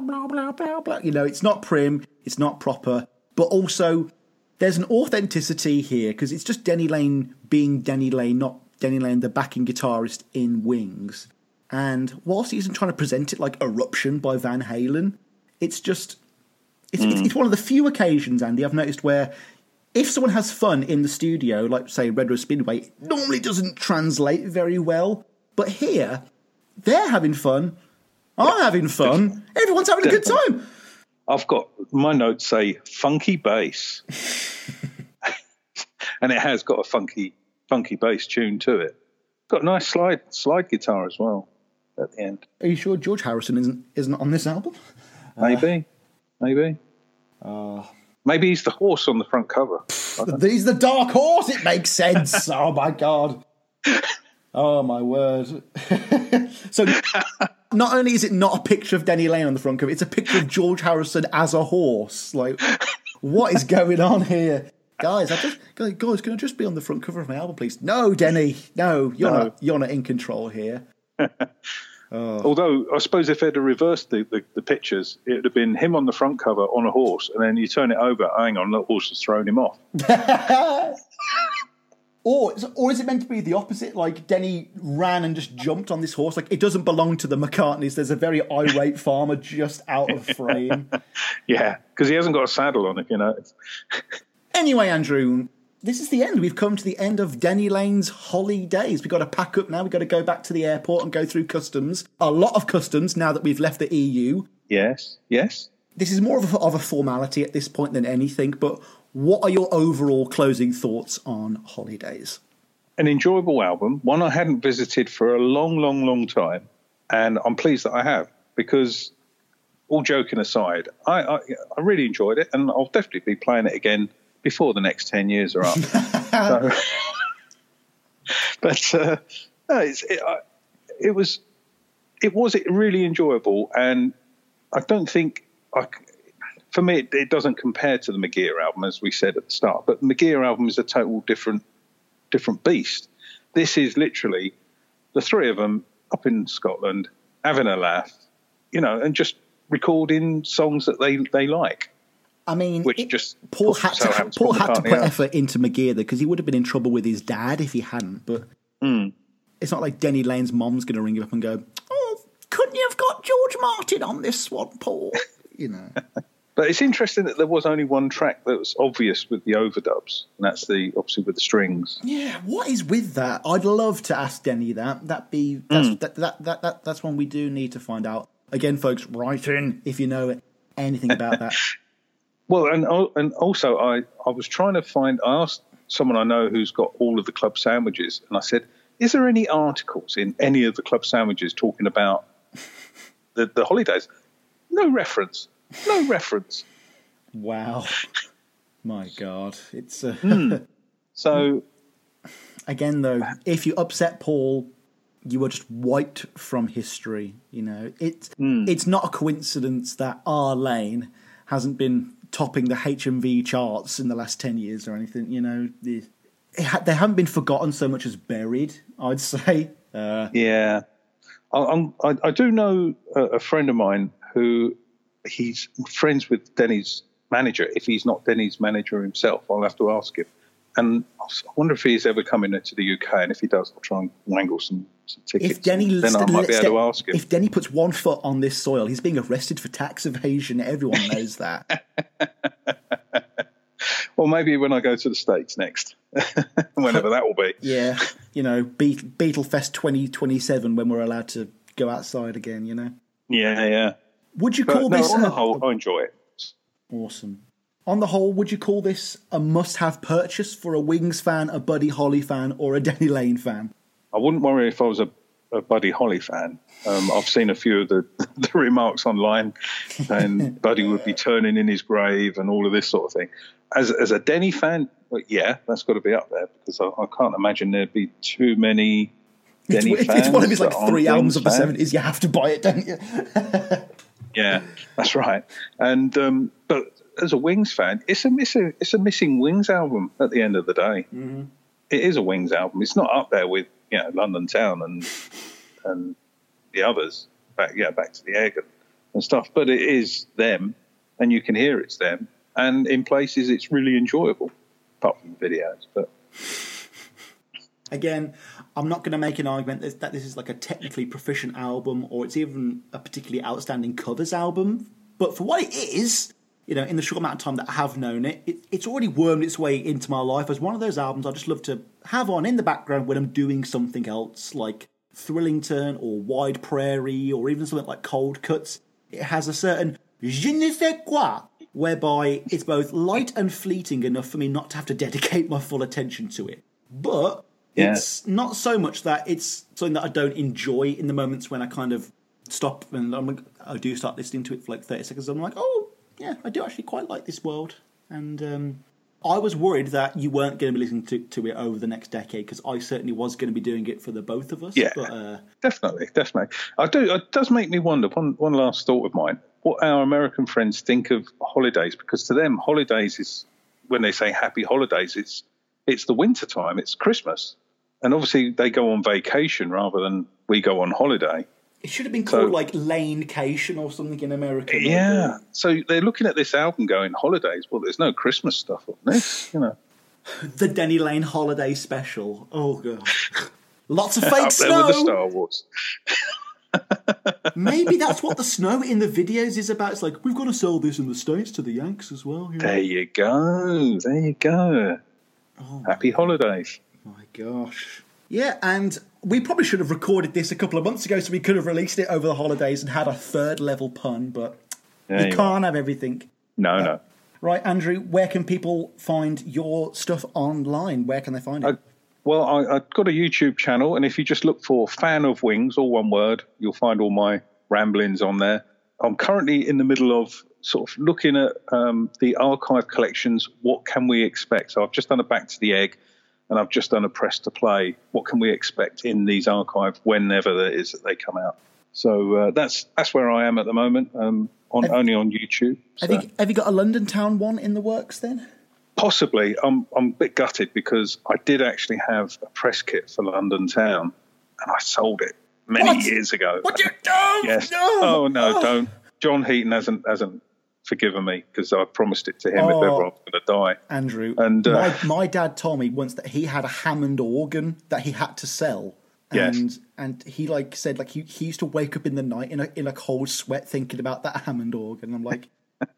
Blah, blah, blah, blah, blah. You know it's not prim, it's not proper, but also there's an authenticity here because it's just Denny Laine being Denny Laine, not Denny Laine, the backing guitarist in Wings. And whilst he isn't trying to present it like Eruption by Van Halen, it's just it's, it's, hmm. it's one of the few occasions, Andy, I've noticed where if someone has fun in the studio, like say Red Rose Speedway, it normally doesn't translate very well. But here, they're having fun. I'm having fun. Everyone's having a good time. I've got my notes say funky bass, and it has got a funky funky bass tune to it. Got a nice slide slide guitar as well at the end. Are you sure George Harrison isn't isn't on this album? Maybe, maybe. Uh, maybe he's the horse on the front cover. He's the dark horse. It makes sense. oh my god. Oh my word. so not only is it not a picture of Denny Laine on the front cover, it's a picture of George Harrison as a horse. Like, what is going on here? Guys, I just guys, can I just be on the front cover of my album, please? No, Denny, no, you're No. not you're not in control here. Although I suppose if they'd have reversed the, the, the pictures, it would have been him on the front cover on a horse, and then you turn it over. Hang on, the horse has thrown him off. Or, or is it meant to be the opposite? Like Denny ran and just jumped on this horse. Like it doesn't belong to the McCartneys. There's a very irate farmer just out of frame. Yeah, because he hasn't got a saddle on it. You know. Anyway, Andrew, this is the end. We've come to the end of Denny Laine's Holly holidays. We've got to pack up now. We've got to go back to the airport and go through customs. A lot of customs now that we've left the EU. Yes, yes. This is more of a, of a formality at this point than anything, but what are your overall closing thoughts on holidays? An enjoyable album, one I hadn't visited for a long, long, long time, and I'm pleased that I have because, all joking aside, I I, I really enjoyed it, and I'll definitely be playing it again before the next ten years are up. so, but uh, no, it's, it, I, it was it was really enjoyable, and I don't think I, for me it, it doesn't compare to the McGear album as we said at the start. But the McGear album is a total different different beast. This is literally the three of them up in Scotland having a laugh, you know, and just recording songs that they they like. I mean, Which it- just Paul had to Paul had to put out. effort into McGear there because he would have been in trouble with his dad if he hadn't. But Hmm. it's not like Denny Laine's mom's going to ring him up and go, "Oh, couldn't you have got George Martin on this one, Paul?" You know. But it's interesting that there was only one track that was obvious with the overdubs, and that's the obviously with the strings. Yeah, what is with that? I'd love to ask Denny that. That be mm. that's that, that, that, that that's one we do need to find out. Again, folks, write in if you know anything about that. Well, and and also I I was trying to find. I asked someone I know who's got all of the club sandwiches, and I said, "Is there any articles in any of the club sandwiches talking about the the holidays?" No reference. No reference. wow. My God, it's uh, So again though. If you upset Paul, you are just wiped from history. You know, it's it's not a coincidence that R Lane hasn't been topping the HMV charts in the last ten years or anything. You know, the, it ha- they haven't been forgotten so much as buried. I'd say. Uh, Yeah, I, I'm, I, I do know a, a friend of mine who he's friends with Denny's manager. If he's not Denny's manager himself, I'll have to ask him. And I wonder if he's ever coming into the UK, and if he does, I'll try and wangle some, some tickets. if Denny then I might be able to ask him. if Denny puts one foot on this soil, he's being arrested for tax evasion. Everyone knows that. Or maybe when I go to the States next, whenever that will be. yeah, you know, Be- Beetlefest twenty twenty seven when we're allowed to go outside again. You know, Yeah, yeah. Would you But call no, this on the a- whole, I enjoy it. awesome? On the whole, would you call this a must-have purchase for a Wings fan, a Buddy Holly fan, or a Denny Laine fan? I wouldn't worry if I was a, a Buddy Holly fan. Um, I've seen a few of the, the remarks online, and Buddy would be turning in his grave and all of this sort of thing. As as a Denny fan, well, yeah, that's got to be up there because I, I can't imagine there'd be too many It's, Denny it's, fans. it's one of his like three albums of the seventies. You have to buy it, don't you? Yeah, that's right. And um, but as a Wings fan, it's a missing it's a missing Wings album at the end of the day. It is a Wings album. It's not up there with you know London Town and and the others. Back yeah, back to the egg and, and stuff. But it is them, and you can hear it's them. And in places, it's really enjoyable, apart from the videos. But Again, I'm not going to make an argument that, this is like a technically proficient album or it's even a particularly outstanding covers album. But for what it is, you know, in the short amount of time that I have known it, it it's already wormed its way into my life as one of those albums I just love to have on in the background when I'm doing something else, like Thrillington or Wide Prairie or even something like Cold Cuts. It has a certain je ne sais quoi, whereby it's both light and fleeting enough for me not to have to dedicate my full attention to it. But Yeah. it's not so much that it's something that I don't enjoy in the moments when I kind of stop and I'm like, I do start listening to it for like 30 seconds. I'm like, oh, yeah, I do actually quite like this world. And um, I was worried that you weren't going to be listening to, to it over the next decade because I certainly was going to be doing it for the both of us. Yeah. But uh, Definitely, definitely. I do. It does make me wonder. One one last thought of mine: what our American friends think of holidays, because to them, holidays is when they say happy holidays, it's it's the winter time, it's Christmas, and obviously they go on vacation rather than we go on holiday. it should have been So- called like Lanecation or something in America. Yeah. So they're looking at this album going holidays. Well, there's no Christmas stuff on this, you know. The Denny Laine Holiday Special. Oh, God. Lots of fake Up there with the snow. Star Wars. Maybe that's what the snow in the videos is about. It's like, we've got to sell this in the States to the Yanks as well. you know? There you go. There you go. Oh, Happy holidays. My gosh. Yeah, and we probably should have recorded this a couple of months ago so we could have released it over the holidays and had a third level pun, but There you you can't have everything. No, no. Right, Andrew, where can people find your stuff online? Where can they find it? I, well, I, I've got a YouTube channel, and if you just look for "Fan of Wings," all one word, you'll find all my ramblings on there. I'm currently in the middle of sort of looking at um, the archive collections. What can we expect? So I've just done a Back to the Egg, and I've just done a Press to Play. What can we expect in these archives whenever it is that they come out? So uh, that's that's where I am at the moment. Um, on only on YouTube. have, you, have you got a London Town one in the works then? Possibly. I'm I'm a bit gutted because I did actually have a press kit for London Town, and I sold it many What? years ago. What you don't? Yes. No. Oh no, Oh. don't. John Heaton hasn't hasn't forgiven me because I promised it to him Oh. if ever I was going to die. Andrew, And, uh, my, my dad told me once that he had a Hammond organ that he had to sell. Yes. And and he like said like he, he used to wake up in the night in a in a cold sweat thinking about that Hammond organ. I'm like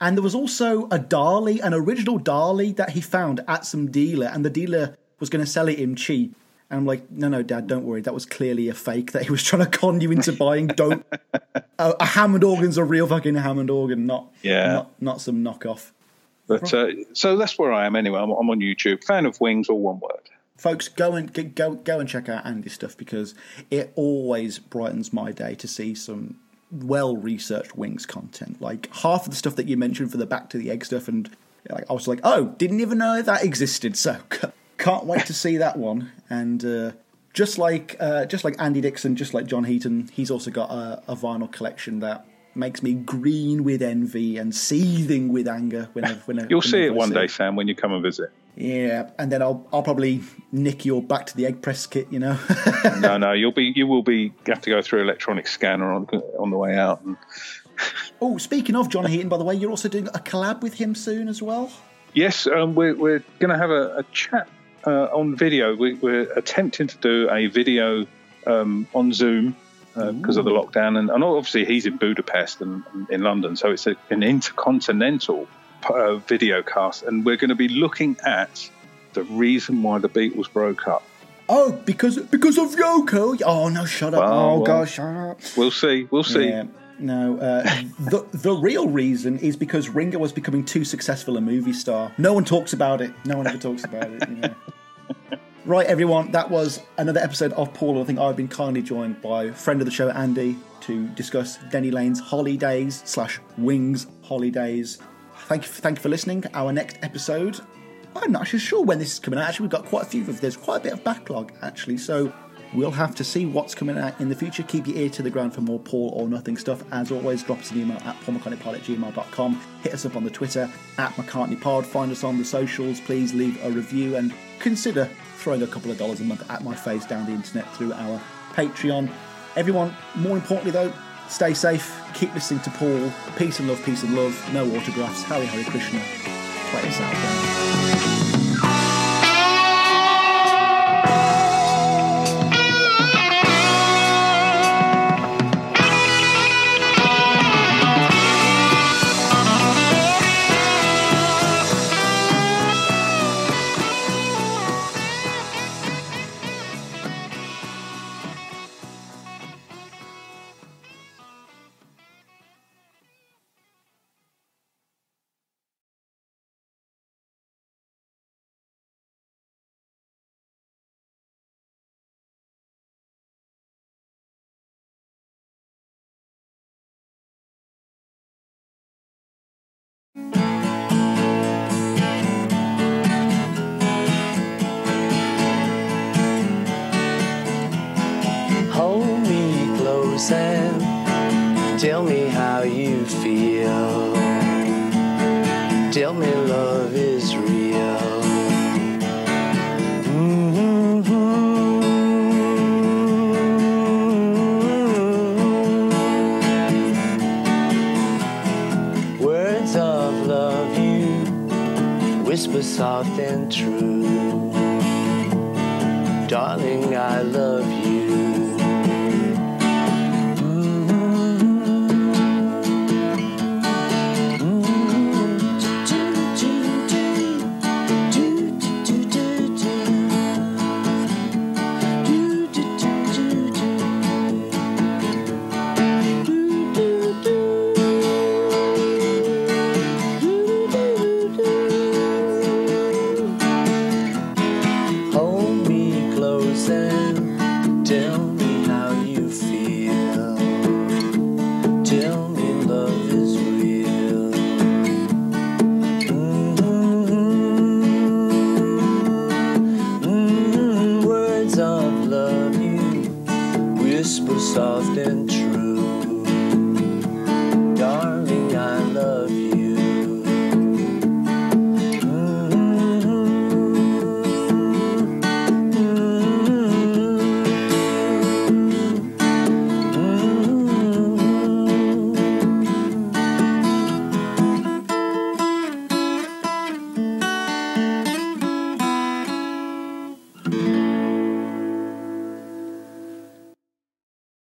And there was also a Dali, an original Dali that he found at some dealer, and the dealer was going to sell it him cheap. And I'm like, no, no, Dad, don't worry. That was clearly a fake that he was trying to con you into buying. Don't. a, a Hammond organ's a real fucking Hammond organ, not Yeah. not, not some knockoff. But uh, so that's where I am anyway. I'm, I'm on YouTube. Fan of Wings, all one word. folks go and go go and check out Andy's stuff because it always brightens my day to see some well researched wings content like half of the stuff that you mentioned for the back to the egg stuff and like, i was like oh didn't even know that existed so can't wait to see that one and uh, just like uh, just like andy dixon just like john heaton he's also got a, a vinyl collection that makes me green with envy and seething with anger whenever, whenever You'll see it one day. Sam, when you come and visit. Yeah, and then I'll I'll probably nick your back to the egg press kit, you know. no, no, you'll be you will be have to go through electronic scanner on on the way out. And oh, speaking of John Heaton, by the way, you're also doing a collab with him soon as well. yes, um, we're we're going to have a, a chat uh, on video. We, we're attempting to do a video um, on Zoom because of the lockdown, and, and obviously he's in Budapest and, and in London, so it's a, an intercontinental uh, video cast, and we're going to be looking at the reason why the Beatles broke up. Oh, because because of Yoko. Oh no, shut up. Well, oh well. gosh, shut up. We'll see. We'll see. Yeah. No, uh, the the real reason is because Ringo was becoming too successful a movie star. No one talks about it. No one ever talks about it. You know. right, everyone. That was another episode of Paul. I think I've been kindly joined by friend of the show Andy to discuss Denny Laine's Holidays slash Wings Holidays. Thank you, thank you for listening. Our next episode. I'm not actually sure when this is coming out. Actually, we've got quite a few of there's quite a bit of backlog actually. So we'll have to see what's coming out in the future. Keep your ear to the ground for more Paul or Nothing stuff. As always, drop us an email at paulmccartneypod at gmail.com. Hit us up on the Twitter at McCartneyPod. Find us on the socials. Please leave a review and consider throwing a couple of dollars a month at my face down the internet through our Patreon. Everyone, more importantly though, stay safe. Keep listening to Paul. Peace and love, peace and love. No autographs. Hari Hari Krishna. Play us out. guys.